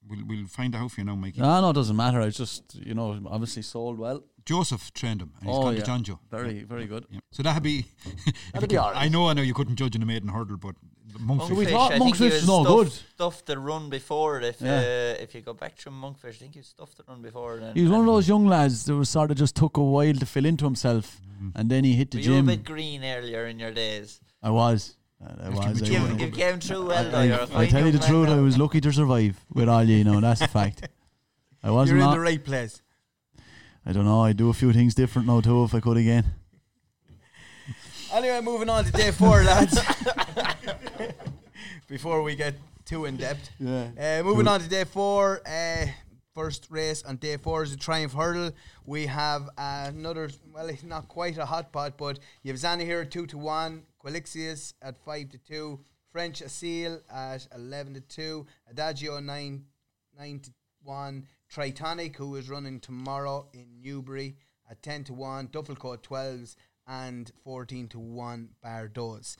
Speaker 2: We'll, we'll find out for you now, Mikey.
Speaker 5: No, no, it doesn't matter. I just, you know, obviously sold well.
Speaker 2: Joseph trained him, and he's
Speaker 5: Oh,
Speaker 2: called
Speaker 5: yeah.
Speaker 2: the John Joe.
Speaker 5: Very, very good.
Speaker 2: Yeah. So that'd be.
Speaker 5: That'd be all
Speaker 2: I know, I know, you couldn't judge in a maiden hurdle, but monkfish.
Speaker 5: we
Speaker 4: Monkfish,
Speaker 5: thought
Speaker 4: I think he
Speaker 5: Monkfish
Speaker 4: was
Speaker 5: was no
Speaker 4: stuffed,
Speaker 5: good.
Speaker 4: Stuffed the run before it. If
Speaker 5: Yeah.
Speaker 4: uh, if you go back to Monkfish, I think he stuffed the run before. Then,
Speaker 5: He was one of
Speaker 4: and-
Speaker 5: those young lads that was sort of just took a while to fill into himself, and then he hit the
Speaker 4: Were you a
Speaker 5: gym.
Speaker 4: bit green earlier in your days?
Speaker 5: I was. I was.
Speaker 2: you
Speaker 5: I
Speaker 2: were
Speaker 5: was.
Speaker 4: You, you came through well, though.
Speaker 5: I,
Speaker 4: You're a
Speaker 5: I
Speaker 4: fine
Speaker 5: tell you
Speaker 4: young
Speaker 5: the truth, I
Speaker 4: now.
Speaker 5: was lucky to survive with all you know. That's a fact. I wasn't.
Speaker 1: You're in
Speaker 5: not-
Speaker 1: the right place.
Speaker 5: I don't know. I'd do a few things different now too if I could again.
Speaker 1: Anyway, moving on to day four, lads. Before we get too in depth.
Speaker 5: Yeah.
Speaker 1: Uh, moving on to day four. Uh, first race on day four is the Triumph Hurdle. We have another, well, it's not quite a hot pot, but you have Zanahir at 2 to 1, Quilixios at 5 to 2, French Aseel at 11 to 2, Adagio 9, 9 to 1, Tritonic, who is running tomorrow in Newbury at 10 to 1, Duffelcoat 12s, and 14 to 1 Bardos.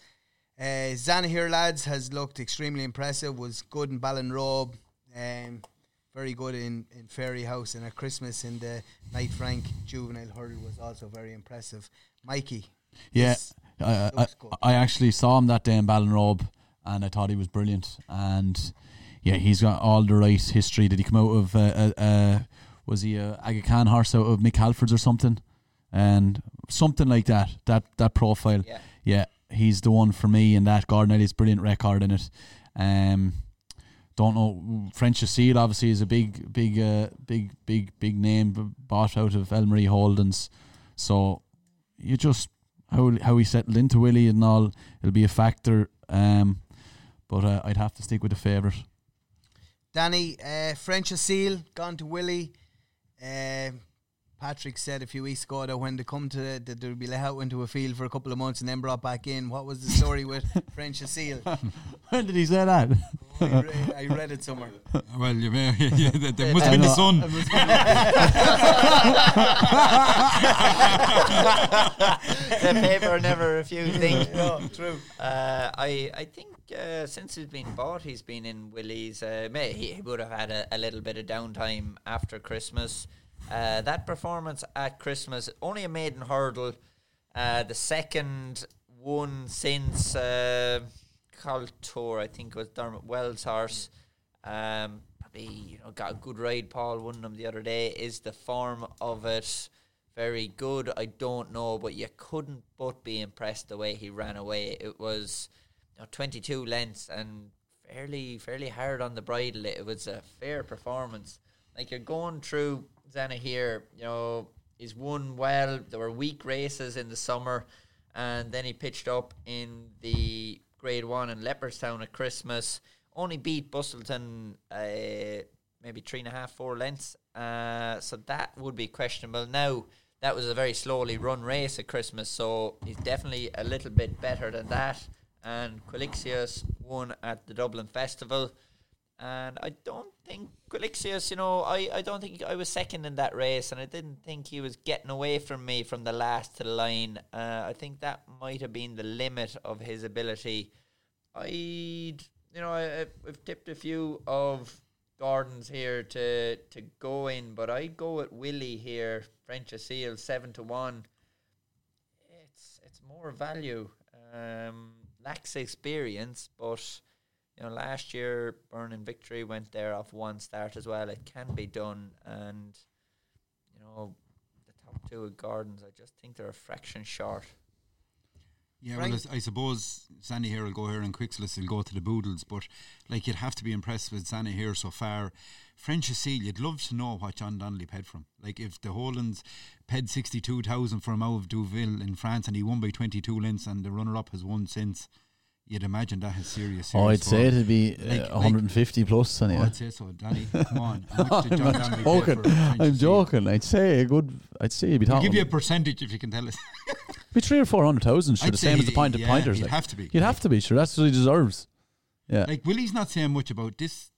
Speaker 1: Uh, Zanahir, lads, has looked extremely impressive. Was good in Ballinrobe, um, very good in, in Fairyhouse, and at Christmas in the Knight Frank Juvenile Hurdle was also very impressive. Mikey,
Speaker 5: Yeah, I, I. I actually saw him that day in Ballinrobe, and I thought he was brilliant. And yeah, he's got all the right history. Did he come out of? Uh, uh, uh, was he a Aga Khan horse out of Mick Halford's or something? And something like that. That that profile.
Speaker 4: Yeah.
Speaker 5: Yeah, he's the one for me. And that Gordon Elliott's brilliant record in it. Um, don't know. French Aseel obviously is a big, big, uh, big, big, big name bought out of Elmarie Holdens. So you just how how he settled into Willie and all, it'll be a factor. Um, but uh, I'd have to stick with the favourite.
Speaker 1: Danny, uh, French Aseel gone to Willie. Um Patrick said a few weeks ago that when they come to the, that they'll be let out into a field for a couple of months and then brought back in. What was the story with French Aseel?
Speaker 5: when did he say that?
Speaker 1: I, re- I read it somewhere.
Speaker 2: Well, you may, yeah, there, there must
Speaker 5: I
Speaker 2: have been the
Speaker 5: know.
Speaker 2: sun.
Speaker 4: the paper never refused.
Speaker 1: no, true.
Speaker 4: Uh, I I think uh, since he's been bought, he's been in Willie's. Uh, may he he would have had a, a little bit of downtime after Christmas. Uh, that performance at Christmas, only a maiden hurdle, uh, the second one since uh, Tour, I think it was Dermot Weld's horse. Um, probably you know got a good ride. Paul won them the other day. Is the form of it very good? I don't know, but you couldn't but be impressed the way he ran away. It was you know, 22 lengths and fairly fairly hard on the bridle. It was a fair performance. Like you're going through Zanahir, you know, he's won well. There were weak races in the summer, and then he pitched up in the Grade One in Leopardstown at Christmas. Only beat Busselton uh, maybe three and a half, four lengths. Uh, so that would be questionable. Now that was a very slowly run race at Christmas, so he's definitely a little bit better than that. And Quilixios won at the Dublin Festival. And I don't think Quilixios, you know, I, I don't think I was second in that race, and I didn't think he was getting away from me from the last to the line. Uh, I think that might have been the limit of his ability. I'd, you know, I, I've- tipped a few of Gordon's here to to go in, but I'd go with Willie here, French Aseel, seven to one. It's it's more value. Um, lacks experience, but you know, last year Burning Victory went there off one start as well. It can be done, and you know, the top two at Gardens, I just think they're a fraction short.
Speaker 2: Yeah,
Speaker 1: Right.
Speaker 2: well, I suppose Zanahir will go here and Quilixios will go to the Boodles, but like you'd have to be impressed with Zanahir so far. French Aseel, you'd love to know what John Donnelly paid from. Like if the Holdens paid 62,000 for him out of Deauville in France and he won by 22 lengths and the runner up has won since, you'd imagine that has serious, serious
Speaker 5: Oh, I'd say it'd be uh,
Speaker 2: Like- like-
Speaker 5: 150 plus
Speaker 2: Oh,
Speaker 5: anyway.
Speaker 2: I'd say so, Danny. Come on. How much
Speaker 5: I'm
Speaker 2: Donnelly
Speaker 5: joking. I'm joking. I'd say a good. I'd say you'd be
Speaker 2: I'll give you a percentage if you can tell us.
Speaker 5: be three or four hundred thousand. Sure,
Speaker 2: I'd
Speaker 5: the same as the point of
Speaker 2: yeah,
Speaker 5: pointers.
Speaker 2: he'd
Speaker 5: like.
Speaker 2: have to be.
Speaker 5: You'd have to be sure. That's what he deserves. Yeah.
Speaker 2: Like Willie's not saying much about this.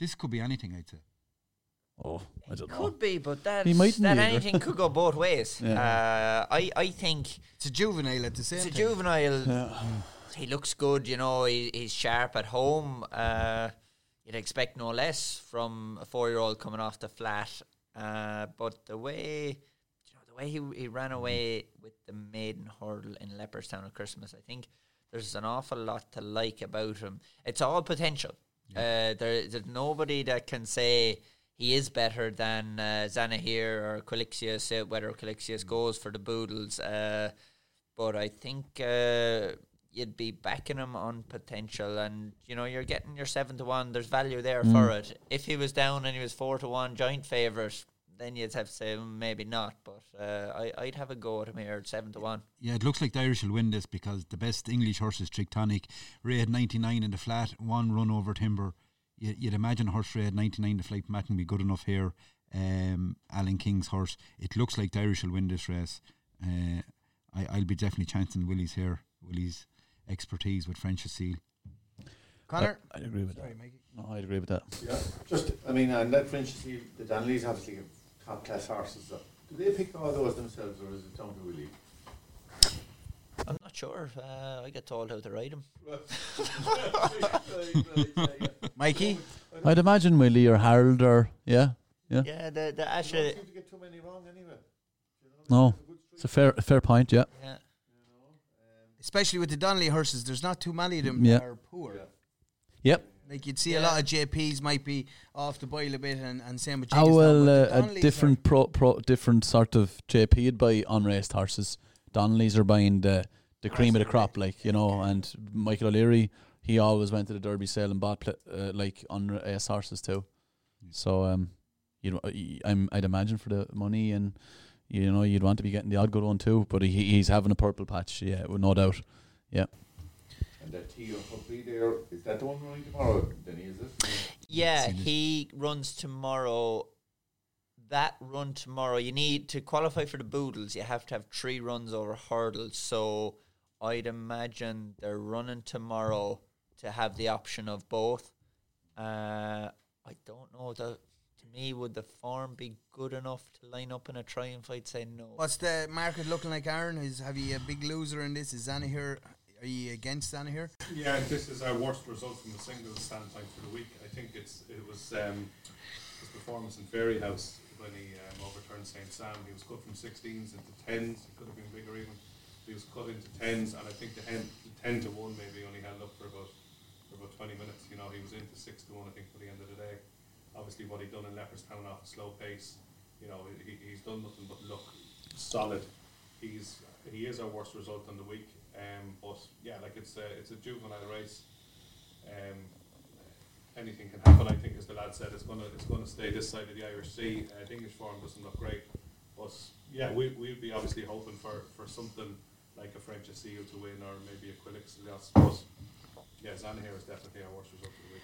Speaker 2: This could be anything, I'd say.
Speaker 5: oh, I don't know.
Speaker 4: Could be, but that
Speaker 5: He mightn't
Speaker 4: that
Speaker 5: be, but-
Speaker 4: anything could go both ways.
Speaker 5: Yeah.
Speaker 4: Uh, I I think
Speaker 1: It's a juvenile at the same
Speaker 4: it's a
Speaker 1: time.
Speaker 4: juvenile.
Speaker 5: Yeah.
Speaker 4: He looks good, you know. He, he's sharp at home. Uh, you'd expect no less from a four-year-old coming off the flat. Uh, but the way, you know, the way he he ran away with the maiden hurdle in Leopardstown at Christmas, I think there's an awful lot to like about him. It's all potential. Uh, there, there's nobody that can say he is better than uh, Zanahir or Quilixios, uh, whether Quilixios goes for the Boodles. Uh, but I think uh, you'd be backing him on potential, and you know you're getting your seven to one. There's value there for it. If he was down and he was four to one, joint favourite, then you'd have to say mm, maybe not. But uh, I, I'd have a go at him here at seven to one.
Speaker 2: Yeah, it looks like the Irish will win this because the best English horse is Tritonic. Ray had 99 in the flat, one run over timber. You, you'd imagine a horse Ray had 99 in the flight Matt can be good enough here. Um, Alan King's horse. It looks like the Irish will win this race. Uh, I, I'll be definitely chancing Willie's here. Willie's expertise with French Aseel.
Speaker 1: Connor?
Speaker 5: I'd agree with
Speaker 1: Sorry,
Speaker 5: that.
Speaker 1: Mikey.
Speaker 5: No, I'd agree with that.
Speaker 3: Yeah, just, I mean, and that French see the Donnellys obviously have top class horses. So do they pick all those themselves, or is it down to Willie?
Speaker 4: I'm not sure. Uh, I get told how to ride them.
Speaker 1: Mikey?
Speaker 5: I'd imagine Willie or Harold or yeah, yeah.
Speaker 4: Yeah, the the
Speaker 3: You
Speaker 4: actually,
Speaker 3: don't seem to get too many wrong anyway.
Speaker 5: No, it's a fair a fair point. Yeah.
Speaker 4: yeah.
Speaker 1: Especially with the Donnelly horses, there's not too many of them
Speaker 5: Yeah.
Speaker 1: that are poor.
Speaker 5: Yep.
Speaker 1: Like you'd see a lot of JPs might be off the boil a bit and, and same with
Speaker 5: How
Speaker 1: Jiggers now,
Speaker 5: well uh, a different pro, pro different sort of JP would buy unraced horses. Donnelly's are buying the the cream of the crop, like you know, and Michael O'Leary he always went to the Derby sale and bought pl- uh, like unraced horses too. So um, you know, I- I'm I'd imagine for the money and you know you'd want to be getting the odd good one too. But he he's having a purple patch, yeah, with no doubt. Yeah.
Speaker 3: And that T or Puppy there, is that the one running tomorrow, Denny, is it?
Speaker 4: Yeah,
Speaker 2: Seen it.
Speaker 4: he runs tomorrow. That run tomorrow, you need to qualify for the Boodles. You have to have three runs over hurdles. So I'd imagine they're running tomorrow to have the option of both. Uh, I don't know. The, to me, would the form be good enough to line up in a triumph? I'd say no.
Speaker 1: What's the market looking like, Aaron? Is have you a big loser in this? Is Anna here? Are you against Anna here?
Speaker 7: Yeah, this is our worst result from the singles standpoint for the week. I think it's it was um, his performance in Fairyhouse when he um, overturned St Sam. He was cut from 16s into 10s. He could have been bigger even. He was cut into 10s, and I think the, hen, the 10 to 1 maybe only held up for about for about 20 minutes. You know, he was into 6 to 1, I think, for the end of the day. Obviously, what he'd done in Leopardstown off a slow pace, you know, he, he's done nothing but look solid. He's he is our worst result on the week. Um, but yeah, like it's a it's a juvenile race. Um, anything can happen. I think, as the lad said, it's gonna it's gonna stay this side of the Irish Sea. Uh, English form doesn't look great, but yeah, we we'll be obviously hoping for, for something like a French Aseel to win, or maybe a. I suppose. Yeah, Zanahir is definitely our worst result of the week.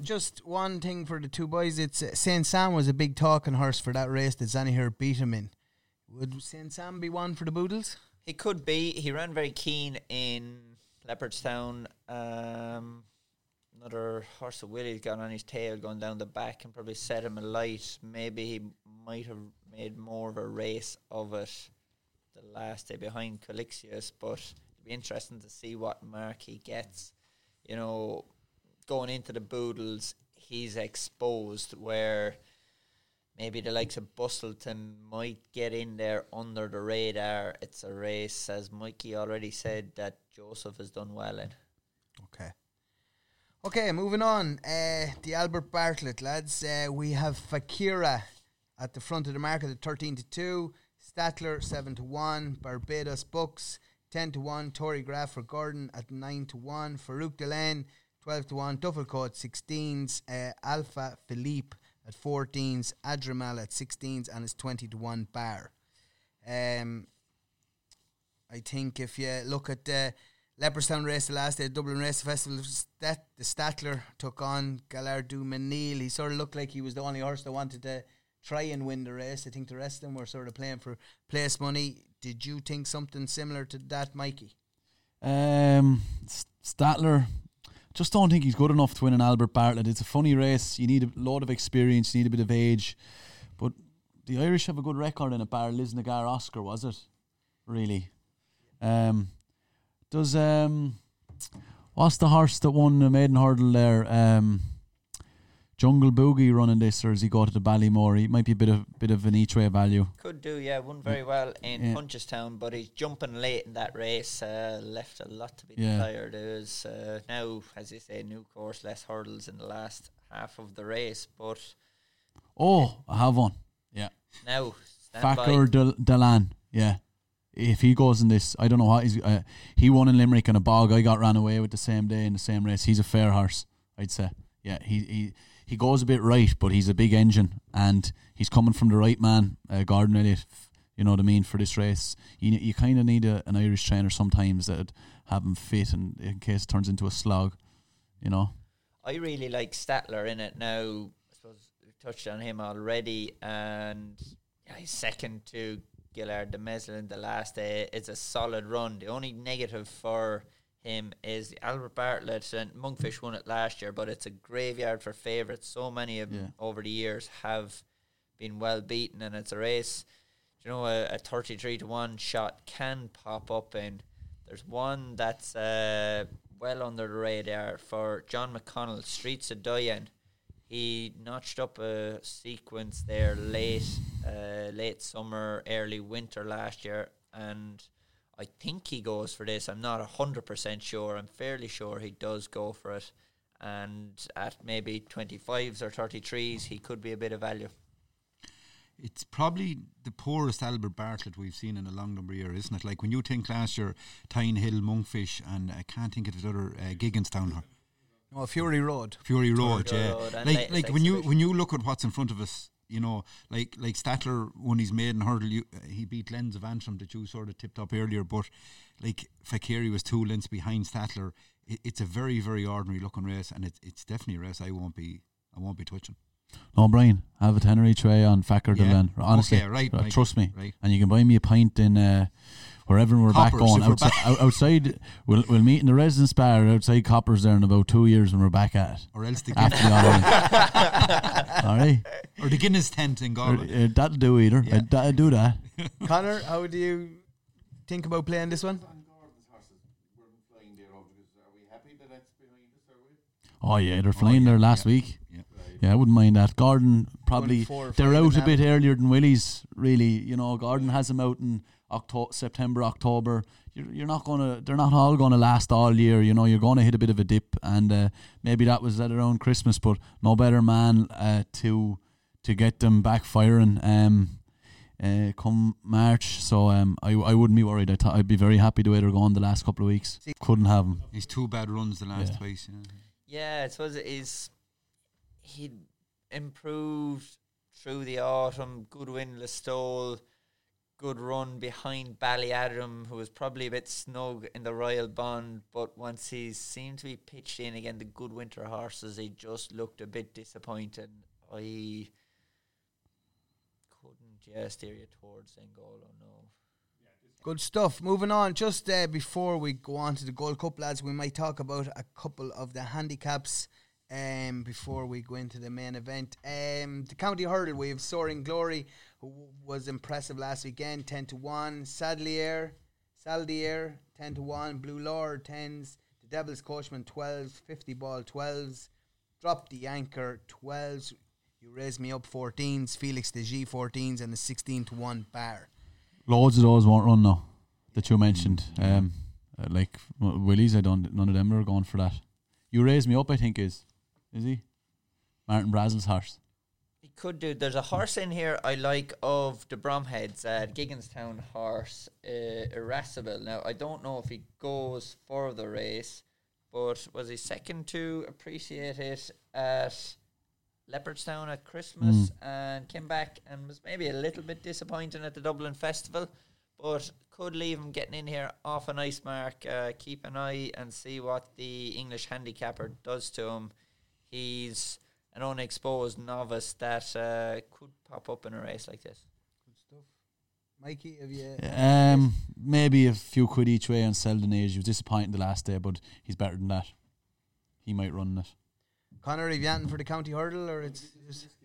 Speaker 1: Just one thing for the two boys. It's uh, Saint Sam was a big talking horse for that race that Zanahir beat him in. Would Saint Sam be one for the Boodles?
Speaker 4: He could be. He ran very keen in Leopardstown. Um, another horse of Willie's got on his tail going down the back and probably set him alight. Maybe he might have made more of a race of it the last day behind Quilixios, but it'd be interesting to see what mark he gets. You know, going into the Boodles, he's exposed where maybe the likes of Busselton might get in there under the radar. It's a race, as Mikey already said, that Joseph has done well in.
Speaker 1: Okay. Okay, moving on. Uh, the Albert Bartlett, lads. Uh, we have Fakira at the front of the market at 13 to 2, Stattler 7 to 1, Barbados Buck's 10 to 1, Tory Graff for Gordon at 9 to 1, Farouk d'Alene 12 to 1. Duffelcoat, 16s. Uh, Alpha Philippe at 14s. Adramal at 16s. And it's 20 to 1 bar. Um, I think if you look at the Leopardstown race the last day, Dublin Race Festival, that the Stattler took on Gaillard du Mesnil. He sort of looked like he was the only horse that wanted to try and win the race. I think the rest of them were sort of playing for place money. Did you think something similar to that, Mikey?
Speaker 5: Um, Stattler just don't think he's good enough to win an Albert Bartlett. It's a funny race. You need a lot of experience. You need a bit of age, but the Irish have a good record in a bar. Lisnagar Oscar was it? Really? Um, does um, what's the horse that won the maiden hurdle there? Um, Jungle Boogie running this, or does he go to the Ballymore? He might be a bit of bit of an each way value.
Speaker 4: Could do, yeah. Won very well in
Speaker 5: Yeah.
Speaker 4: Punchestown, but he's jumping late in that race. Uh, left a lot to be
Speaker 5: Yeah.
Speaker 4: desired. There's uh, now, as you say, new course, less hurdles in the last half of the race. But
Speaker 5: Oh, I have one. Yeah,
Speaker 4: now.
Speaker 5: Facker Del- Delan. Yeah, if he goes in this, I don't know what he's. Uh, he won in Limerick in a bog. I got ran away with the same day in the same race. He's a fair horse, I'd say. Yeah, he he he goes a bit right, but he's a big engine, and he's coming from the right man, uh, Gordon Elliott. You know what I mean for this race. You you kind of need a, an Irish trainer sometimes that have him fit, and in case it turns into a slog, you know.
Speaker 4: I really like Stattler in it now. I suppose we've touched on him already, and yeah, he's second to Gaillard du Mesnil the last day. It's a solid run. The only negative for him is Albert Bartlett and Monkfish won it last year, but it's a graveyard for favourites. So many of them over the years have been well beaten, and it's a race. You know, a, a thirty-three to one shot can pop up in. There's one that's uh, well under the radar for John McConnell, Streets of Diane. He notched up a sequence there late, uh, late summer, early winter last year, and I think he goes for this. I'm not hundred percent sure. I'm fairly sure he does go for it, and at maybe twenty fives or thirty threes, he could be a bit of value.
Speaker 2: It's probably the poorest Albert Bartlett we've seen in a long number of years, isn't it? Like when you think last year, Thyme Hill, Monkfish, and I can't think of the other uh, Gigginstown,
Speaker 1: No, Fury Road.
Speaker 2: Fury Road, yeah.
Speaker 4: Road and
Speaker 2: Like like when you when you look at what's in front of us, you know, like like Stattler when he's made in hurdle, you, he beat Glens of Antrim that you sort of tipped up earlier, but like Fakiri was two lengths behind Stattler. It, it's a very very ordinary looking race, and it's it's definitely a race I won't be I won't be touching.
Speaker 5: No, Brian, have a tenner each way on Facker
Speaker 2: Yeah.
Speaker 5: Delan. Honestly,
Speaker 2: Okay, right, right,
Speaker 5: trust me.
Speaker 2: right.
Speaker 5: And you can buy me a pint in uh, wherever we're back
Speaker 2: Coppers,
Speaker 5: going.
Speaker 2: if we're
Speaker 5: Outside,
Speaker 2: back.
Speaker 5: outside we'll, we'll meet in the residence bar outside Coppers there in about two years when we're back at it.
Speaker 2: Or else the
Speaker 5: After the holiday. All right.
Speaker 2: or the Guinness tent in Galway.
Speaker 5: uh, that'll do either.
Speaker 2: Yeah.
Speaker 5: Uh, that'll do that.
Speaker 1: Connor, how do you think about playing this one?
Speaker 3: Van Gordon's horses weren't flying there over because are we happy that that's behind us? Are we?
Speaker 5: Oh yeah, they're flying there last week.
Speaker 2: Yeah.
Speaker 5: Yeah, I wouldn't mind that. Gordon probably they're out a bit earlier than Willie's. Really, you know, Gordon has them out in October, September, October. You're, you're not gonna. They're not all gonna last all year. You know, you're gonna hit a bit of a dip, and uh, maybe that was at around Christmas. But no better man uh, to to get them back firing. Um, uh, come March, so um, I I wouldn't be worried. I thought I'd be very happy the way they're going the last couple of weeks. Couldn't have them.
Speaker 2: He's two bad runs the last
Speaker 5: Yeah.
Speaker 2: twice. Yeah.
Speaker 4: Yeah, I suppose it is. He improved through the autumn. Good win, Listowel. Good run behind Ballyadam, who was probably a bit snug in the Royal Bond. But once he seemed to be pitched in again, the good winter horses, he just looked a bit disappointed. I couldn't yeah, steer you towards Engolo, no.
Speaker 1: Good stuff. Moving on, just uh, before we go on to the Gold Cup, lads, we might talk about a couple of the handicaps um, before we go into the main event. Um, the county hurdle, we have Soaring Glory, who was impressive last weekend, 10 to 1. Sadlier, Saldier, 10 to 1. Blue Lord, 10s. The Devil's Coachman, 12s. 50 ball, 12s. Drop the Anchor, 12s. You raise me up, 14s. Felix Desjy, 14s. And the 16 to 1 bar.
Speaker 5: Loads of those won't run now that you mentioned. Um, uh, like Willie's, I don't. None of them are going for that. You raise me up. I think is is he Martin Brassil's horse.
Speaker 4: He could do. There's a horse in here I like of the Bromheads, uh, Gigginstown horse, uh, Irascible. Now I don't know if he goes for the race, but was he second to appreciate it at Leopardstown at Christmas and came back and was maybe a little bit disappointing at the Dublin Festival, but could leave him getting in here off a nice mark. Uh, keep an eye and see what the English handicapper does to him. He's an unexposed novice that uh, could pop up in a race like this. Good stuff.
Speaker 1: Mikey, have you?
Speaker 5: Um, maybe a few quid each way on Selden Age. He was disappointing the last day, but he's better than that. He might run it.
Speaker 1: Connor, have you anything for the county hurdle, or it's just,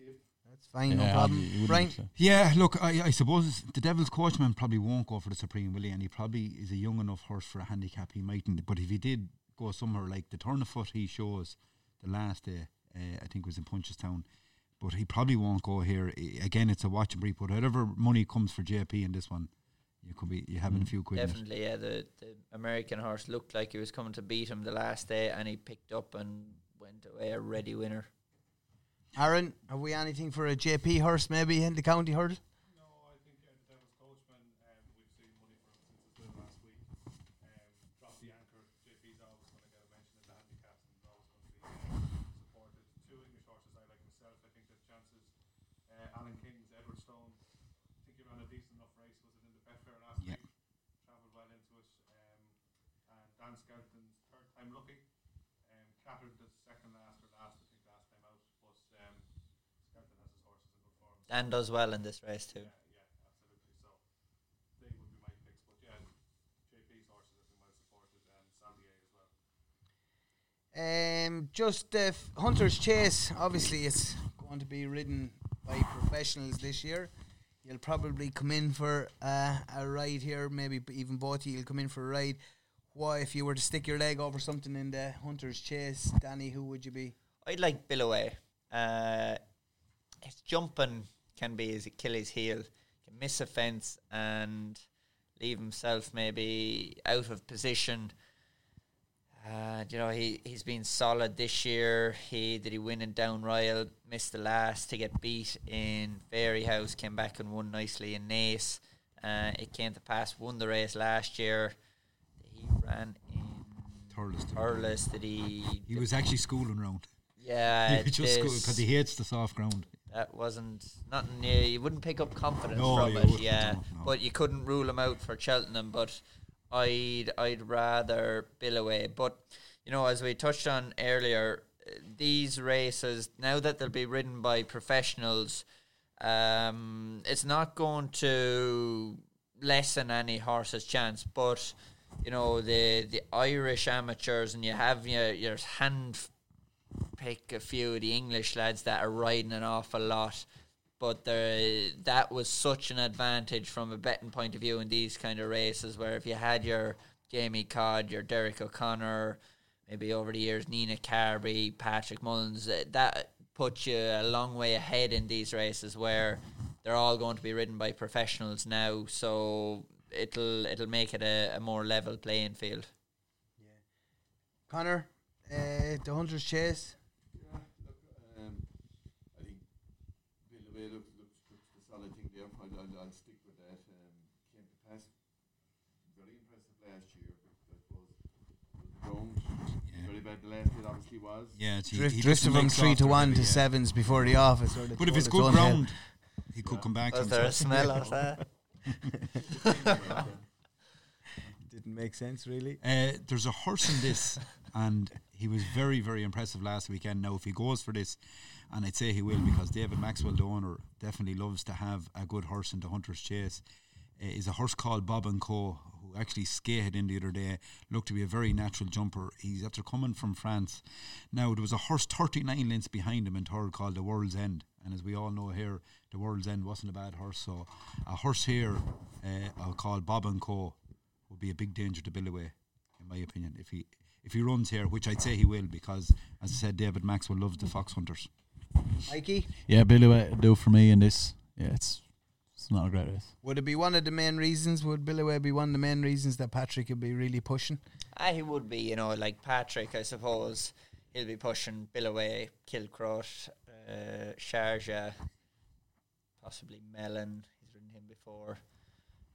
Speaker 1: that's fine,
Speaker 5: Yeah,
Speaker 1: no problem.
Speaker 5: you wouldn't
Speaker 1: Brian,
Speaker 5: have to.
Speaker 2: Yeah, look, I, I suppose the Devil's coachman probably won't go for the Supreme, Willie. And he probably is a young enough horse for a handicap. He mightn't, but if he did go somewhere like the turn of foot he shows the last day, Uh, I think it was in Punchestown. But he probably won't go here. I- Again, it's a watch and brief. But whatever money comes for JP in this one, you could be you having a few quid.
Speaker 4: Definitely, yeah. The the American horse looked like he was coming to beat him the last day, and he picked up and went away a ready winner.
Speaker 1: Aaron, have we anything for a JP horse maybe in the county hurdle?
Speaker 7: No, I think uh, the Devil's coachman, um, we've seen money for him since his win last week. Um, dropped the anchor. JP's always going to get a mention in the handicaps and is always going to be uh, supported. Two English horses I like myself. I think there's chances. Uh, Alan King's Edward Stone. I think he ran a decent enough race. Was it in the Betfair last
Speaker 2: Yeah.
Speaker 7: week? Travelled well into it. Um, and Dan Skelton's third time lucky. Um, clattered the second last or last, I think, last time out. But um, Skelton has his horses in good form.
Speaker 4: Dan does well in this race too.
Speaker 7: Yeah, yeah, absolutely. So they would be my picks. But yeah, JP's horses have been well supported and Sandier as well.
Speaker 1: Um, just uh, f- Hunter's Chase. Obviously, it's going to be ridden by professionals this year. You'll probably come in for uh, a ride here. Maybe even both of you will come in for a ride. Why, if you were to stick your leg over something in the Hunter's Chase, Danny, who would you be?
Speaker 4: I'd like Billaway. Uh, his jumping can be his Achilles heel. Can miss a fence and leave himself maybe out of position. Uh, you know, he, he's been solid this year. He did he win in Down Royal, missed the last to get beat in Fairyhouse, came back and won nicely in Naas. Uh, it came to pass, won the race last year. Ran in
Speaker 2: Thurles did.
Speaker 4: He?
Speaker 2: He was actually schooling round.
Speaker 4: Yeah,
Speaker 2: he just because he hates the soft ground.
Speaker 4: that wasn't nothing. You, you wouldn't pick up confidence
Speaker 2: No,
Speaker 4: from it, yeah.
Speaker 2: no, no.
Speaker 4: But you couldn't rule him out for Cheltenham. But I'd I'd rather Billaway. But you know, as we touched on earlier, uh, these races now that they'll be ridden by professionals, um, it's not going to lessen any horse's chance. But you know, the the Irish amateurs, and you have your your hand pick a few of the English lads that are riding an awful lot. But there, that was such an advantage from a betting point of view in these kind of races, where if you had your Jamie Codd, your Derek O'Connor, maybe over the years Nina Carberry, Patrick Mullins, uh, that puts you a long way ahead in these races where they're all going to be ridden by professionals now. So it'll it'll make it a, a more level playing field.
Speaker 1: Yeah, Connor, uh, the Hunter's Chase.
Speaker 3: Yeah, look, um, I think Bill Away looks, looks, looks the solid thing there. I'll, I'll, I'll stick with that. Um, came to pass very impressive last year, but I suppose the ground
Speaker 2: Yeah.
Speaker 3: very bad. The last hit obviously was.
Speaker 2: Yeah, he,
Speaker 1: Drift,
Speaker 2: he
Speaker 1: drifted from three to one
Speaker 2: heavy,
Speaker 1: to
Speaker 2: yeah.
Speaker 1: sevens before the office. Or the
Speaker 2: But if
Speaker 1: told
Speaker 2: it's
Speaker 1: its
Speaker 2: good
Speaker 1: own head.
Speaker 2: ground, he could come back. to
Speaker 4: Was there a smell of that?
Speaker 1: didn't make sense really.
Speaker 2: Uh, there's a horse in this, and he was very, very impressive last weekend. Now, if he goes for this, and I'd say he will because David Maxwell, the owner, definitely loves to have a good horse in the Hunter's Chase. Uh, is a horse called Bob and Co. who actually skated in the other day. Looked to be a very natural jumper. He's after coming from France. Now there was a horse 39 lengths behind him in third called the World's End, and as we all know here, the World's End wasn't a bad horse. So a horse here, uh, I'll Bob and Co. would be a big danger to Billaway, in my opinion. If he if he runs here, which I'd say he will, because as I said, David Maxwell loves the fox hunters.
Speaker 1: Mikey,
Speaker 5: Yeah, Billaway do for me in this. Yeah, it's it's not a great race.
Speaker 1: would it be one of the main reasons? Would Billaway be one of the main reasons that Patrick would be really pushing?
Speaker 4: Ah, he would be, you know, like Patrick, I suppose. He'll be pushing Billaway, Kilcruit, uh, Sharjah, possibly Melon. He's ridden him before.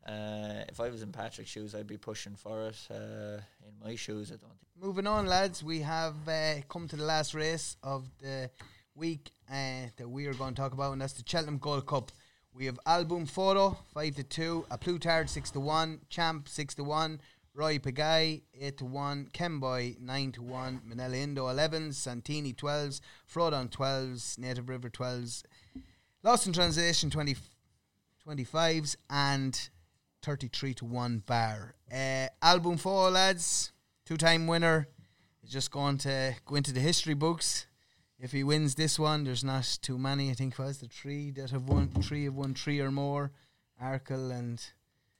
Speaker 4: Uh, if I was in Patrick's shoes, I'd be pushing for it. Uh, in my shoes, I don't think.
Speaker 1: Moving on, lads, we have uh, come to the last race of the week uh, that we are going to talk about, and that's the Cheltenham Gold Cup. We have Al Boum Photo five to two, A Plus Tard six to one, Champ six to one, Royal Pagaille eight to one, Kemboy nine to one, Minella Indo elevens, Santini twelves, Frodon twelves, Native River twelves, Lost in Translation 20, 25s, and 33 to 1 bar. Uh, Al Boum Photo, lads, two time winner. He's just going to go into the history books. If he wins this one, there's not too many. I think it was the three that have won, three have won three or more. Arkle and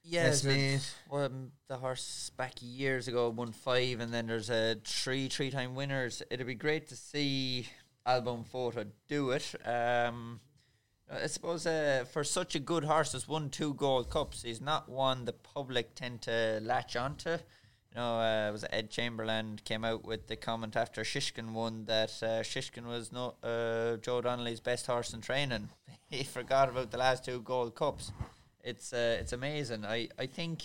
Speaker 1: Yes, mate.
Speaker 4: well, the horse back years ago won five, and then there's a three three time winners. It'd be great to see Al Boum Photo do it. Um, I suppose uh, for such a good horse that's won two gold cups, he's not one the public tend to latch onto. You know, uh, it was Ed Chamberlain came out with the comment after Shishkin won that uh, Shishkin was not uh, Joe Donnelly's best horse in training. he forgot about the last two gold cups. It's uh, it's amazing. I, I think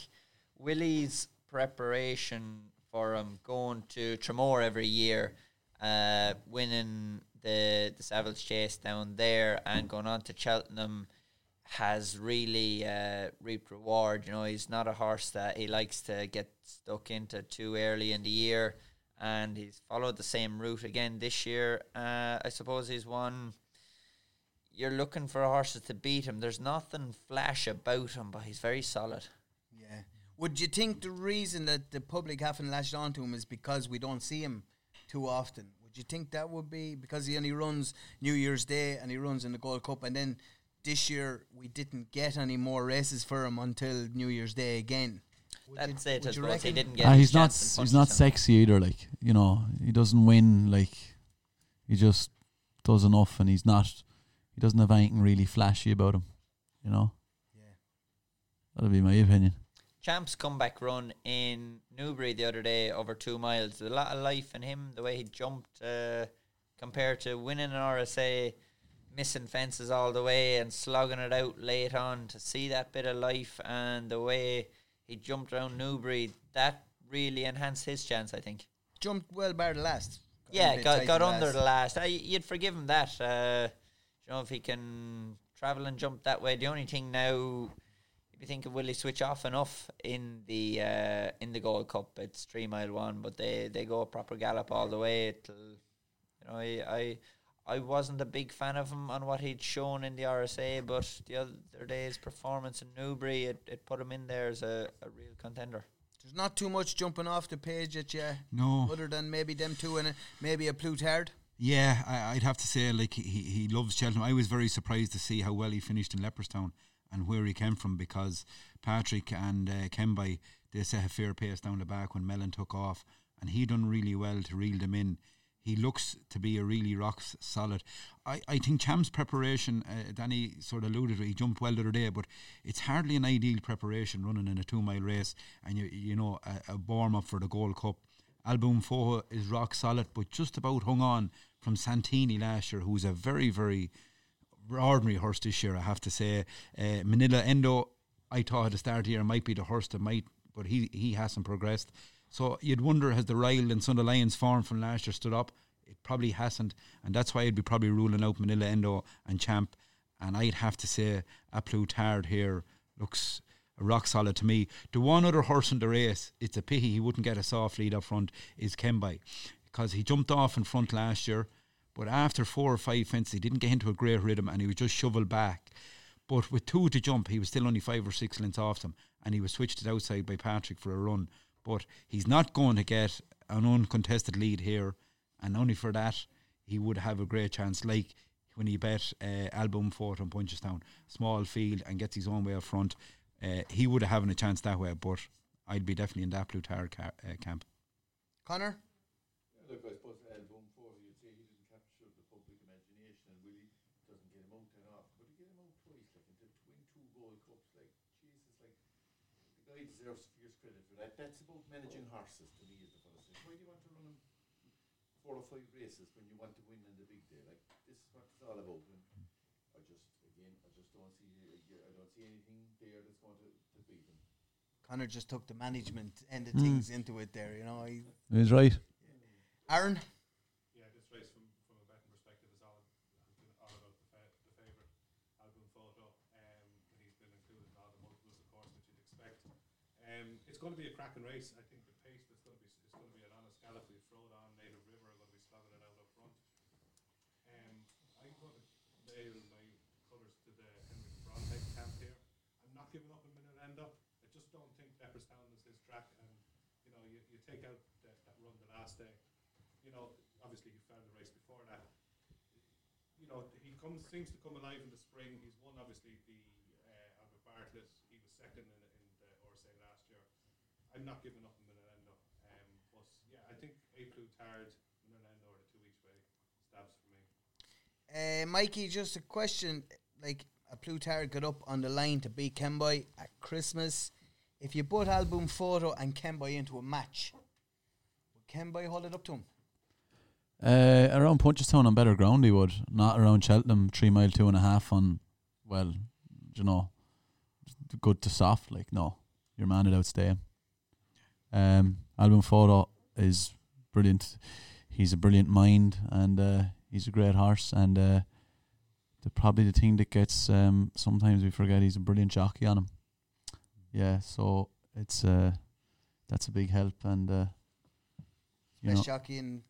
Speaker 4: Willie's preparation for him going to Tramore every year, uh, winning the the Savills Chase down there and going on to Cheltenham has really uh, reaped reward. You know, he's not a horse that he likes to get stuck into too early in the year, and he's followed the same route again this year. Uh, I suppose he's one. You're looking for horses to beat him. There's nothing flash about him, but he's very solid.
Speaker 1: Yeah. Would you think the reason that the public haven't latched onto him is because we don't see him too often? Would you think that would be because he only runs New Year's Day and he runs in the Gold Cup, and then this year we didn't get any more races for him until New Year's Day again? Would
Speaker 4: That's
Speaker 1: you-
Speaker 4: it. I
Speaker 1: would you
Speaker 4: suppose he
Speaker 1: reckon?
Speaker 4: didn't get. His
Speaker 5: he's not
Speaker 4: chance
Speaker 5: he's not sexy either. Like you know, he doesn't win. Like he just does enough, and he's not. He doesn't have anything really flashy about him. You know.
Speaker 1: Yeah.
Speaker 5: That'd be my opinion.
Speaker 4: Champ's comeback run in Newbury the other day over two miles. A lot of life in him, the way he jumped uh, compared to winning an RSA, missing fences all the way and slogging it out late on. To see that bit of life and the way he jumped around Newbury, that really enhanced his chance, I think.
Speaker 1: Jumped well by the last. a
Speaker 4: Yeah, got, got
Speaker 1: the
Speaker 4: under
Speaker 1: last.
Speaker 4: the last. I, you'd forgive him that. Uh, you know, if he can travel and jump that way. The only thing now, if you think of will he switch off enough in the uh, in the Gold Cup, it's three mile one, but they, they go a proper gallop all the way. It'll, you know, I, I I wasn't a big fan of him on what he'd shown in the RSA, but the other day's performance in Newbury, it, it put him in there as a, a real contender.
Speaker 1: There's not too much jumping off the page at you,
Speaker 2: No.
Speaker 1: other than maybe them two and a, maybe A Plus Tard.
Speaker 2: Yeah, I, I'd have to say, like he, he loves Cheltenham. I was very surprised to see how well he finished in Leopardstown and where he came from because Patrick and uh, Kemboy they set a fair pace down the back when Melon took off, and he done really well to reel them in. He looks to be a really rock solid. I, I think Champ's preparation, uh, Danny sort of alluded to, he jumped well the other day, but it's hardly an ideal preparation running in a two mile race and you you know a, a warm up for the Gold Cup. Al Boum Photo is rock solid, but just about hung on from Santini last year, who's a very, very ordinary horse this year, I have to say. Uh, Minella Indo, I thought at the start here might be the horse that might, but he, he hasn't progressed. So you'd wonder, has the Ryle and of Lions form from last year stood up? It probably hasn't, and that's why I'd be probably ruling out Minella Indo and Champ. And I'd have to say, A Plus Tard here looks rock solid to me. The one other horse in the race, it's a pity he wouldn't get a soft lead up front, is Kemboy. Because he jumped off in front last year, but after four or five fences, he didn't get into a great rhythm and he was just shoveled back. But with two to jump, he was still only five or six lengths off them, and he was switched it outside by Patrick for a run. But he's not going to get an uncontested lead here, and only for that, he would have a great chance. Like when he bet uh, Al Boum Photo on Punchestown, small field, and gets his own way up front, uh, he would have having a chance that way. But I'd be definitely in that Plus Tard ca- uh, camp.
Speaker 1: Connor?
Speaker 3: Yeah, look, I suppose album four, you'd say he didn't capture the public imagination, and Willie doesn't get him out that often, but he get him out twice, like, and to win two Gold Cups, like, Jesus, like, the guy deserves fierce credit for that. That's about managing horses, to me, is the first thing. Why do you want to run him four or five races when you want to win in the big day? Like, this is what it's all about. And I just, again, I just don't see, I don't see anything there that's going to, to beat him.
Speaker 1: Connor just took the management end of
Speaker 5: Mm.
Speaker 1: things into it there, you know. He,
Speaker 5: He's right.
Speaker 1: Aaron?
Speaker 7: Yeah, this race from, from a betting perspective is all has been all about the, fa- the favourite album photo. Um, and he's been included in all the multiples, of course, that you'd expect. Um, it's going to be a cracking race. I think the pace that's going to be it's going to be an honest gallop. We've thrown on Native River are going to be slogging it out up front. Um, I'm going to nail my colours to the Henry Bromhead camp here. I'm not giving up a Minella Indo. I just don't think Leopardstown is his track, and you know you, you take out that, that run the last day you know, obviously he found the race before that. You know, he comes seems to come alive in the spring. He's won obviously the uh, Albert Bartlett. He was second in, in the RSA last year. I'm not giving up in Minella Indo. Um, but yeah, I think A Plutard, Minella Indo are the two each way stabs for me.
Speaker 1: Uh, Mikey, just a question. Like A Plus Tard got up on the line to beat Kemboy at Christmas. If you put Al Boum Photo and Kemboy into a match, would Kemboy hold it up to him?
Speaker 5: Uh, around Punchestown on better ground, he would. Not around Cheltenham, three mile, two and a half on, well, you know, good to soft. Like, no, your man would outstay him. Um, Al Boum Photo is brilliant. He's a brilliant mind and uh, he's a great horse. And uh, the probably the thing that gets um, sometimes we forget he's a brilliant jockey on him. Yeah, so it's uh, that's a big help. And uh, you
Speaker 1: Best
Speaker 5: know,
Speaker 1: jockey and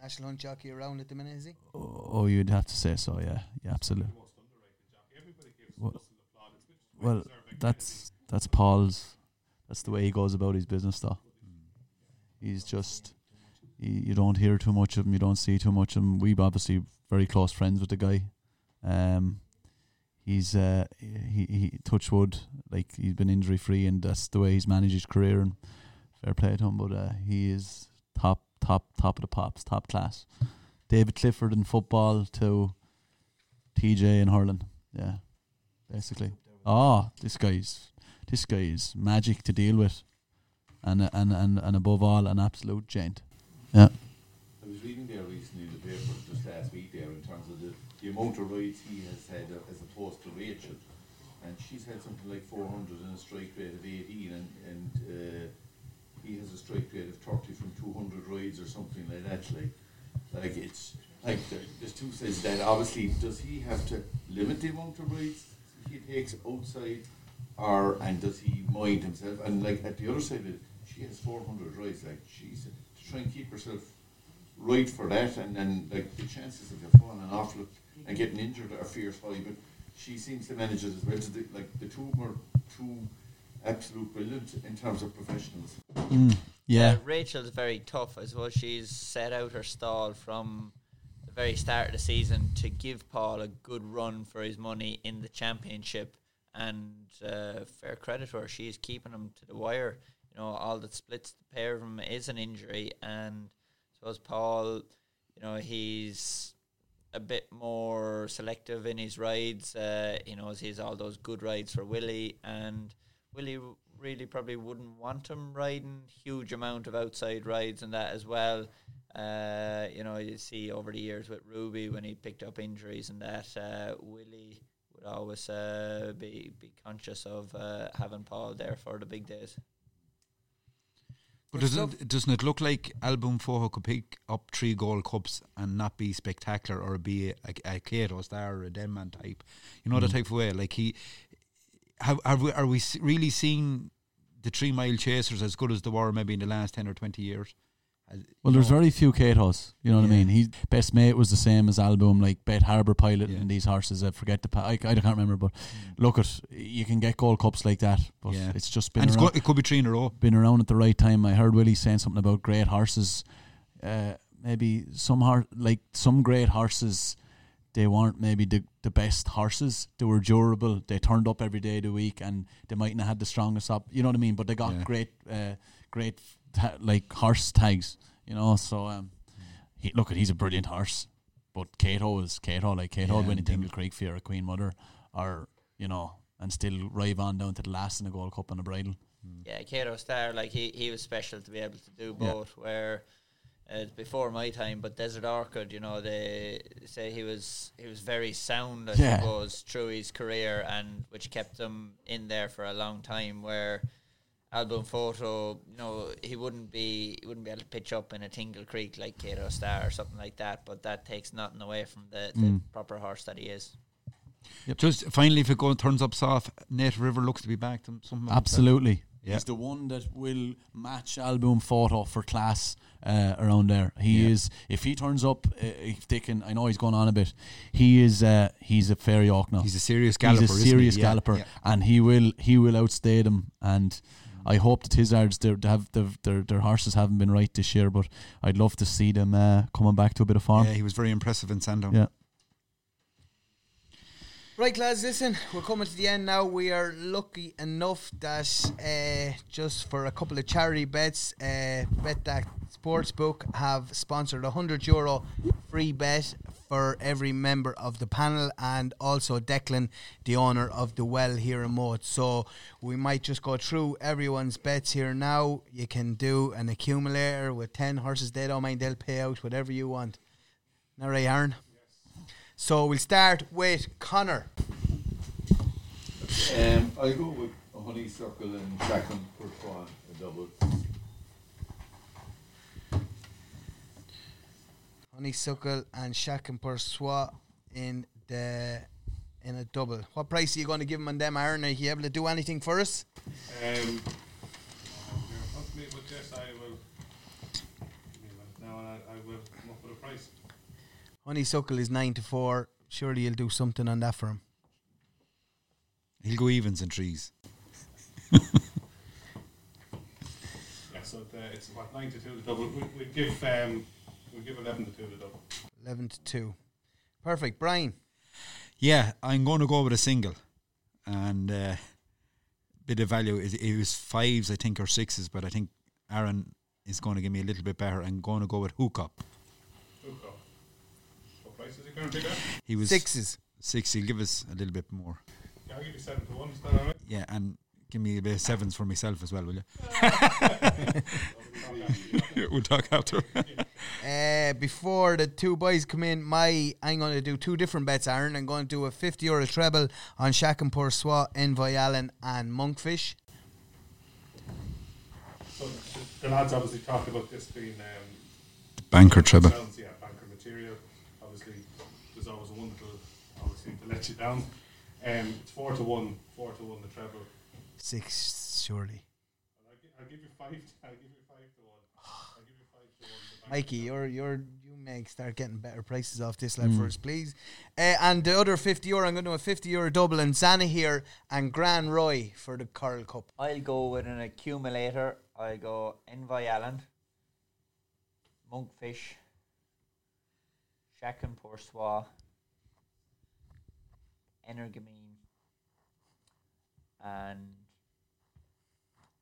Speaker 1: national hunt jockey around at the minute, is he?
Speaker 5: oh, oh, you'd have to say so. Yeah, yeah, absolutely. Well, well, that's that's Paul's. That's the way he goes about his business, though. He's just you, don't hear too much of him. You don't see too much of him. We've obviously very close friends with the guy. Um, he's uh, he he touch wood like he's been injury free, and that's the way he's managed his career. And fair play to him, but uh, he is top top top of the pops, top class. David Clifford in football to TJ in hurling. Yeah, basically. Oh, this guy's this guy is magic to deal with, and and and and above all, an absolute gent. Yeah.
Speaker 3: I was reading there recently in the paper just last week there in terms of the, the amount of rides he has had uh, as opposed to Rachel. And she's had something like 400 and a strike rate of 18 and, and uh, he has a strike rate of 30 from 200 rides or something like that. Like, like it's like there, there's two sides to that. Obviously, does he have to limit the amount of rides he takes outside or and does he mind himself? And like at the other side of it, she has 400 rides. Like she's to try and keep herself right for that, and then like the chances of you falling and off look, and getting injured are fierce high. But she seems to manage it as well. So the, like the two of are two absolute brilliant in terms of professionals.
Speaker 5: Yeah.
Speaker 4: Uh, Rachel's very tough. as well. she's set out her stall from the very start of the season to give Paul a good run for his money in the championship. And uh, fair credit to her, she's keeping him to the wire. You know, all that splits the pair of them is an injury. And I suppose Paul, you know, he's a bit more selective in his rides. Uh, he knows he's all those good rides for Willie, and Willie really probably wouldn't want him riding huge amount of outside rides and that as well. Uh, you know, you see over the years with Ruby when he picked up injuries and that, uh, Willie would always uh, be be conscious of uh, having Paul there for the big days.
Speaker 2: But doesn't, doesn't it look like Al Boum Photo could pick up three gold cups and not be spectacular or be a, a, a Kauto Star or a Denman type? You know, the type of way. Like he, have, have we, are we really seeing the three mile chasers as good as they were maybe in the last 10 or 20 years?
Speaker 5: Well, there's
Speaker 2: know,
Speaker 5: very few Kautos. You know what I mean? His best mate was the same as Al Boum, like Bet Harbour pilot
Speaker 2: Yeah.
Speaker 5: and these horses. I forget the. Pa- I, I can't remember, but look at you can get gold cups like that, but
Speaker 2: Yeah.
Speaker 5: it's just been
Speaker 2: and it's
Speaker 5: around,
Speaker 2: go, it could be three in a row.
Speaker 5: been around at the right time. I heard Willie saying something about great horses. Uh, maybe some har- like some great horses, they weren't maybe the the best horses. They were durable. They turned up every day of the week, and they mightn't have had the strongest up. You know what I mean? But they got great, uh, great ta- like horse tags. You know, so um, he, look at he's a brilliant horse. But Kauto is Kauto. Like Kauto would
Speaker 2: Yeah,
Speaker 5: win a
Speaker 2: and
Speaker 5: Creek for a Queen Mother, or you know, and still rive on down to the last in a Gold Cup and a bridle.
Speaker 4: Yeah, Kauto Star, like he, he was special to be able to do
Speaker 5: Yeah.
Speaker 4: both. Where uh, it's before my time, but Desert Orchid, you know, they say he was he was very sound, I
Speaker 5: Yeah.
Speaker 4: suppose, through his career, and which kept him in there for a long time. Where Al Boum Photo, you know, he wouldn't be he wouldn't be able to pitch up in a Tingle Creek like Kauto Star or something like that. But that takes nothing away from the, the
Speaker 5: Mm.
Speaker 4: proper horse that he is.
Speaker 2: Just finally, if it go, turns up soft, Native River looks to be back. To something like.
Speaker 5: Absolutely.
Speaker 2: Yeah.
Speaker 5: He's the one that will match Al Boum Photo for class uh, around there. He
Speaker 2: Yeah.
Speaker 5: is. If he turns up, uh, if they can, I know he's going on a bit. He is. Uh, he's a fair York now.
Speaker 2: He's a serious galloper.
Speaker 5: He's a
Speaker 2: isn't he?
Speaker 5: serious galloper,
Speaker 2: yeah.
Speaker 5: and he will. He will outstay them. And I hope that Tizzards their they have their, their their horses haven't been right this year, but I'd love to see them uh, coming back to a bit of form.
Speaker 2: Yeah, he was very impressive in Sandown.
Speaker 5: Yeah.
Speaker 1: Right, lads, listen, we're coming to the end now. We are lucky enough that uh, just for a couple of charity bets, uh, Betdaq Sportsbook have sponsored a 100 euro free bet for every member of the panel and also Declan, the owner of the well here in Moate. So we might just go through everyone's bets here now. You can do an accumulator with 10 horses, they don't mind, they'll pay out whatever you want. Now, right, Aaron? So we'll start with Connor.
Speaker 3: Um, I'll go with a honeysuckle and Chacon Courtois, a double.
Speaker 1: Honeysuckle and Chacun Pour Soi in the in a double. What price are you going to give them on them, Aaron? Are you able to do anything for us?
Speaker 7: Um, here in front of me, but yes, I will. give me a minute Now and I, I will come up with a price.
Speaker 1: Honeysuckle is nine to four. Surely you'll do something on that for him.
Speaker 2: He'll go evens and trees.
Speaker 7: Yeah, so the, it's what nine to two the double. We we give um we give eleven to two the double.
Speaker 1: Eleven to two. Perfect, Brian.
Speaker 2: Yeah, I'm going to go with a single, and uh, bit of value. It, it was fives, I think, or sixes, but I think Aaron is going to give me a little bit better. I'm going to go with hook up.
Speaker 7: Hook up. What price is he currently there?
Speaker 2: He was
Speaker 1: Sixes.
Speaker 2: Six. He'll give us a little bit more.
Speaker 7: Yeah, I'll give you seven to one. Is that all right?
Speaker 2: Yeah, and give me a bit of sevens for myself as well, will you? we'll talk after.
Speaker 1: Uh, before the two boys come in, my I'm going to do two different bets, Aaron. I'm going to do a 50 euro treble on Chacun Pour Soi, Envoy Allen, and Monkfish.
Speaker 7: So the, the lads obviously talked about this being um,
Speaker 2: Banker treble.
Speaker 7: yeah, banker material. Obviously, there's always one that'll obviously to let you down. Um, it's four to one, four to one the treble.
Speaker 1: Six, surely.
Speaker 7: I'll, gi- I'll give you five. I'll give you five to one. I'll give you five to one. the banker
Speaker 1: Mikey,
Speaker 7: treble.
Speaker 1: you're you're you may start getting better prices off this lad for us, please. Uh, and the other fifty euro, I'm going to do a fifty euro double and Zanahiyr and Gran Roy for the Coral Cup.
Speaker 4: I'll go with an accumulator. I'll go Envoy Allen, Monkfish, Chacun Pour Soi, Energumene, and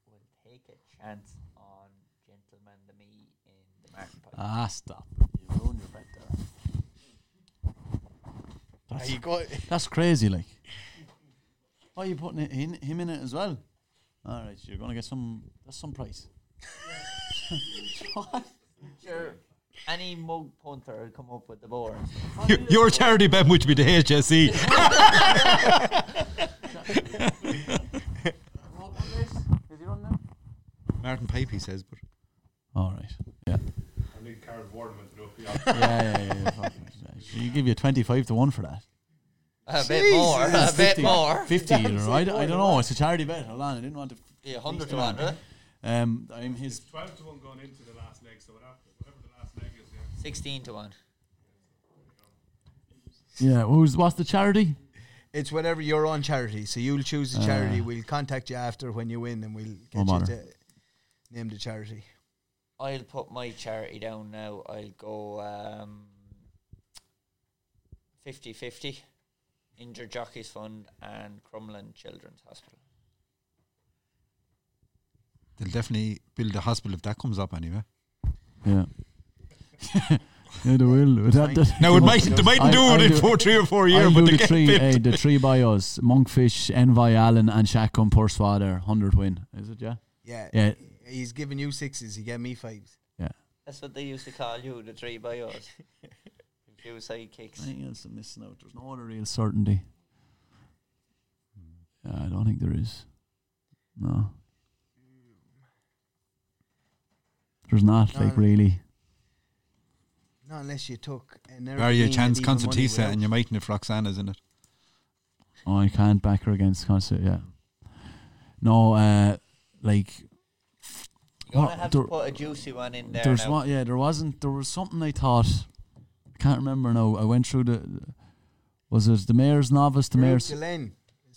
Speaker 4: we'll take a chance on Gentleman De Mee in the Martin Pipe.
Speaker 5: Ah, stop. You ruined your bet there. That's,
Speaker 1: you go.
Speaker 5: that's crazy, like. Why are you putting it in, him in it as well? All right, you're going to get some. That's some price. what?
Speaker 4: Sure, any mug punter will come up with the board.
Speaker 2: Your, your charity bet would be the HSE. Martin Pipe, he says, but
Speaker 5: All right. Yeah.
Speaker 7: I need Carol Vorderman to do it. Yeah.
Speaker 5: Yeah, yeah, yeah. yeah. fuck give you 25 to 1 for that.
Speaker 4: A bit more, a bit more.
Speaker 5: 50 you know, I, I don't know. It's a charity bet. Hold on. I didn't want to.
Speaker 4: Yeah, 100 to 1, right?
Speaker 5: Um, I'm his.
Speaker 7: It's twelve to one going into the last leg. So whatever, whatever the last leg is, yeah.
Speaker 4: 16 to 1.
Speaker 5: Yeah. Who's what's the charity?
Speaker 1: It's you're on charity. So you'll choose the charity. we'll contact you after when you win, and we'll get
Speaker 5: No
Speaker 1: you to name the charity.
Speaker 4: I'll put my charity down now. I'll go um, 50-50. Injured Jockeys Fund and Crumlin Children's Hospital.
Speaker 2: they'll definitely build a hospital if that comes up anyway.
Speaker 5: Yeah. Yeah, they will. That, that,
Speaker 2: Now, it might, they mightn't do
Speaker 5: I'll
Speaker 2: it in
Speaker 5: do-
Speaker 2: four, three or four years,
Speaker 5: I'll
Speaker 2: but
Speaker 5: do
Speaker 2: they
Speaker 5: the three,
Speaker 2: built.
Speaker 5: eh, the three bios: Monkfish, Envoy Allen, and Chacun Pour Soi there. Hundred win, is it? Yeah.
Speaker 1: Yeah.
Speaker 5: Yeah.
Speaker 1: He's giving you sixes. He gave me fives. Yeah.
Speaker 4: That's what they used to call you, the three bios. Few sidekicks.
Speaker 5: Anything else I'm missing out? There's no other real certainty. Yeah, I don't think there is. No. There's not,
Speaker 1: No,
Speaker 5: like, really.
Speaker 1: Not unless you took an
Speaker 2: Are you a chance
Speaker 1: even money
Speaker 2: Concertista
Speaker 1: without-
Speaker 2: and you mightn't if Roksana's in it?
Speaker 5: Oh, I can't back her against concert, yeah. No, uh, like,
Speaker 4: You're going
Speaker 5: What-
Speaker 4: to have
Speaker 5: there-
Speaker 4: to put a juicy one in there
Speaker 5: there's
Speaker 4: now.
Speaker 5: one, yeah, there wasn't, there was something I thought, I can't remember now. I went through the, was it the mayor's novice, the
Speaker 1: Farouk
Speaker 5: mayor's, do
Speaker 1: Delaney. Is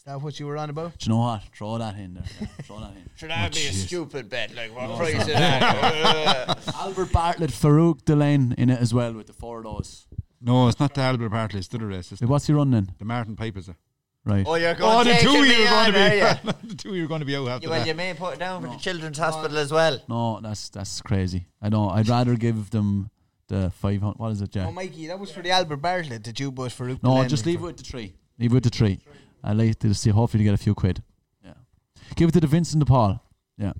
Speaker 1: that what you were on about?
Speaker 5: you know what? Throw that in there. Yeah, throw that in.
Speaker 4: Should that oh,
Speaker 5: be a
Speaker 4: stupid bet? Like, what price is that?
Speaker 5: Albert Bartlett, Farouk D'Alene in it as well with the four of those.
Speaker 2: No, it's not the Albert Bartlett. it's the other race. It's
Speaker 5: Wait, What's he running in?
Speaker 2: the Martin Pipe is it?
Speaker 5: Right.
Speaker 4: Oh, you're going
Speaker 2: Oh,
Speaker 4: to
Speaker 2: the
Speaker 4: take
Speaker 2: two you're going to be. the two you're going to be out after
Speaker 4: Yeah, well,
Speaker 2: that.
Speaker 4: you may put it down for the children's hospital as well.
Speaker 5: No, that's that's crazy. I don't. I'd rather give them the five hundred. What is it, Jack?
Speaker 1: Oh, Mikey, that was for the Albert Bartlett, the Jew bus for Luke
Speaker 5: no, just leave it
Speaker 1: for-
Speaker 5: with the tree. Leave it with the tree. I like to see. Hopefully, to get a few quid. Yeah. Give it to the Vincent de Paul. Yeah.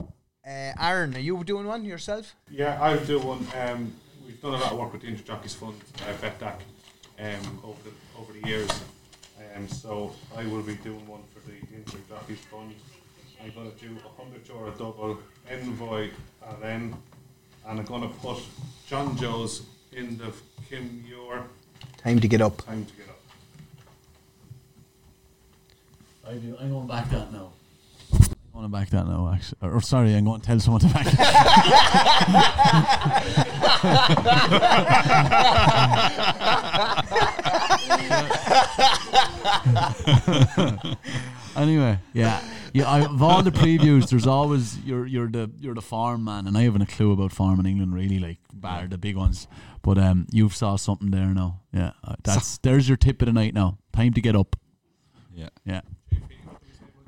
Speaker 1: Uh, Aaron, are you doing one yourself?
Speaker 7: Yeah, I'll do one. Um, we've done a lot of work with the Injured Jockeys Fund, uh, Betdaq, um, over the over the years. Um, so I will be doing one for the Injured Jockeys Fund. I'm going to do a hundred euro double envoy and then, and I'm going to put John Joe's in the Kim Muir
Speaker 1: Time to get up.
Speaker 7: time to get up.
Speaker 5: I do. I'm going back that now. I'm going to back that now, actually. Or, or sorry, I'm going to tell someone to back. anyway, yeah, yeah. I, of all the previews, there's always you're you're the you're the farm man, and I haven't a clue about farm in England really, like bar the big ones. But um, you've saw something there now. Yeah, uh, that's there's your tip of the night now. Time to get up.
Speaker 2: Yeah.
Speaker 5: Yeah.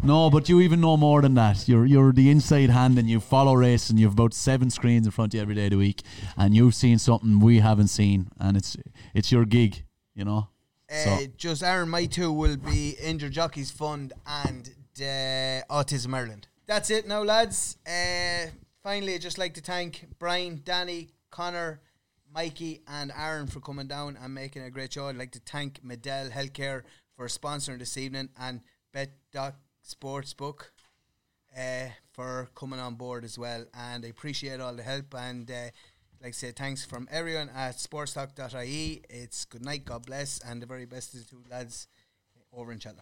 Speaker 5: No, but you even know more than that. You're you're the inside hand, and you follow race, and you've about seven screens in front of you every day of the week, and you've seen something we haven't seen, and it's it's your gig, you know.
Speaker 1: Uh,
Speaker 5: So
Speaker 1: just Aaron, my two will be Injured Jockeys Fund and uh, Autism Ireland. That's it now, lads. Uh, finally, I'd just like to thank Brian, Danny, Connor, Mikey, and Aaron for coming down and making a great show. I'd like to thank Medell Healthcare for sponsoring this evening and Bet Doc Sportsbook uh, for coming on board as well. And I appreciate all the help and. Uh, like I say, thanks from everyone at sportstalk.ie. It's good night, God bless, and the very best of the two lads over in Cheltenham.